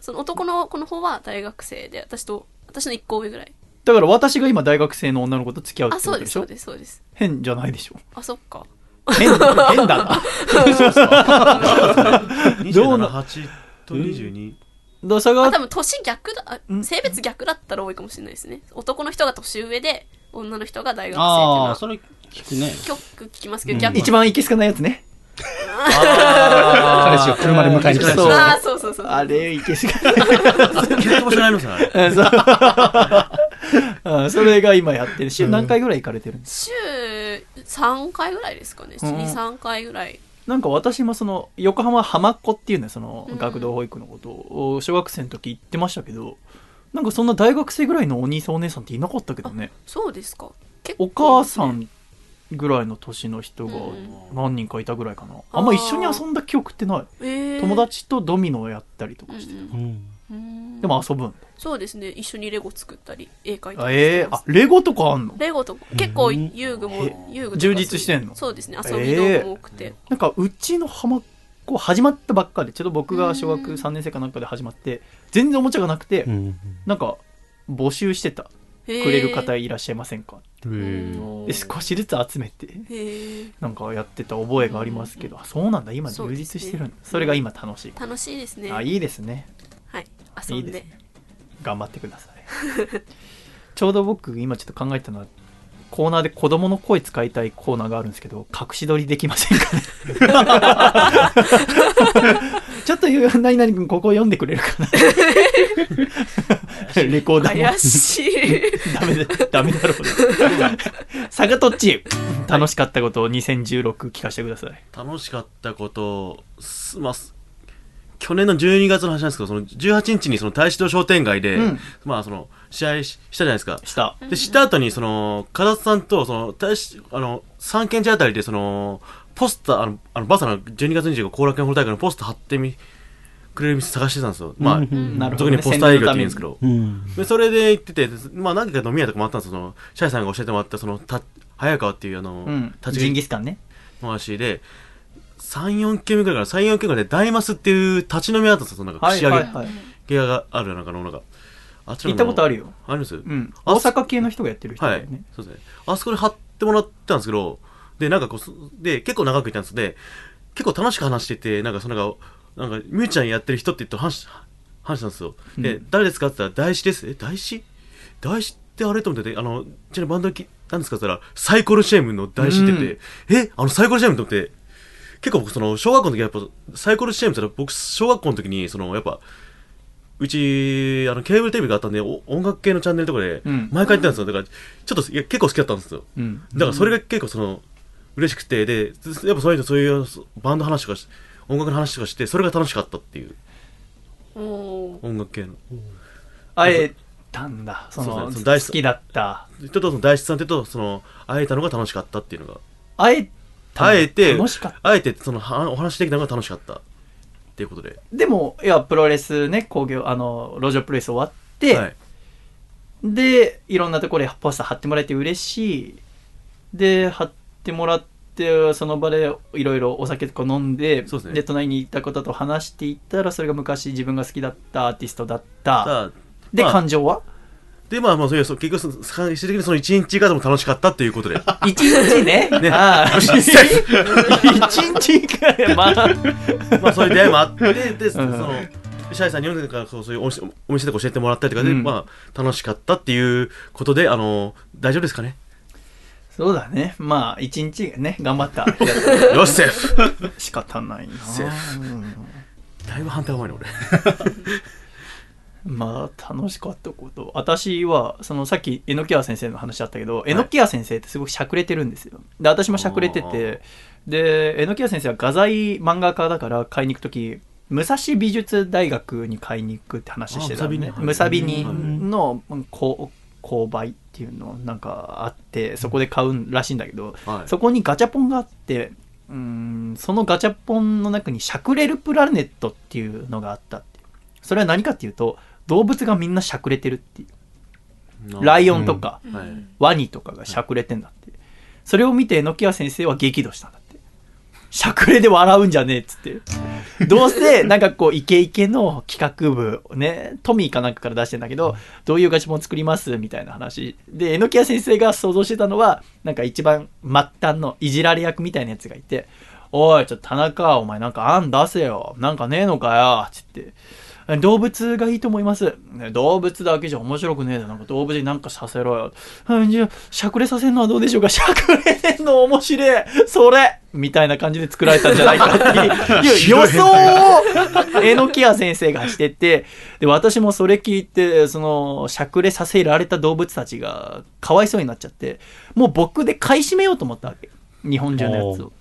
その男の子の方は大学生で、私と、私の1個上ぐらい。だから私が今大学生の女の子と付き合うっあ、そうです、てことでしょ？そうです、そうです。変じゃないでしょ？あ、そっか。変変だな。27、8と22。だ差が？まあ多分年逆だあん性別逆だったら多いかもしれないですね男の人が年上で女の人が大学生っていうのああ、はそれ聞くね。よく聞きますけど、うん逆一番いけすかないやつね。彼氏を車で迎えに来たりそうああそうそうそうあれ、いけすかない。結構しないのさ、あれ。うんそう うんそれが今やってる。週何回ぐらい行かれてるんです週3回ぐらいですかね、うん23回ぐらいなんか私もその、横浜浜っ子っていうね、そのうん、学童保育のことを、小学生の時言ってましたけど、なんかそんな大学生ぐらいのお兄さんお姉さんっていなかったけどね。そうですか結お母さんぐらいの年の人がうん何人かいたぐらいかな。あんま一緒に遊んだ記憶ってない。えー友達とドミノをやったりとかして。うんうん。うんでも遊ぶん？そうですね。一緒にレゴ作ったり絵描いたりええあ、レゴとかあんの？レゴとか結構遊具もえ遊具充実してんの？そうですね。遊び道具も多くて、なんかうちの浜っ子始まったばっかで、ちょっと僕が小学3年生かなんかで始まって、全然おもちゃがなくてう、ん。なんか募集してた。くれる方いらっしゃいませんか？で少しずつ集めてなんかやってた覚えがありますけどあそうなんだ。今充実してるんだ。それが今楽しい。楽しいですね。あいいですねはい。遊んでいいですね。頑張ってください。ちょうど僕今ちょっと考えたのはコーナーで子供の声使いたいコーナーがあるんですけど隠し撮りできませんかね？ちょっと言う何々君ここ読んでくれるかな？レコーダーも。怪しい。ダメだ、ダメだろうな。サガトッチ、楽しかったことを2016聞かせてください。楽しかったこと、すまあ、す去年の12月の話なんですけど、その18日にその大使堂商店街で、うんまあその、試合ししたじゃないですか。した。で、した後に、その、かさんと、その、大使、あの、三軒茶あたりで、その、ポスター、あの、あのバサの12月25日後楽園ホール大会のポスター貼ってみ、くれる店探してたんですよ。まあ、うんなるほど、ね。俗にポスター営業って言うんですけど。うん。で、それで行ってて、でまあ何回か飲み屋とかもあったんですよ。その、シャイさんが教えてもらった、その、た、早川っていうあの、うん。立ちジンギスカンね。の話で、3、4軒目ぐらいから、3、4軒ぐらいで、大マスっていう立ち飲み屋だったんですよ。なんか、はい串揚げはいはい。系がある、なんかの、なんか。あっちの行ったことあるよ。あります？うん。あ大阪系の人がやってる人だはいよね。。そうですね。あそこで貼ってもらったんですけど、で、なんかこうす、で、結構長くいたんですで、結構楽しく話してて、なんかそのなんか、なんか、みゆちゃんやってる人って言って話し、話したんですよ。で、うん誰ですかって言ったら、大志です。え、大志？大志ってあれ？と思ってて、あの、ちなみにバンドき、なんですかって言ったら、サイコロシェームの大志って言って、え、あの、サイコロシェームと思って、結構僕、その、小学校の時やっぱ、サイコロシェームって僕、小学校の時に、その、やっぱ、うち、あの、ケーブルテレビがあったんで、お音楽系のチャンネルとかでうん、毎回やってたんですよ。だから、ちょっと、いや、結構好きだったんですよ。うん。だからそれが結構その、嬉しくて、で、やっぱそういうの、そういうバンド話とかし、音楽の話とかして、それが楽しかったっていう、音楽系の。会えたんだ。その、そうそう大好き好きだった。人とその大志さんってと、その、会えたのが楽しかったっていうのが、会えたの会えて、楽しかった。会えて、その、はお話できたのが楽しかった。っていうことで。でも、いや、プロレスね、工業、あの、路上プロレス終わって、はい。で、いろんなところでポスター貼ってもらえて嬉しい。で、貼ってもらって、その場でいろいろお酒とか飲んで、ですね隣にいた方と話していったら、それが昔自分が好きだったアーティストだった。で、まあ感情は？で、まあ、まあ、そういう、結局その、最終的にその一日がでも楽しかったっていうことで。一日ね？ねああ。一日？かい。まあ。まあ、そういう出会いもあって、で、そうんの、シャイさんに読んでから、そうそういうお店教えてもらったりとかで、うんまあ、楽しかったっていうことで、あの、大丈夫ですかね？そうだね。まあ、一日がね、頑張った。よし、セーフ仕方ないな。セーうんだいぶ反対甘いね、俺。まあ楽しかったこと。私はそのさっき榎谷先生の話あったけど榎谷先生ってすごくしゃくれてるんですよ。で私もしゃくれててで榎谷先生は画材漫画家だから買いに行く時武蔵美術大学に買いに行くって話してたのねあ武武蔵美にの購買っていうのなんかあってそこで買うらしいんだけど、はい。そこにガチャポンがあってうーんそのガチャポンの中にしゃくれるプラネットっていうのがあったそれは何かっていうと動物がみんなしゃくれてるっていうライオンとか、はい。ワニとかがしゃくれてんだってそれを見て榎谷先生は激怒したんだってしゃくれで笑うんじゃねえっつって。どうせ、なんかこう、イケイケの企画部、ね、トミーかなんかから出してんだけど、どういうガチモン作りますみたいな話。で、榎谷先生が想像してたのは、なんか一番末端のいじられ役みたいなやつがいて、おい、ちょっと田中、お前なんか案出せよ。なんかねえのかよ。つって。動物がいいと思います。ね動物だけじゃ面白くねえだなんか動物になんかさせろよ。うんじゃあ、しゃくれさせるのはどうでしょうか？しゃくれてんの面白いそれみたいな感じで作られたんじゃないかっていう予想を、えのきや先生がしてて、で、私もそれ聞いて、その、しゃくれさせられた動物たちが、かわいそうになっちゃって、もう僕で買い占めようと思ったわけ。日本中のやつを。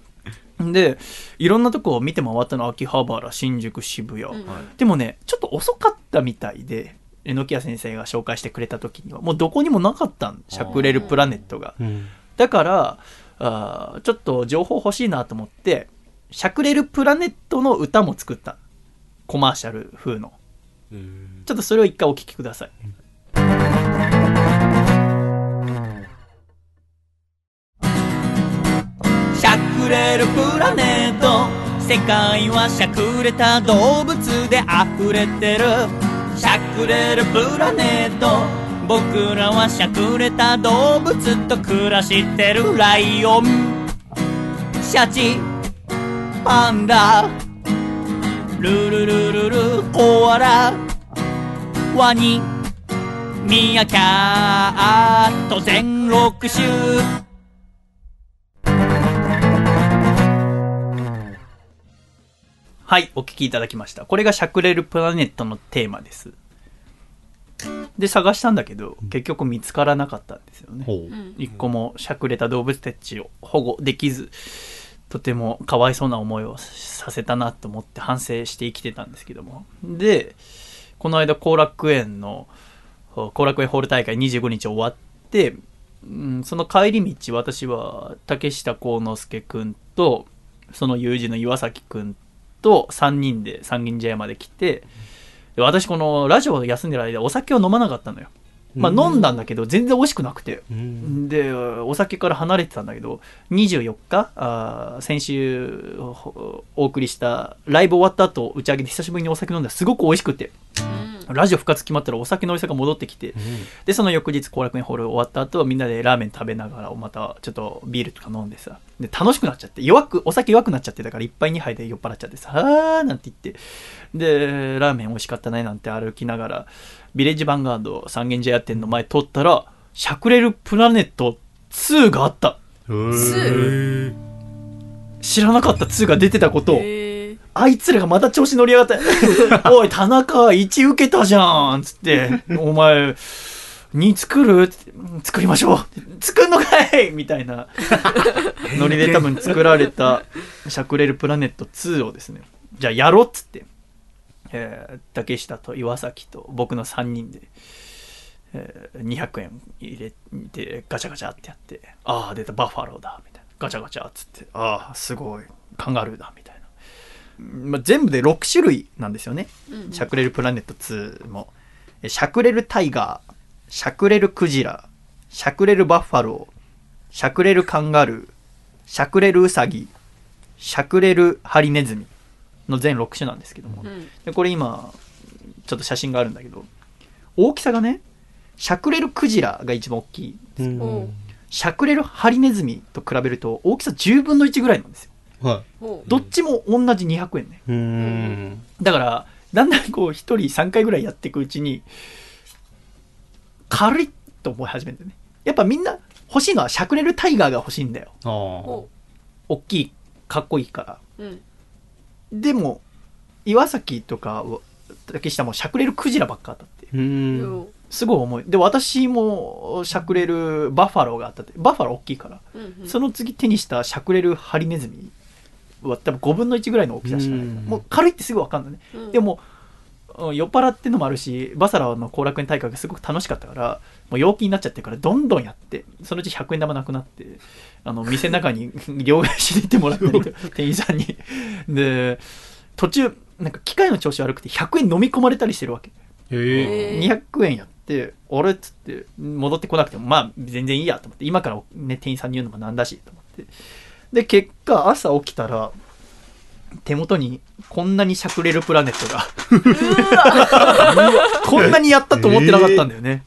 で、いろんなとこを見て回ったの、秋葉原、新宿、渋谷。うんでもね、ちょっと遅かったみたいで、榎谷先生が紹介してくれた時には、もうどこにもなかったん、しゃくれるプラネットが。うんだから、あーちょっと情報欲しいなと思って、しゃくれるプラネットの歌も作った。コマーシャル風の。ちょっとそれを一回お聞きください。しゃくれるプラネット。世界はしゃくれた動物で溢れてる。しゃくれるプラネット。僕らはしゃくれた動物と暮らしてる。ライオン。シャチ。パンダ。ルルルルル。コアラ。ワニ。ミヤキャット全6種。はい、お聞きいただきました。これがしゃくれるプラネットのテーマです。で、探したんだけど、結局見つからなかったんですよね。ほううん一個もしゃくれた動物たちを保護できず、とてもかわいそうな思いをさせたなと思って反省して生きてたんですけども。で、この間後楽園の、後楽園ホール大会25日終わって、うん、その帰り道、私は竹下幸之助くんと、その友人の岩崎くんと3人で三軒茶屋まで来て、で私このラジオ休んでる間お酒を飲まなかったのよ。まあ飲んだんだけど全然美味しくなくて。うん。で、お酒から離れてたんだけど、24日、あー先週ほお送りしたライブ終わった後、打ち上げで久しぶりにお酒飲んだらすごく美味しくて、ラジオ復活決まったらお酒の美味しさが戻ってきて、で、その翌日後楽園ホール終わった後、みんなでラーメン食べながら、またちょっとビールとか飲んでさ、で、楽しくなっちゃって、弱く、お酒弱くなっちゃってたから、一杯二杯で酔っ払っちゃってさ、あーなんて言って、で、ラーメン美味しかったねなんて歩きながら、ビレッジヴァンガード三軒茶屋店の前通ったら、しゃくれるプラネット2があった。2知らなかった2が出てたことを、あいつらがまた調子乗り上がって、おい、田中、1受けたじゃんつって、お前、2作る？作りましょう。作んのかい！みたいな。ノリで多分作られたしゃくれるプラネット2をですね、じゃあやろうっつって、えー竹下と岩崎と僕の3人で、えー200円入れてガチャガチャってやって、ああ、出たバッファローだ、みたいな。ガチャガチャっつって、ああ、すごい、カンガルーだ、みたいな。まあ、全部で6種類なんですよね。うんしゃくれるプラネット2も。えしゃくれるタイガー、しゃくれるクジラ、しゃくれるバッファロー、しゃくれるカンガルー、しゃくれるウサギ、しゃくれるハリネズミの全6種なんですけども。うんでこれ今、ちょっと写真があるんだけど、大きさがね、しゃくれるクジラが一番大きい。うんおうしゃくれるハリネズミと比べると大きさ10分の1ぐらいなんですよ。はほうどっちも同じ200円ね。だから、だんだんこう、一人3回ぐらいやっていくうちに、軽いと思い始めるんだよね。やっぱみんな欲しいのはしゃくれるタイガーが欲しいんだよ。ああほ大きい、かっこいいから。ううんでも、岩崎とか、竹下もしゃくれるクジラばっか当たって。うんよすごい重い。で、私もしゃくれるバッファローがあったって。バッファロー大きいから。ううんうんその次手にしたしゃくれるハリネズミは多分5分の1ぐらいの大きさしかないから。うんもう軽いってすぐ分かんないね。うんでも、うん酔っ払ってのもあるし、バサラの後楽園大会がすごく楽しかったから、もう陽気になっちゃってるから、どんどんやって、そのうち100円玉なくなって、あの、店の中に 両替しに行ってもらったりと、店員さんに。で、途中、なんか機械の調子悪くて100円飲み込まれたりしてるわけ。へえへえ200円やって、あれっつって、戻ってこなくても、まあ、全然いいやと思って、今からね、店員さんに言うのもなんだし、と思って。で、結果、朝起きたら、手元にこんなにしゃくれるプラネットが。こんなにやったと思ってなかったんだよね、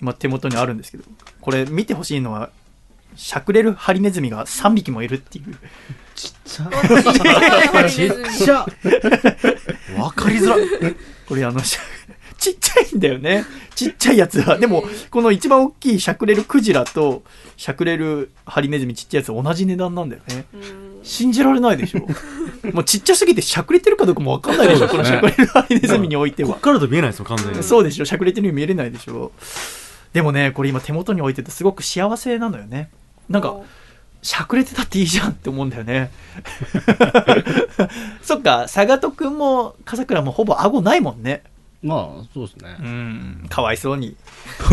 今手元にあるんですけど。これ見てほしいのはしゃくれるハリネズミが3匹もいるっていう。ハリネズミ。わかりづらい。これあのしゃちっちゃいんだよねちっちゃいやつはでもこの一番大きいしゃくれるクジラとしゃくれるハリネズミちっちゃいやつ同じ値段なんだよねうん信じられないでしょもうちっちゃすぎてしゃくれてるかどうかもわかんないでしょ、このしゃくれるハリネズミにおいてはこっ。からだと見えないですよ、完全に。そうでしょしゃくれてるように見えれないでしょでもね、これ今手元に置いててすごく幸せなのよね。なんか、しゃくれてたっていいじゃんって思うんだよね。そっか、佐賀とくんも笠倉もほぼ顎ないもんね。まあ、そうですねう。ん、かわいそうに。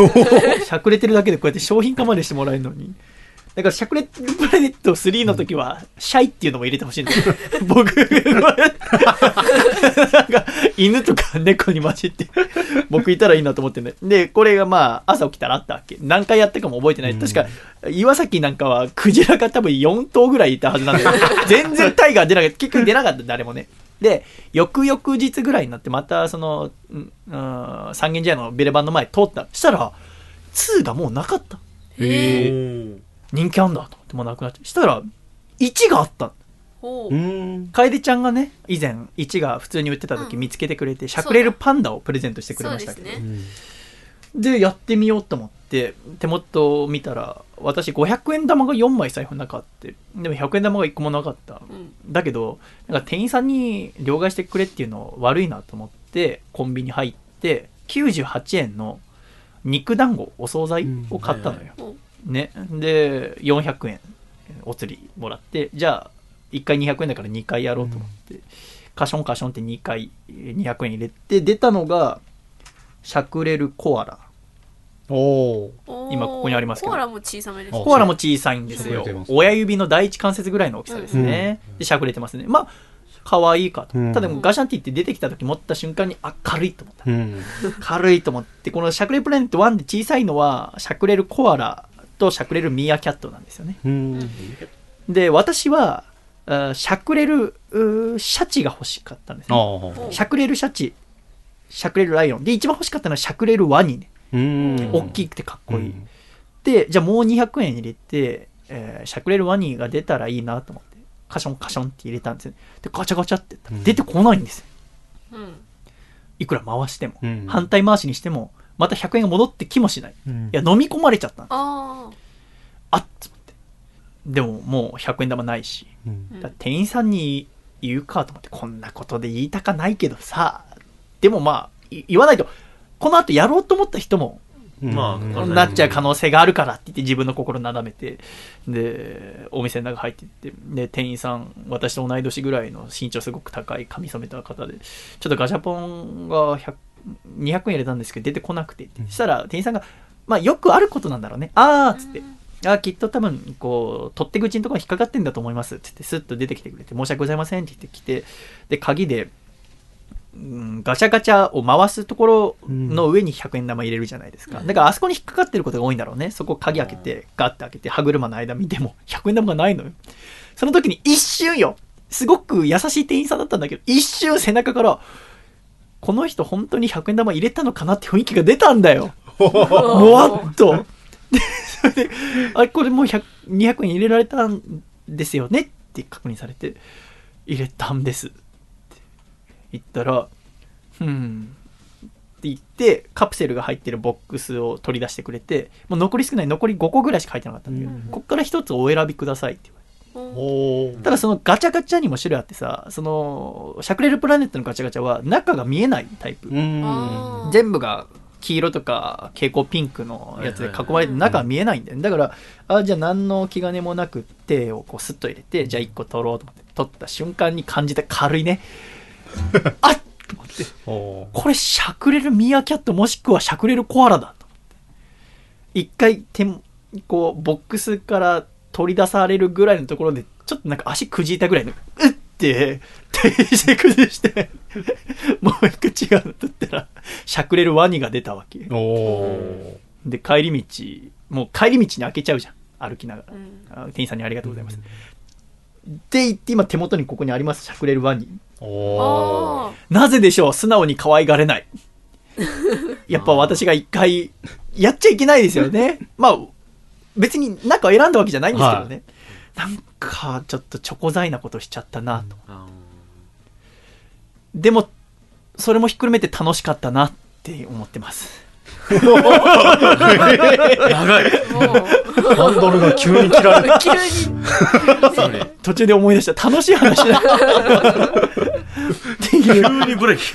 しゃくれてるだけでこうやって商品化までしてもらえるのに。だから、しゃくれてるプラネット3の時は、シャイっていうのも入れてほしいんだよ。僕、なんか、犬とか猫に混じって、僕いたらいいなと思ってね。で、これがまあ、朝起きたらあったわけ。何回やったかも覚えてない。確か、岩崎なんかは、クジラが多分4頭ぐらいいたはずなんだよ。全然タイガー出なかった。結局出なかった、誰もね。で、翌々日ぐらいになって、また、その、うん、うん三軒茶屋のビレバンの前通った。したら、2がもうなかった。へえー人気あんだと思ってもうなくなっちゃう。したら、1があった。楓ちゃんがね、以前、1が普通に売ってた時うん見つけてくれて、しゃくれるパンダをプレゼントしてくれましたけど。ですねで、やってみようと思って、手元を見たら、私500円玉が4枚財布の中あって、でも100円玉が1個もなかった。うんだけど、なんか店員さんに両替してくれっていうの悪いなと思って、コンビニ入って、98円の肉団子、お惣菜を買ったのよ。ほね。で、400円お釣りもらって、じゃあ、1回200円だから2回やろうと思って、カションカションって2回えー200円入れて、出たのが、しゃくれるコアラ。おー。う今ここにありますけどコアラも小さめですコアラも小さいんですよしゃくれてま。す親指の第一関節ぐらいの大きさですね。で、しゃくれてますね。まあ、可愛いかと。うんただ、ガシャンって言って出てきた時持った瞬間に、あ、軽いと思った。うん。軽いと思って、このしゃくれプラネット1で小さいのは、しゃくれるコアラとしゃくれるミーアキャットなんですよね。うん。で、私は、あしゃくれるシャチが欲しかったんですあね。あ。しゃくれるシャチ、しゃくれるライオン。で、一番欲しかったのはしゃくれるワニね。うん。大きくてかっこいい。うんで、じゃあもう200円入れて、えーしゃくれるワニが出たらいいなと思って、カションカションって入れたんですよ。で、ガチャガチャって出てこないんですよ。うんいくら回しても。うん反対回しにしても、また100円が戻ってきもしない。うんいや、飲み込まれちゃったんですああっつって。でも、もう100円玉ないし。店員さんに言うかと思って、こんなことで言いたかないけどさ、でもまあ、い言わないと、この後やろうと思った人も、まあなっちゃう可能性があるからって言って自分の心なだめて、で、お店の中入っていって、で、店員さん、私と同い年ぐらいの身長すごく高い髪染めた方で、ちょっとガチャポンが100 200円入れたんですけど出てこなくて、そしたら店員さんが、まあよくあることなんだろうね。あーっつって、あーきっと多分、こう、取っ手口のところに引っかかってんだと思います。って言って、スッと出てきてくれて、申し訳ございませんって言ってきて、で、鍵で、うんガチャガチャを回すところの上に100円玉入れるじゃないですか。だからあそこに引っかかってることが多いんだろうね。そこ鍵開けて、ガッて開けて、歯車の間見ても100円玉がないのよ。その時に一瞬よ。すごく優しい店員さんだったんだけど、一瞬背中から、この人本当に100円玉入れたのかなって雰囲気が出たんだよ。もわっと。で、それで、あれ、これもう100 200円入れられたんですよねって確認されて、入れたんです。って言ったら、うん。って言って、カプセルが入ってるボックスを取り出してくれて、もう残り少ない、残り5個ぐらいしか入ってなかったんだけど、うんこっから一つお選びくださいって言われて。ただそのガチャガチャにも種類あってさ、その、シャクレルプラネットのガチャガチャは中が見えないタイプ。全部が黄色とか蛍光ピンクのやつで囲まれて中は見えないんだよねだからあじゃあ何の気兼ねもなく手をこうスッと入れてじゃあ1個取ろうと思って取った瞬間に感じた軽いねあっと思って。これしゃくれるミーアキャットもしくはしゃくれるコアラだと思って。一回手もこうボックスから取り出されるぐらいのところでちょっとなんか足くじいたぐらいのうって停止崩してもう一個違うの取ったらしゃくれるワニが出たわけ。で帰り道もう帰り道に開けちゃうじゃん。歩きながうん。店員さんにありがとうございます。って言って今手元にここにあります、しゃくれるワニ。なぜでしょう？素直に可愛がれない。やっぱ私が一回、やっちゃいけないですよね。まあ、別に中を選んだわけじゃないんですけどね。なんか、ちょっとチョコ材なことしちゃったなと。でも、それもひっくるめて楽しかったなって思ってます。長いハンドルが急に切られ急に途中で思い出した。楽しい話だ。っていう急にブレーキ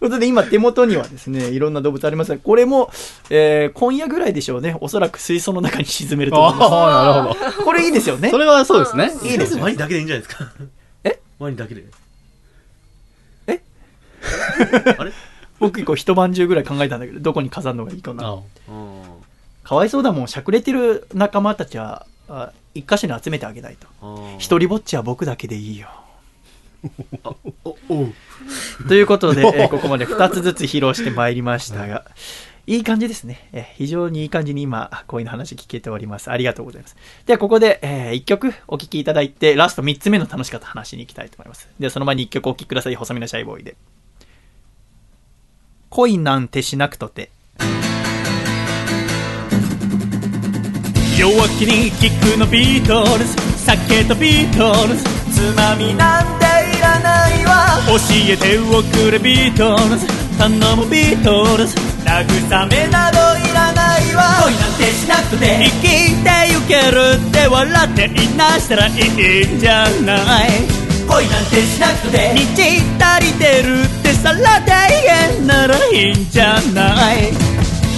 ことで今手元にはですね、いろんな動物ありますが、これも、えー今夜ぐらいでしょうね。おそらく水槽の中に沈めると思いまああ、なるほど。す。これいいですよねそ。れはそうですね。いいですよワニだけでいいんじゃないですかえ？ワニだけでえ？あれ？僕一個一晩中ぐらい考えたんだけど、どこに飾るのがいいかな。かわいそうだもん。しゃくれてる仲間たちは、あ一箇所に集めてあげないと。うん一人ぼっちは僕だけでいいよ。ということで、えーここまで2つずつ披露してまいりましたが、いい感じですね。えー非常にいい感じに今、恋の話聞けております。ありがとうございます。では、ここで、え1曲お聴きいただいて、ラスト3つ目の楽しかった話に行きたいと思います。では、その前に1曲お聴きください。細身のシャイボーイで。恋なんてしなくて。弱気に聞くのビートルズ。酒とビートルズ。つまみなんていらないわ。教えておくれビートルズ。頼むビートルズ。慰めなどいらないわ。恋なんてしなくて。生きてゆけるって笑っていなしたらいいんじゃない恋なんてしなくて。満ち足りてるってさらで言えんならいいんじゃない？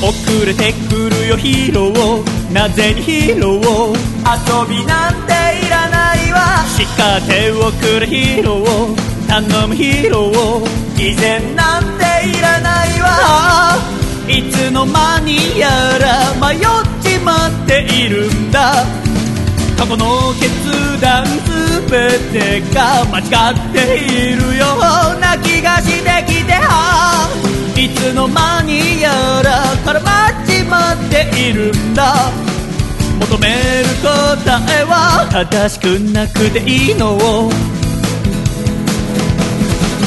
遅れてくるよヒーローなぜにヒーロー遊びなんていらないわ。叱っておくれヒーロー頼むヒーロー偽善なんていらないわ。いつの間にやら迷っちまっているんだ。過去の決断すべてが間違っているような気がしてきてはいつの間にやら絡まっちまっているんだ。求める答えは正しくなくていいのを。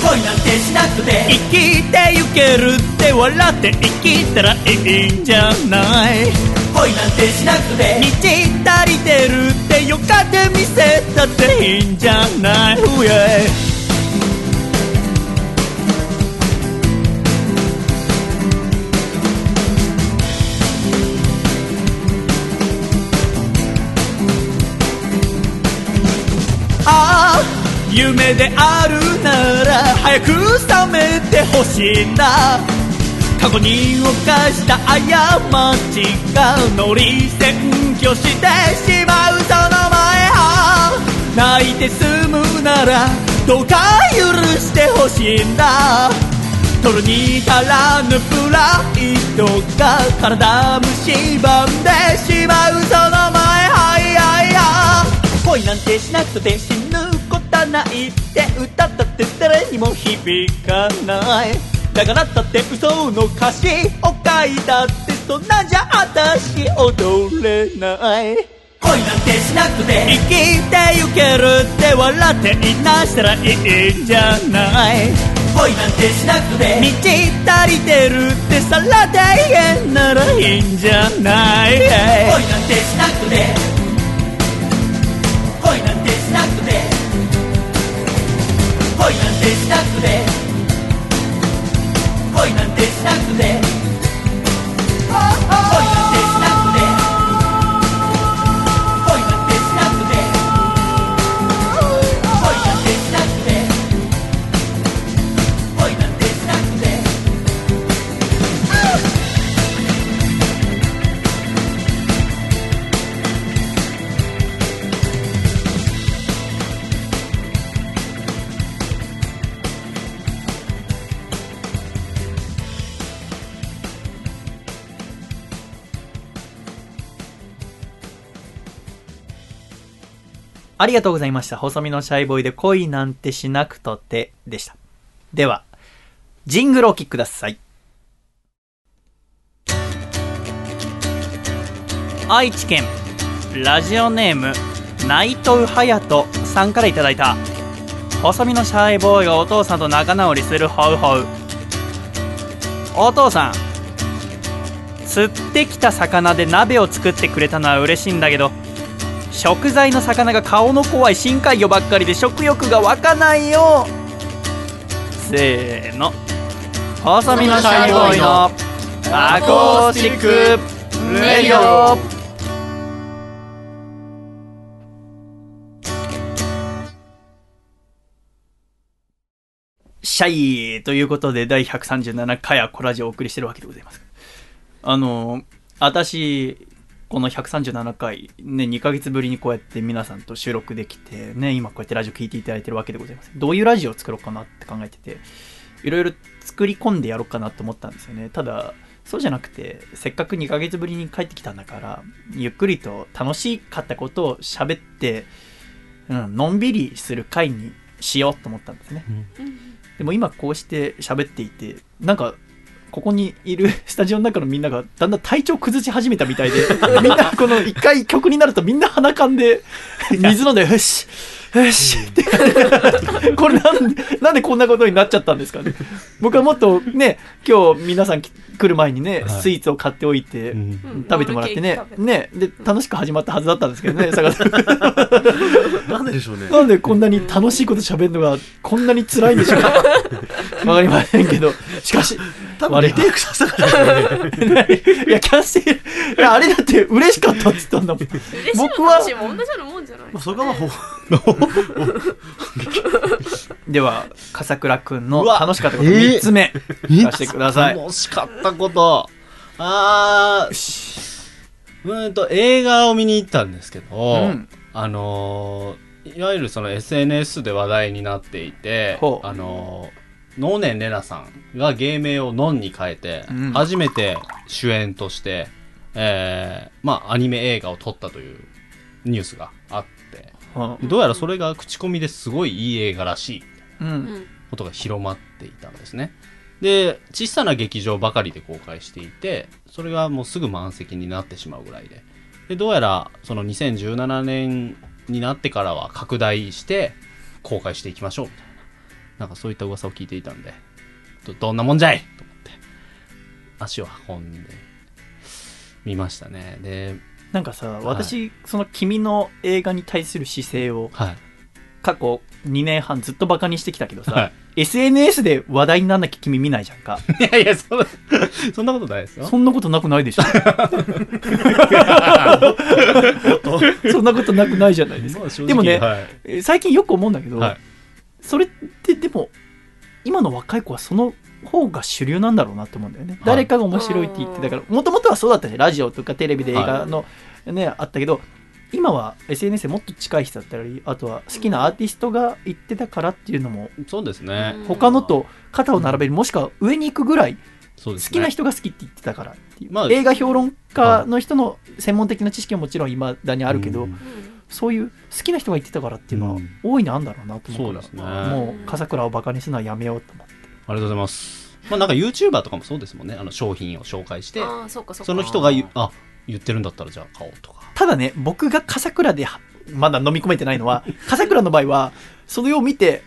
恋なんてしなくて生きてゆけるって笑って生きたらいいんじゃない？恋なんてしなくて。満ち足りてるってよかって見せたっていいんじゃない？yeah ああ夢であるなら早く覚めてほしいな。過去に犯した過ちが乗り占拠してしまうその前は泣いて済むならどうか許してほしいんだ。取るに足らぬプライドが体蝕んでしまうその前。はいはいはい。恋なんてしなくて死ぬことないって歌ったって誰にも響かない。だからだって嘘の歌詞を書いたってそんなんじゃ私踊れない。恋なんてしなくて。生きてゆけるって笑っていなしたらいいんじゃない。恋なんてしなくて。満ち足りてるってさらで言えんならいいんじゃない。恋なんてしなくて。恋なんてしなくて。恋なんてしなくて恋なんてしなくてありがとうございました。細身のシャイボーイで恋なんてしなくとてでした。では、ジングルをお聴きください。愛知県、ラジオネーム、内藤隼人さんからいただいた細身のシャイボーイがお父さんと仲直りするホウホウお父さん釣ってきた魚で鍋を作ってくれたのは嬉しいんだけど食材の魚が顔の怖い深海魚ばっかりで食欲が湧かないよ。せーの。細身のシャイボーイのアコースティックレディオシャイということで第137回アコラジをお送りしてるわけでございます。あの私この137回ね2ヶ月ぶりにこうやって皆さんと収録できてね今こうやってラジオ聞いていただいてるわけでございます。どういうラジオを作ろうかなって考えてていろいろ作り込んでやろうかなと思ったんですよね。ただそうじゃなくてせっかく2ヶ月ぶりに帰ってきたんだからゆっくりと楽しかったことを喋って、うん、のんびりする回にしようと思ったんですね、でも今こうして喋っていてなんかここにいる スタジオの中のみんながだんだん体調崩し始めたみたいでみんなこの一回曲になるとみんな鼻かんで水飲んでよしよしってこれなんでなんでこんなことになっちゃったんですかね。僕はもっとね今日皆さんき来る前にね、はい。スイーツを買っておいて、食べてもらってねねで楽しく始まったはずだったんですけどね坂田さん。なんででしょうね。なんでこんなに楽しいこと喋るのがこんなに辛いんでしょうか。わかりませんけど。しかし多分リテイクさせた。からねいやキャンセル。いやあれだって嬉しかったって言ったんだもん。嬉しい僕は。も楽しいも同じようなもんじゃない？まあそこはほ では笠倉くんのうわ。楽しかったことえー。3つ目聞かせてください、楽しかったこと。あー、うーんと、映画を見に行ったんですけど、うん。あのーいわゆるその SNS で話題になっていてあのー、ノーネンレナさんが芸名をノンに変えて、うん初めて主演として、えー、まあ、アニメ映画を撮ったというニュースがあって、うんどうやらそれが口コミですごいいい映画らしいことが広まっていたんですね。で、小さな劇場ばかりで公開していて、それがもうすぐ満席になってしまうぐらいで。で、どうやらその2017年になってからは拡大して公開していきましょうみたいな。なんかそういった噂を聞いていたんで、どどんなもんじゃい？と思って、足を運んで見ましたね。で、なんかさ私、その君の映画に対する姿勢をはい。過去2年半ずっとバカにしてきたけどさ、は SNS で話題になんなきゃ君見ないじゃんか。いやいや、そんな、そんなことないですよ。そんなことなくないでしょ？そんなことなくないじゃないですか。まあでもね最近よく思うんだけど、はいそれってでも今の若い子はその方が主流なんだろうなって思うんだよね、誰かが面白いって言ってだからもともとはそうだったしラジオとかテレビで映画の、ねあったけど今は SNS でもっと近い人だったりあとは好きなアーティストが言ってたからっていうのもそうですね。うん。他のと肩を並べるもしくは上に行くぐらい好。きな人が好きって言ってたからまあ映画評論家の人の専門的な知識はもちろん今だにあるけど、うんそういう好きな人が言ってたからっていうのはうん大いにあるんだろうなと思うから、そうですねもう笠倉をバカにするのはやめようと思ってありがとうございます。まあなんか YouTuber とかもそうですもんね。あの商品を紹介して、そうかそうかその人があ、言ってるんだったらじゃあ買おうとか。ただね僕が笠倉ではまだ飲み込めてないのは笠倉の場合はそれを見て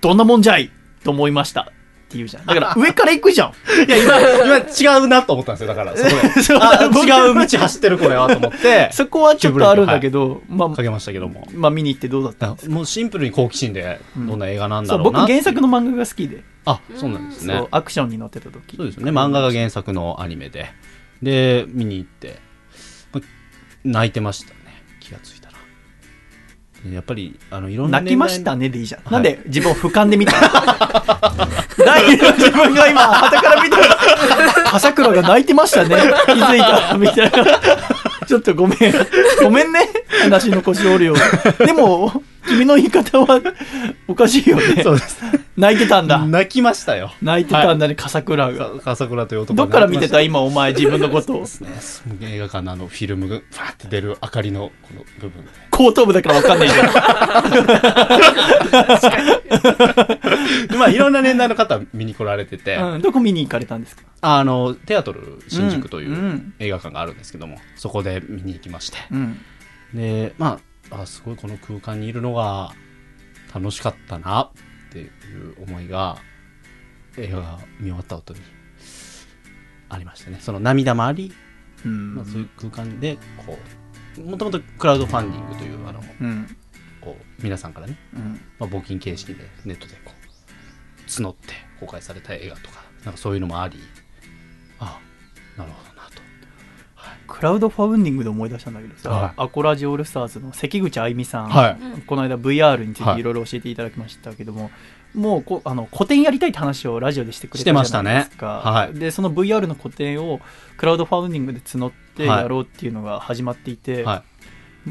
どんなもんじゃいと思いましたって言うじゃんだから上から行くじゃんいや、今、今違うなと思ったんですよ。だから、そこで。あ、僕違う道走ってるこれはと思って、そこはちょっとあるんだけど、まあかけましたけども。まあ見に行ってどうだったんですか？もうシンプルに好奇心で、どんな映画なんだろうな。僕原作の漫画が好きで、あ、そうなんですね。アクションに乗ってた時そうですよね。漫画が原作のアニメで。で、見に行って、ま泣いてましたやっぱり、あの、いろんな泣きましたね。ねでいいじゃん、はい。なんで自分を俯瞰で見た 第二の自分が今旗から見た笠倉が泣いてましたね。気づいたみたいな。ちょっとごめん。ごめんね。話の腰折るよでも君の言い方はおかしいよね。そうです。泣いてたんだ。泣きましたよ。泣いてたんだね笠倉が。か笠倉という男どっから見てた今お前自分のことを？ね。映画館のあのフィルムがファーって出る明かりのこの部分で後頭部だから分かんないじ まあいろんな年代の方見に来られてて、うん、どこ見に行かれたんですか？あのテアトル新宿という映画館があるんですけども、そこで見に行きまして。うん。でまああすごいこの空間にいるのが楽しかったなっていう思いが映画が見終わった後にありましたね。その涙もあり、うん。まあ、そういう空間でこうもともとクラウドファンディングというあのうん。こう皆さんからね、うん。まあ、募金形式でネットでこう募って公開された映画とかなんかそういうのもありああなるほどなと。クラウドファウンディングで思い出したんだけどさ、はい。アコラジオールスターズの関口あゆみさん、はい。この間 VR についはい。ていろいろ教えていただきましたけども、もうこあの個展やりたいって話をラジオでしてくれてましたね。はい。でその VR の個展をクラウドファウンディングで募ってやろうっていうのが始まっていて、は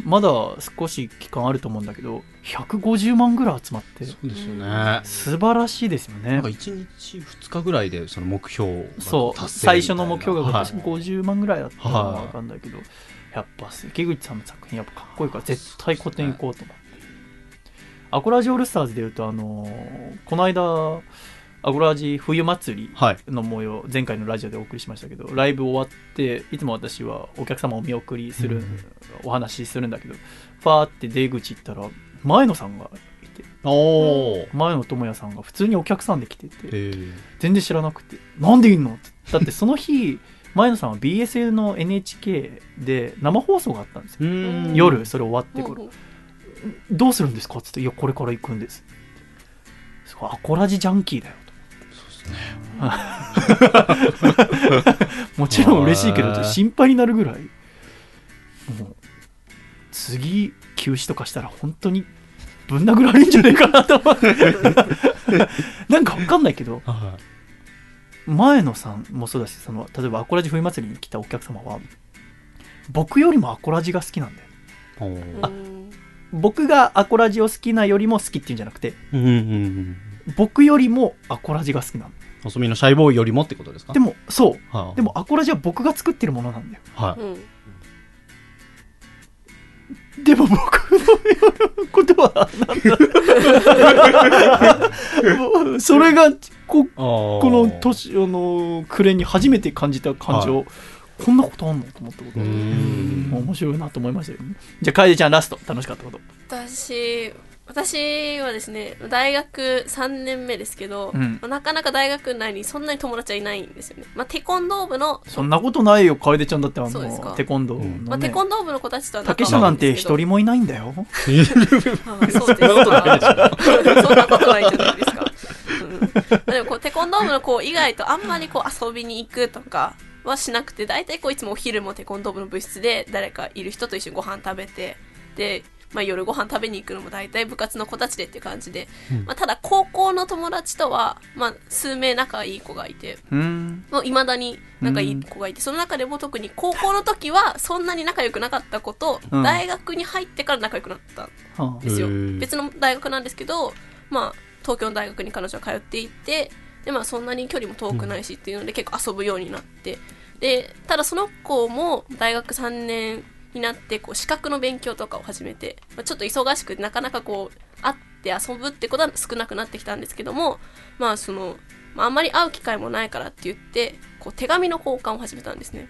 まだ少し期間あると思うんだけど150万ぐらい集まってそうですよね。素晴らしいですよね。なんか1日2日ぐらいでその目標がそう最初の目標がはい。50万ぐらいだったかなはいわかんないけど、やっぱ関口さんの作品やっぱかっこいいから絶対個展行こうと思って、アコラジオールスターズでいうとあのーこの間アコラジ冬祭りはい。の模様前回のラジオでお送りしましたけどライブ終わっていつも私はお客様をお見送りする、お話しするんだけどファーって出口行ったら前野さんがいて。前野智也さんが普通にお客さんで来てて、え全然知らなくてなんでいんのって。だってその日 前野さんは BSL の NHK で生放送があったんですよ、うん。夜それ終わってほう頃どうするんですかっつって「いやこれから行くんです」すごいアコラジジャンキーだよと もちろん嬉しいけど心配になるぐらい。もう次休止とかしたら本当にぶん殴られるんじゃないかなと思って なんか分かんないけどは前野さんもそうだしその例えばアコラジ冬祭りに来たお客様は僕よりもアコラジが好きなんだよいおー。うん。僕がアコラジを好きなよりも好きっていうんじゃなくてうんうんうん僕よりもアコラジが好きなの細身のシャイボーイよりもってことですか？でもそう。はあ。でもアコラジは僕が作ってるものなんだよ。はい。うん。でも僕のことはなんだ それがこここの年あの暮れに初めて感じた感情、こんなことあんの？と思ったこと。面白いなと思いましたよ。ねじゃあ楓ちゃんラスト。楽しかったこと。私私はですね大学3年目ですけど、うん。まあなかなか大学内にそんなに友達はいないんですよね、まあ、テコンドー部の、そんなことないよ楓ちゃんだってあのテコンドー。の、ねまあ、テコンドー部の子たちとは竹下なんてですけど。一人もいないんだよ。ああそうです。か。そんなことないそんなことないじゃないです。か。うん、でもこうテコンドー部の子以外とあんまりこう遊びに行くとかはしなくて、大体こういつもお昼もテコンドー部の部室で誰かいる人と一緒にご飯食べて、で、まあ、夜ご飯食べに行くのも大体部活の子たちでっていう感じで、まあ、ただ高校の友達とは、まあ、数名仲いい子がいて、うん。もう未だに仲いい子がいて、その中でも特に高校の時はそんなに仲良くなかった子と、うん。大学に入ってから仲良くなったんはですよ。別の大学なんですけど、まあ、東京の大学に彼女は通っていてで、まあ、そんなに距離も遠くないしっていうので結構遊ぶようになって。でただその子も大学3年になってこう資格の勉強とかを始めて、まあ、ちょっと忙しくてなかなかこう会って遊ぶってことは少なくなってきたんですけどもまあその、まあ、あんまり会う機会もないからって言ってこう手紙の交換を始めたんですね。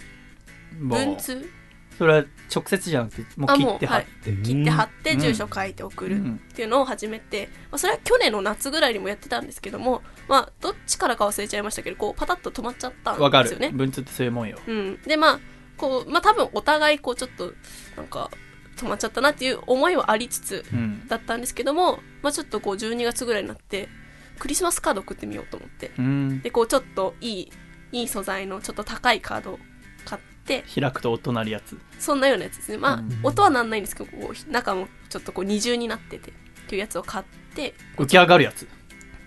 文通？それは直接じゃなくてもう切って貼っはい。て、切って貼ってうん。住所書いて送るうん。っていうのを始めて、まあ、それは去年の夏ぐらいにもやってたんですけども、まあ、どっちからか忘れちゃいましたけどこうパタッと止まっちゃったんわかですよね。る。文通ってそういうもんよ。うん、でまあこう、まあ、多分お互いこうちょっとなんか止まっちゃったなっていう思いはありつつうん。だったんですけども、まあ、ちょっとこう12月ぐらいになってクリスマスカード送ってみようと思って。うん。でこうちょっといいいい素材のちょっと高いカードを買って開くと音鳴るやつ。そんなようなやつですね。まあ、うん。音はなんないんですけど、こう中もちょっとこう二重になってて、っていうやつを買って、浮き上がるやつ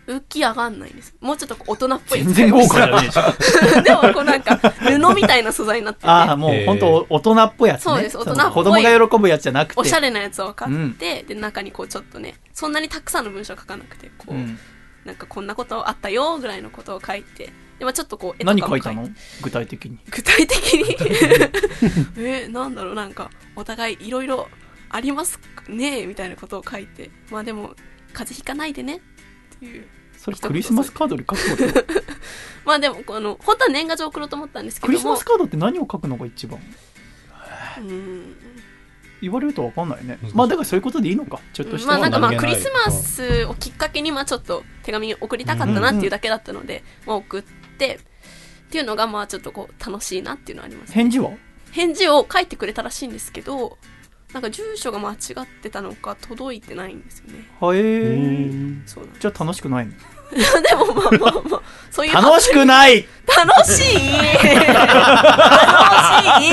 浮き上がんないんです。もうちょっとこう大人っぽい。やつ。全然豪華じゃねえじゃん。でもこうなんか布みたいな素材になってて、ああもう本当大人っぽいやつね。そうです大人っぽい。の子供が喜ぶやつじゃなくて。おしゃれなやつを買って、で中にこうちょっとね、そんなにたくさんの文章書かなくて、こう、うん。なんかこんなことあったよぐらいのことを書いて、でまあちょっとこう絵とかも何書いたの？具体的に。具体的に？えなんだろうなんかお互いいろいろありますねみたいなことを書いて。まあでも風邪ひかないでねそれクリスマスカードで書くこと まあでもこの本当は年賀状送ろうと思ったんですけども。クリスマスカードって何を書くのが一番？うん。言われると分かんないね。まあだからそういうことでいいのかちょっとしたまあなんかまあクリスマスをきっかけにまあちょっと手紙送りたかったなっていうだけだったので、まあ送ってっていうのがまあちょっとこう楽しいなっていうのはあります返事は？返事を書いてくれたらしいんですけどなんか住所が間違ってたのか届いてないんですよね。はえ。うーん。そうなんでじゃあ楽しくないの？す でもまあまあまあ。そういう楽しくない！楽しい！楽しい！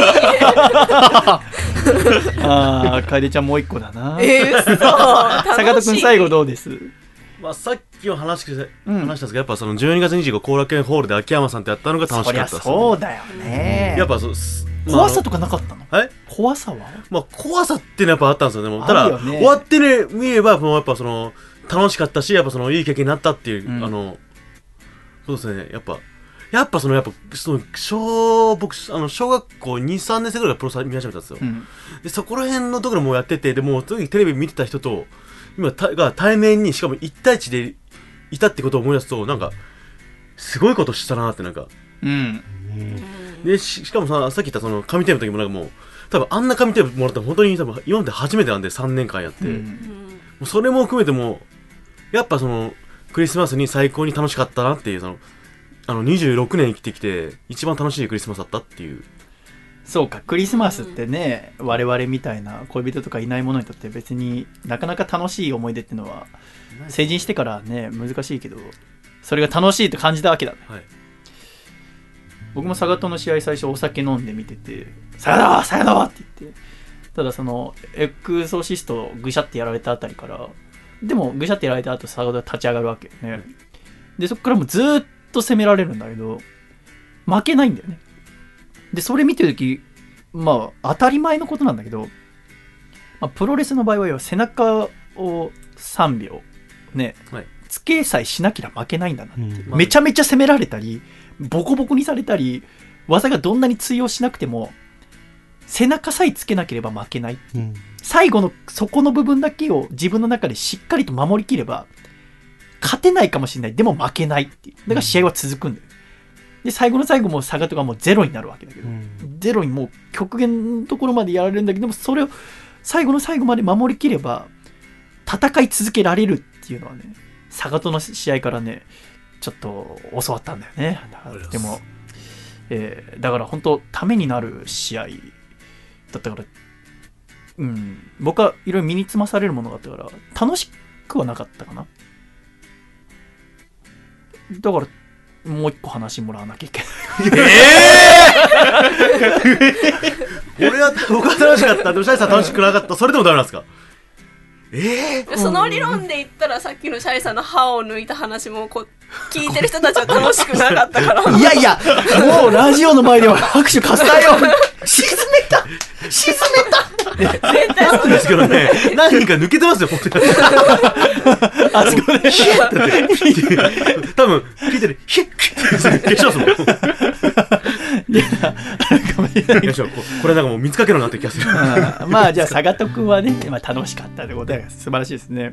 ああ楓ちゃんもう一個だな。えー、嘘。坂戸君最後どうです？まあ、さっきも話して、うん話したんですけどやっぱその12月25日後楽園ホールで秋山さんとやったのが楽しかったですそうだよね。やっぱそうす、怖さとかなかったの？はい怖さは？まあ怖さっていうのはやっぱあったんですよね。もうただ、ね終わってね見ればもうやっぱその楽しかったしやっぱそのいい経験になったっていう、うん。あのそうですね。やっぱやっぱそのやっぱその小僕あの小学校23年生ぐらいからプロサ見始めたんですよ、うん。でそこら辺のところもやっててでもう時テレビ見てた人と今たが対面にしかも1対1でいたってことを思い出すとなんかすごいことしたなってなんか。うん。でししかもささっき言ったその紙テープの時もなんかもう多分あんな紙テープもらったの本当に多分今まで初めてなんで3年間やって、もうん。うそれも含めてもやっぱそのクリスマスに最高に楽しかったなっていうそのあの26年生きてきて一番楽しいクリスマスだったっていう。そうかクリスマスってね我々みたいな恋人とかいない者にとって別になかなか楽しい思い出っていうのは成人してからね難しいけどそれが楽しいと感じたわけだはい僕も佐賀との試合最初お酒飲んで見てて「さよなら!さよなら!」って言ってただそのエクソシストぐしゃってやられたあたりからでもぐしゃってやられた後佐賀が立ち上がるわけよね。でそこからもうずーっと攻められるんだけど負けないんだよね。でそれ見てる時まあ当たり前のことなんだけど、まあ、プロレスの場合は背中を3秒ね、はい。つけさえしなければ負けないんだなって、うん。めちゃめちゃ攻められたりボコボコにされたり技がどんなに通用しなくても背中さえつけなければ負けない。うん。最後のそこの部分だけを自分の中でしっかりと守りきれば勝てないかもしれない。でも負けないって。いうだから試合は続くんだよ、で最後の最後も差がとかもうゼロになるわけだけど、ゼロにもう極限のところまでやられるんだけどでもそれを最後の最後まで守りきれば戦い続けられるっていうのはね佐賀との試合からねちょっと教わったんだよね。でも、えーだから本当ためになる試合だったからうん。僕はいろいろ身につまされるものがあったから楽しくはなかったかな。だからもう一個話もらわなきゃいけない。俺は僕は楽しかった。でもシャイさん楽しくなかった。それでもダメなんですか？ええその理論で言ったらさっきのシャイさんの歯を抜いた話もこう聞いてる人たちは楽しくなかったから いやいや、もうラジオの前では拍手喝采よ。沈めた沈めた絶対なんですけどね何人か抜けてますよ本当にあそこで。多分聞いてるヒッ消しますもんいや、ごめんなさいここれなんかもう見つかけろなって気がする。うんまあじゃあ、佐賀とくんはね、まあ、楽しかったってことで素晴らしいですね。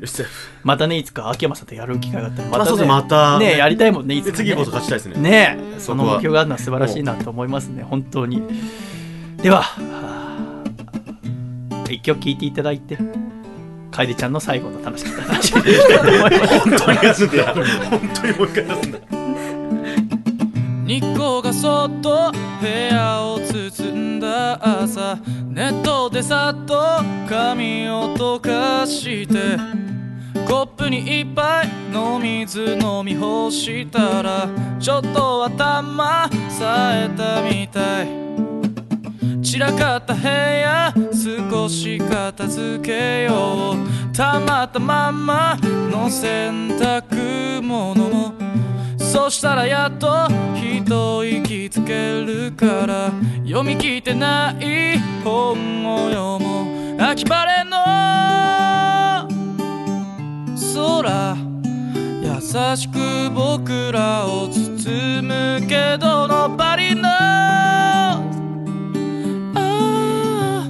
またね、いつか秋山さんとやる機会があったら、まあそうね、またね、やりたいもんね、いつか、ね。で次こそ勝ちたいですね。ねえ、その目標があるのは素晴らしいなと思いますね、本当に。では、はあ一曲聴いていただいて、楓ちゃんの最後の楽しかった話。本当に休んだ。本当にもう一回休んだ日光がそっと部屋を包んだ朝ネットでさっと髪を溶かしてコップに一杯の水飲み干したらちょっと頭冴えたみたい。散らかった部屋少し片付けよう。たまったまんまの洗濯物も。そしたらやっと一息つけるから。読み切ってない本を読もう。秋晴れの空。優しく僕らを包むけど Nobody knows あ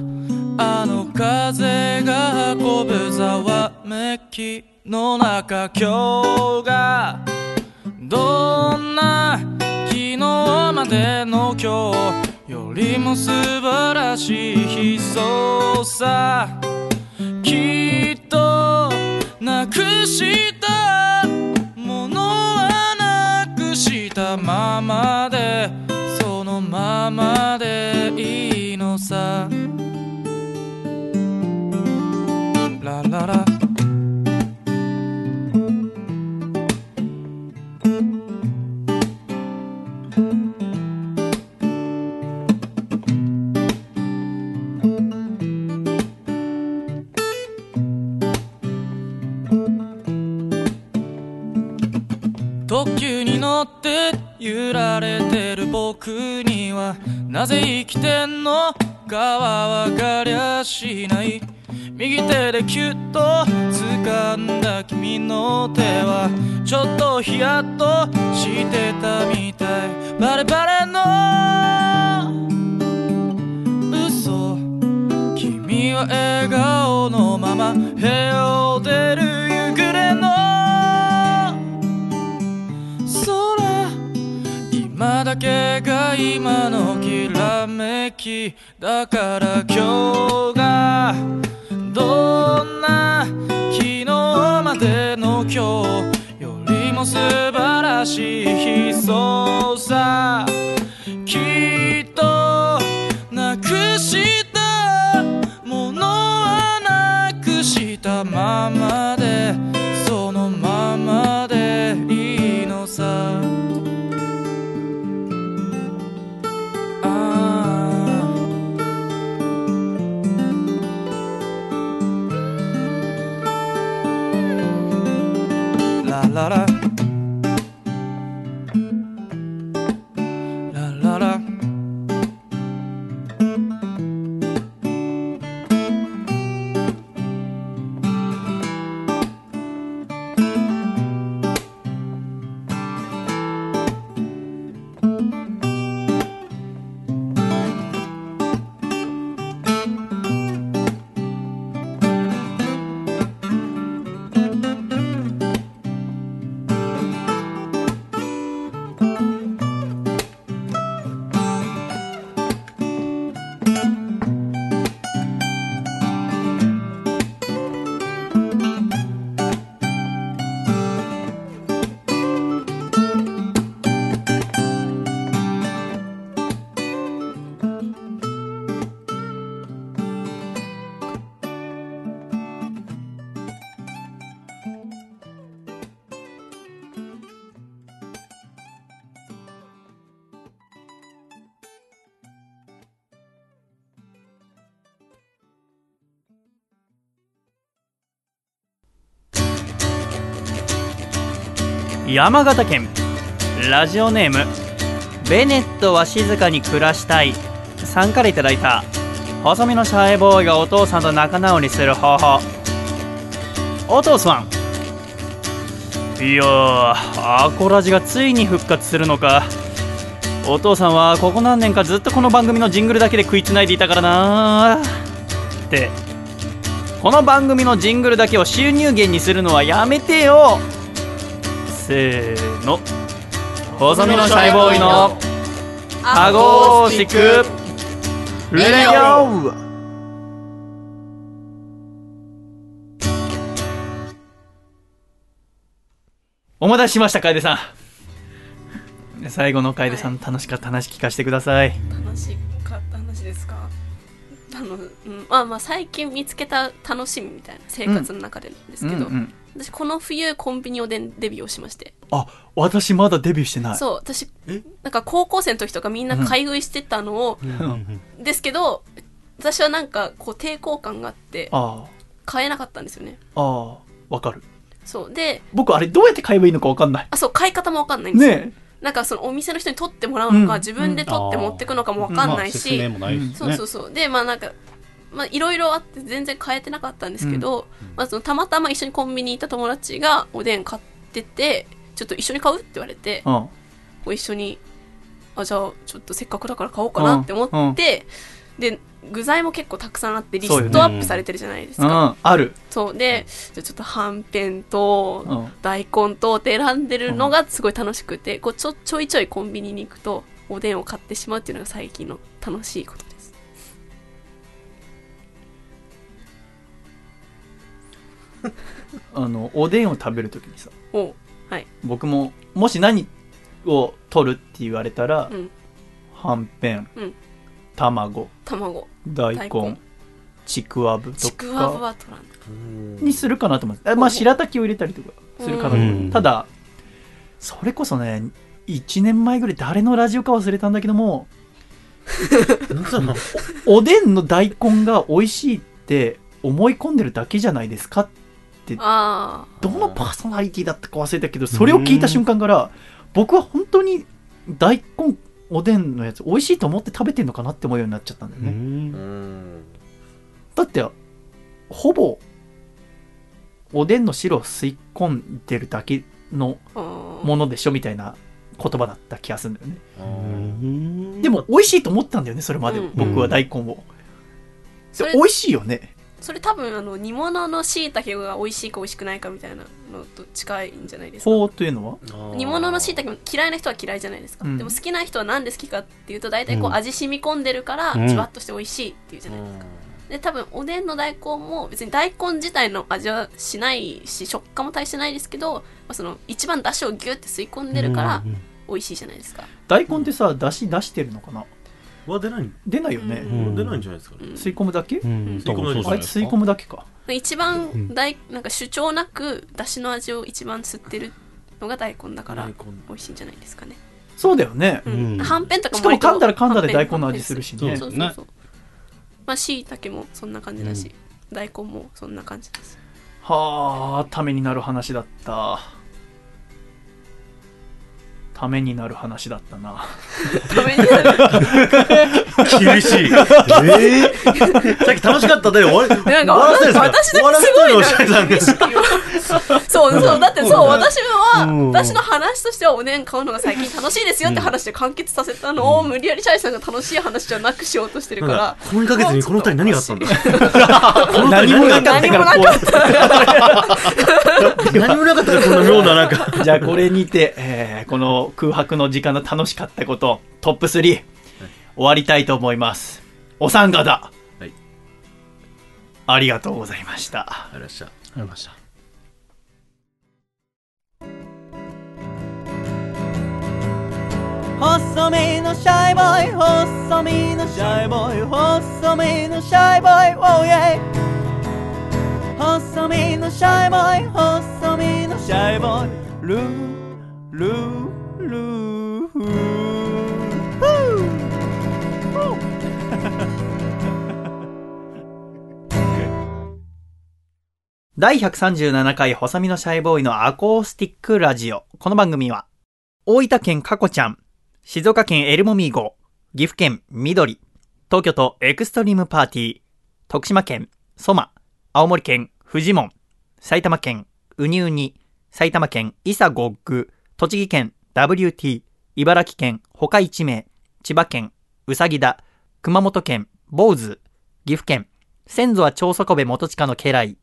ああの風が運ぶざわめきの中今日がどんな昨日までの今日よりも素晴らしい悲壮さ。きっとなくしたものはなくしたままでそのままでいいのさ。ラララ。特急に乗って揺られてる僕にはなぜ生きてんの？かは分かりゃしない。右手でキュッと掴んだ君の手はちょっとヒヤッとしてたみたい。バレバレの嘘。君は笑顔のまま部屋を出る夕暮れの今だけが今のきらめきだから今日がどんな昨日までの今日よりも素晴らしい悲壮さ。きっとなくしたものはなくしたままで。ーラ山形県。ラジオネームベネットは静かに暮らしたい。さんからいただいた。細身のシャイボーイがお父さんと仲直りする方法。お父さん。いやーアコラジがついに復活するのか。お父さんはここ何年かずっとこの番組のジングルだけで食いつないでいたからなって。この番組のジングルだけを収入源にするのはやめてよ。せーの。細身のシャイボーイのアゴーシック。レディオ。お待たせしました楓さん。最後の楓さん、楽しかった話聞かせてください。楽しかった話ですか？あの、うん、まあまあ最近見つけた楽しみみたいな生活の中でなんですけど、うんうん私この冬コンビニおでんデビューをしまして。あ私まだデビューしてない。そう私え？なんか高校生の時とかみんな買い食いしてたのを、うん。ですけど私はなんかこう抵抗感があってあ買えなかったんですよね。あああわかる。そうで僕あれどうやって買えばいいのかわかんない。あそう買い方もわかんないんですよ、ねなんかそのお店の人に取ってもらうのか、うん。自分で取って持ってくのかもわかんないし、まあ説明もないですね。そうそうそう。でまあなんかまあいろいろあって全然買えてなかったんですけど、まあ、そのたまたま一緒にコンビニにいた友達がおでん買っててちょっと一緒に買うって言われてうん。こう一緒にあじゃあちょっとせっかくだから買おうかなって思って、で具材も結構たくさんあってリストアップされてるじゃないですうか、ん。ある。そう。でじゃあちょっとはんぺんとうん。大根とって選んでるのがすごい楽しくてこうちょちょいちょいコンビニに行くとおでんを買ってしまうっていうのが最近の楽しいこと あのおでんを食べるときにさおはい。僕ももし何を取るって言われたら、うん。はんぺん、うん。卵卵。大根大根。ちくわぶとちくわぶかは取らんにするかなと思って。あまあ白滝を入れたりとかするかなと思って。うん。ただそれこそね1年前ぐらい誰のラジオか忘れたんだけども おでんの大根が美味しいって思い込んでるだけじゃないですかあどのパーソナリティだったか忘れたけどそれを聞いた瞬間から僕は本当に大根おでんのやつ美味しいと思って食べてんのかなって思うようになっちゃったんだよね、うん。だってほぼおでんの汁を吸い込んでるだけのものでしょみたいな言葉だった気がするんだよね。うん。でも美味しいと思ったんだよねそれまで、うん。僕は大根を、それで美味しいよねそれ多分あの煮物のしいたけが美味しいか美味しくないかみたいなのと近いんじゃないですか。というのは？煮物のしいたけも嫌いな人は嫌いじゃないですか、うん。でも好きな人は何で好きかっていうと大体こううん味染み込んでるからうん。じわっとして美味しいっていうじゃないですか、で多分おでんの大根も別に大根自体の味はしないし食感も大してないですけど、まあ、その一番だしをギュッて吸い込んでるから美味しいじゃないですか、大根ってさ出汁出してるのかな？は出ない出ないよね、うん。出ないんじゃないですか？ねうん。吸い込むだけ、うん。多分そうじゃないあいつ吸い込むだけか。一番大なんか主張なくだしの味を一番吸ってるのが大根だから大根。美味しいんじゃないですかね、そうだよね、はん。ぺん。とかしかも噛んだら噛んだで大根の味するしね。そうそうそう。まあしいたけもそんな感じだし、大根もそんな感じですはあためになる話だったためになる話だったな。ためになる。厳しい。えー？さっき楽しかったで終わり終なんか？私だけすごいなそうそうだってそう私は、うん。私の話としてはおでん買うのが最近楽しいですよって話で完結させたのを、無理やりシャイさんが楽しい話じゃなくしようとしてるかなんらかこの2ヶ月にこの2人何があったんだ？何もなかった。からこ何もなかったからこんな妙ななんか。うじゃあこれにて、えーこの空白の時間の楽しかったことトップ3、終わりたいと思います。お三方、はい。ありがとうございました。ありました。ありました。細身のシャイボーイ細身のシャイボーイ細身のシャイボーイ Oh yeah 細身のシャイボーイ細身のシャイボーイルールー第137回細身のシャイボーイのアコースティックラジオ。この番組は、大分県かこちゃん、静岡県エルモミーゴ、岐阜県緑、東京都エクストリームパーティー、徳島県ソマ、青森県フジモン、埼玉県ウニウニ、埼玉県イサゴッグ、栃木県 WT、茨城県他一名、千葉県うさぎだ、熊本県坊主、岐阜県先祖は長宗我部元親の家来、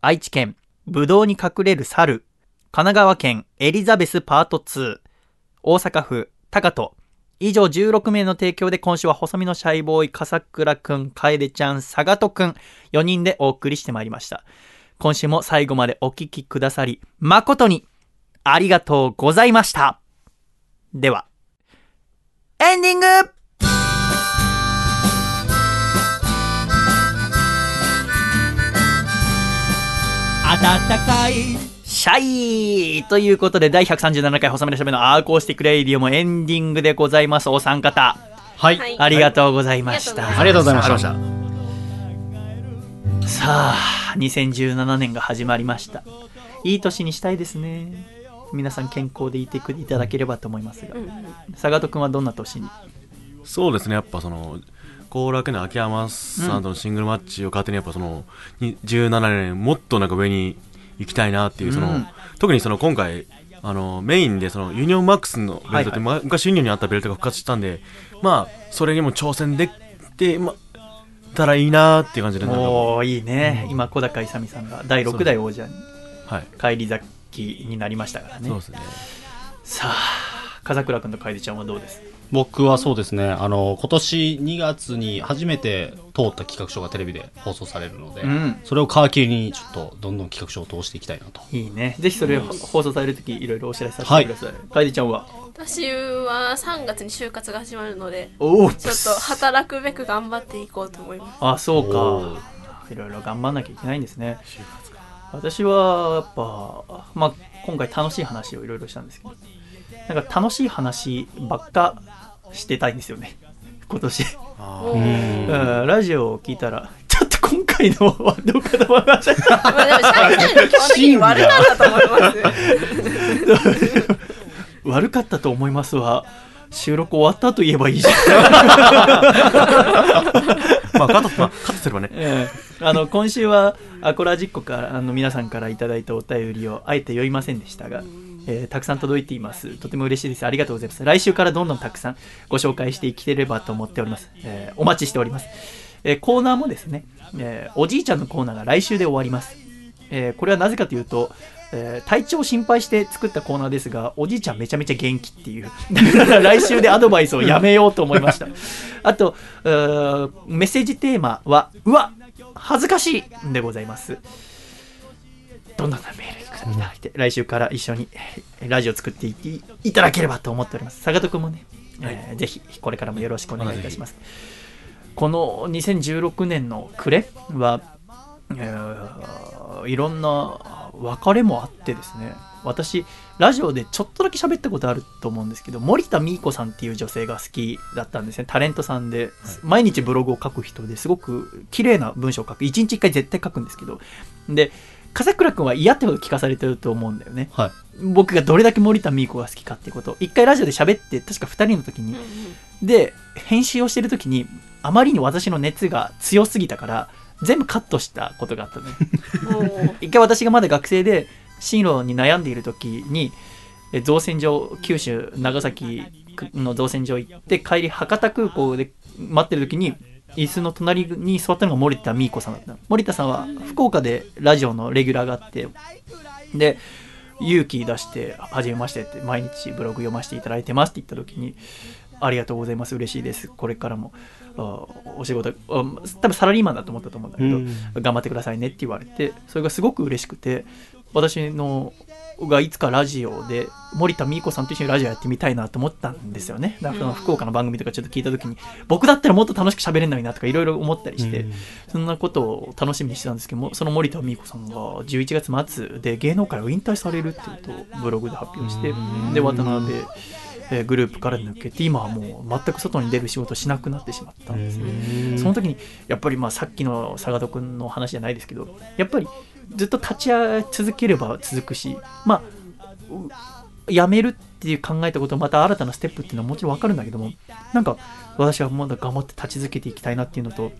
愛知県、ぶどうに隠れる猿、神奈川県、エリザベスパート2、大阪府、高戸、以上16名の提供で今週は細身のシャイボーイ、笠倉くん、楓ちゃん、佐賀とくん、4人でお送りしてまいりました。今週も最後までお聞きくださり、誠に、ありがとうございました。では、エンディング暖かいシャイということで、第137回細身のシャイボーイのアコースティックレイディオもエンディングでございます。お三方、はい、はいありがとうございました。はいありがとうございましたさあ、2017年が始まりました。いい年にしたいですね。皆さん健康でいていただければと思いますが。う。んうん佐賀とくんはどんな年に？そうですねやっぱその後楽園秋山さんとのシングルマッチを勝手にやっぱそのに17年もっとなんか上に行きたいなっていうその、うん。特にその今回あのメインでそのユニオンマックスのベルトって、はいま昔ユニオンにあったベルトが復活したんでまあそれにも挑戦できてまたらいいなっていう感じでなんか。おー、いいね。今、小高勇さんが第6代王者にはい。返り咲きになりましたからね。そう。ですね。さあ、風倉君と楓ちゃんはどうです？僕はそうですね、あの、今年2月に初めて通った企画書がテレビで放送されるので、うん。それを皮切りにちょっとどんどん企画書を通していきたいなと。いいね。ぜひそれを放送される時いろいろお知らせさせてください、楓ちゃんは？私は3月に就活が始まるのでちょっと働くべく頑張っていこうと思います。あそうおかいろいろ頑張んなきゃいけないんですね私はやっぱ、まあ、今回楽しい話をいろいろしたんですけどなんか楽しい話ばっかしてたいんですよね。今年、うん、ラジオを聞いたらちょっと今回のは どうかと思いました。まあでもシャイさんの基本的に悪かったと思います。悪かったと思いますは収録終わったと言えばいいじゃん。まあカット、まあ、カットすればね。ええあの今週はアコラジッコからあの皆さんからいただいたお便りをあえて読みませんでしたが、えーたくさん届いています。とても嬉しいです。ありがとうございます。来週からどんどんたくさんご紹介していければと思っております、えーお待ちしております、えーコーナーもですね、えおじいちゃんのコーナーが来週で終わります、えこれはなぜかというと、え体調を心配して作ったコーナーですがおじいちゃんめちゃめちゃ元気っていうだから来週でアドバイスをやめようと思いました。あとメッセージテーマはうわ恥ずかしいでございます。どんどんメールいただいて、来週から一緒にえーラジオ作っていただければと思っております。坂戸君もね、えーぜひこれからもよろしくお願いいたします。この2016年の暮れは、えーいろんな別れもあってですね私ラジオでちょっとだけ喋ったことあると思うんですけど森田美子さんっていう女性が好きだったんですね。タレントさんで、毎日ブログを書く人ですごく綺麗な文章を書く。一日一回絶対書くんですけど。で笠倉君は嫌ってこと聞かされてると思うんだよね。はい。僕がどれだけ森田美子が好きかってこと。を一回ラジオで喋って確か2人の時に。で編集をしてる時にあまりに私の熱が強すぎたから全部カットしたことがあったのね。一回私がまだ学生で進路に悩んでいる時に造船所九州長崎の造船所行って帰り博多空港で待ってる時に椅子の隣に座ったのが森田美子さんだった森田さんは福岡でラジオのレギュラーがあってで勇気出して「はじめまして」って毎日ブログ読ませていただいてますって言った時に「ありがとうございます嬉しいです。これからも。お仕事あ多分サラリーマンだと思ったと思うんだけど、うん。頑張ってくださいねって言われてそれがすごく嬉しくて私のがいつかラジオで森田美子さんと一緒にラジオやってみたいなと思ったんですよね。だからその福岡の番組とかちょっと聞いた時に僕だったらもっと楽しく喋れるのになとかいろいろ思ったりして、そんなことを楽しみにしてたんですけどもその森田美子さんが11月末で芸能界を引退されるっていうことをブログで発表してで渡辺えーグループから抜けて今はもう全く外に出る仕事をしなくなってしまったんですね。その時にやっぱりまあさっきの坂戸君の話じゃないですけどやっぱりずっと立ち会い続ければ続くしまあうやめるっていう考えたことまた新たなステップっていうのはもちろん分かるんだけどもなんか私はまだ頑張って立ち続けていきたいなっていうのと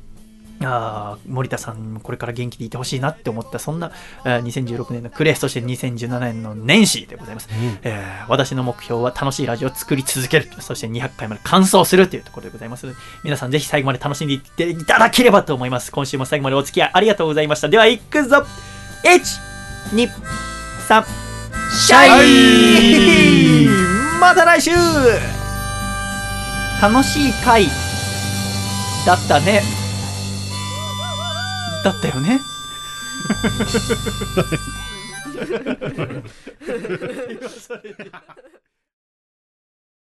あー森田さんにもこれから元気でいてほしいなって思ったそんな、えー2016年のクレスそして2017年の年始でございます、えー私の目標は楽しいラジオを作り続けるそして200回まで完走するというところでございます皆さんぜひ最後まで楽しんでいっていただければと思います。今週も最後までお付き合いありがとうございました。では行くぞ。123シャイ。また来週。楽しい回だったねだったよね。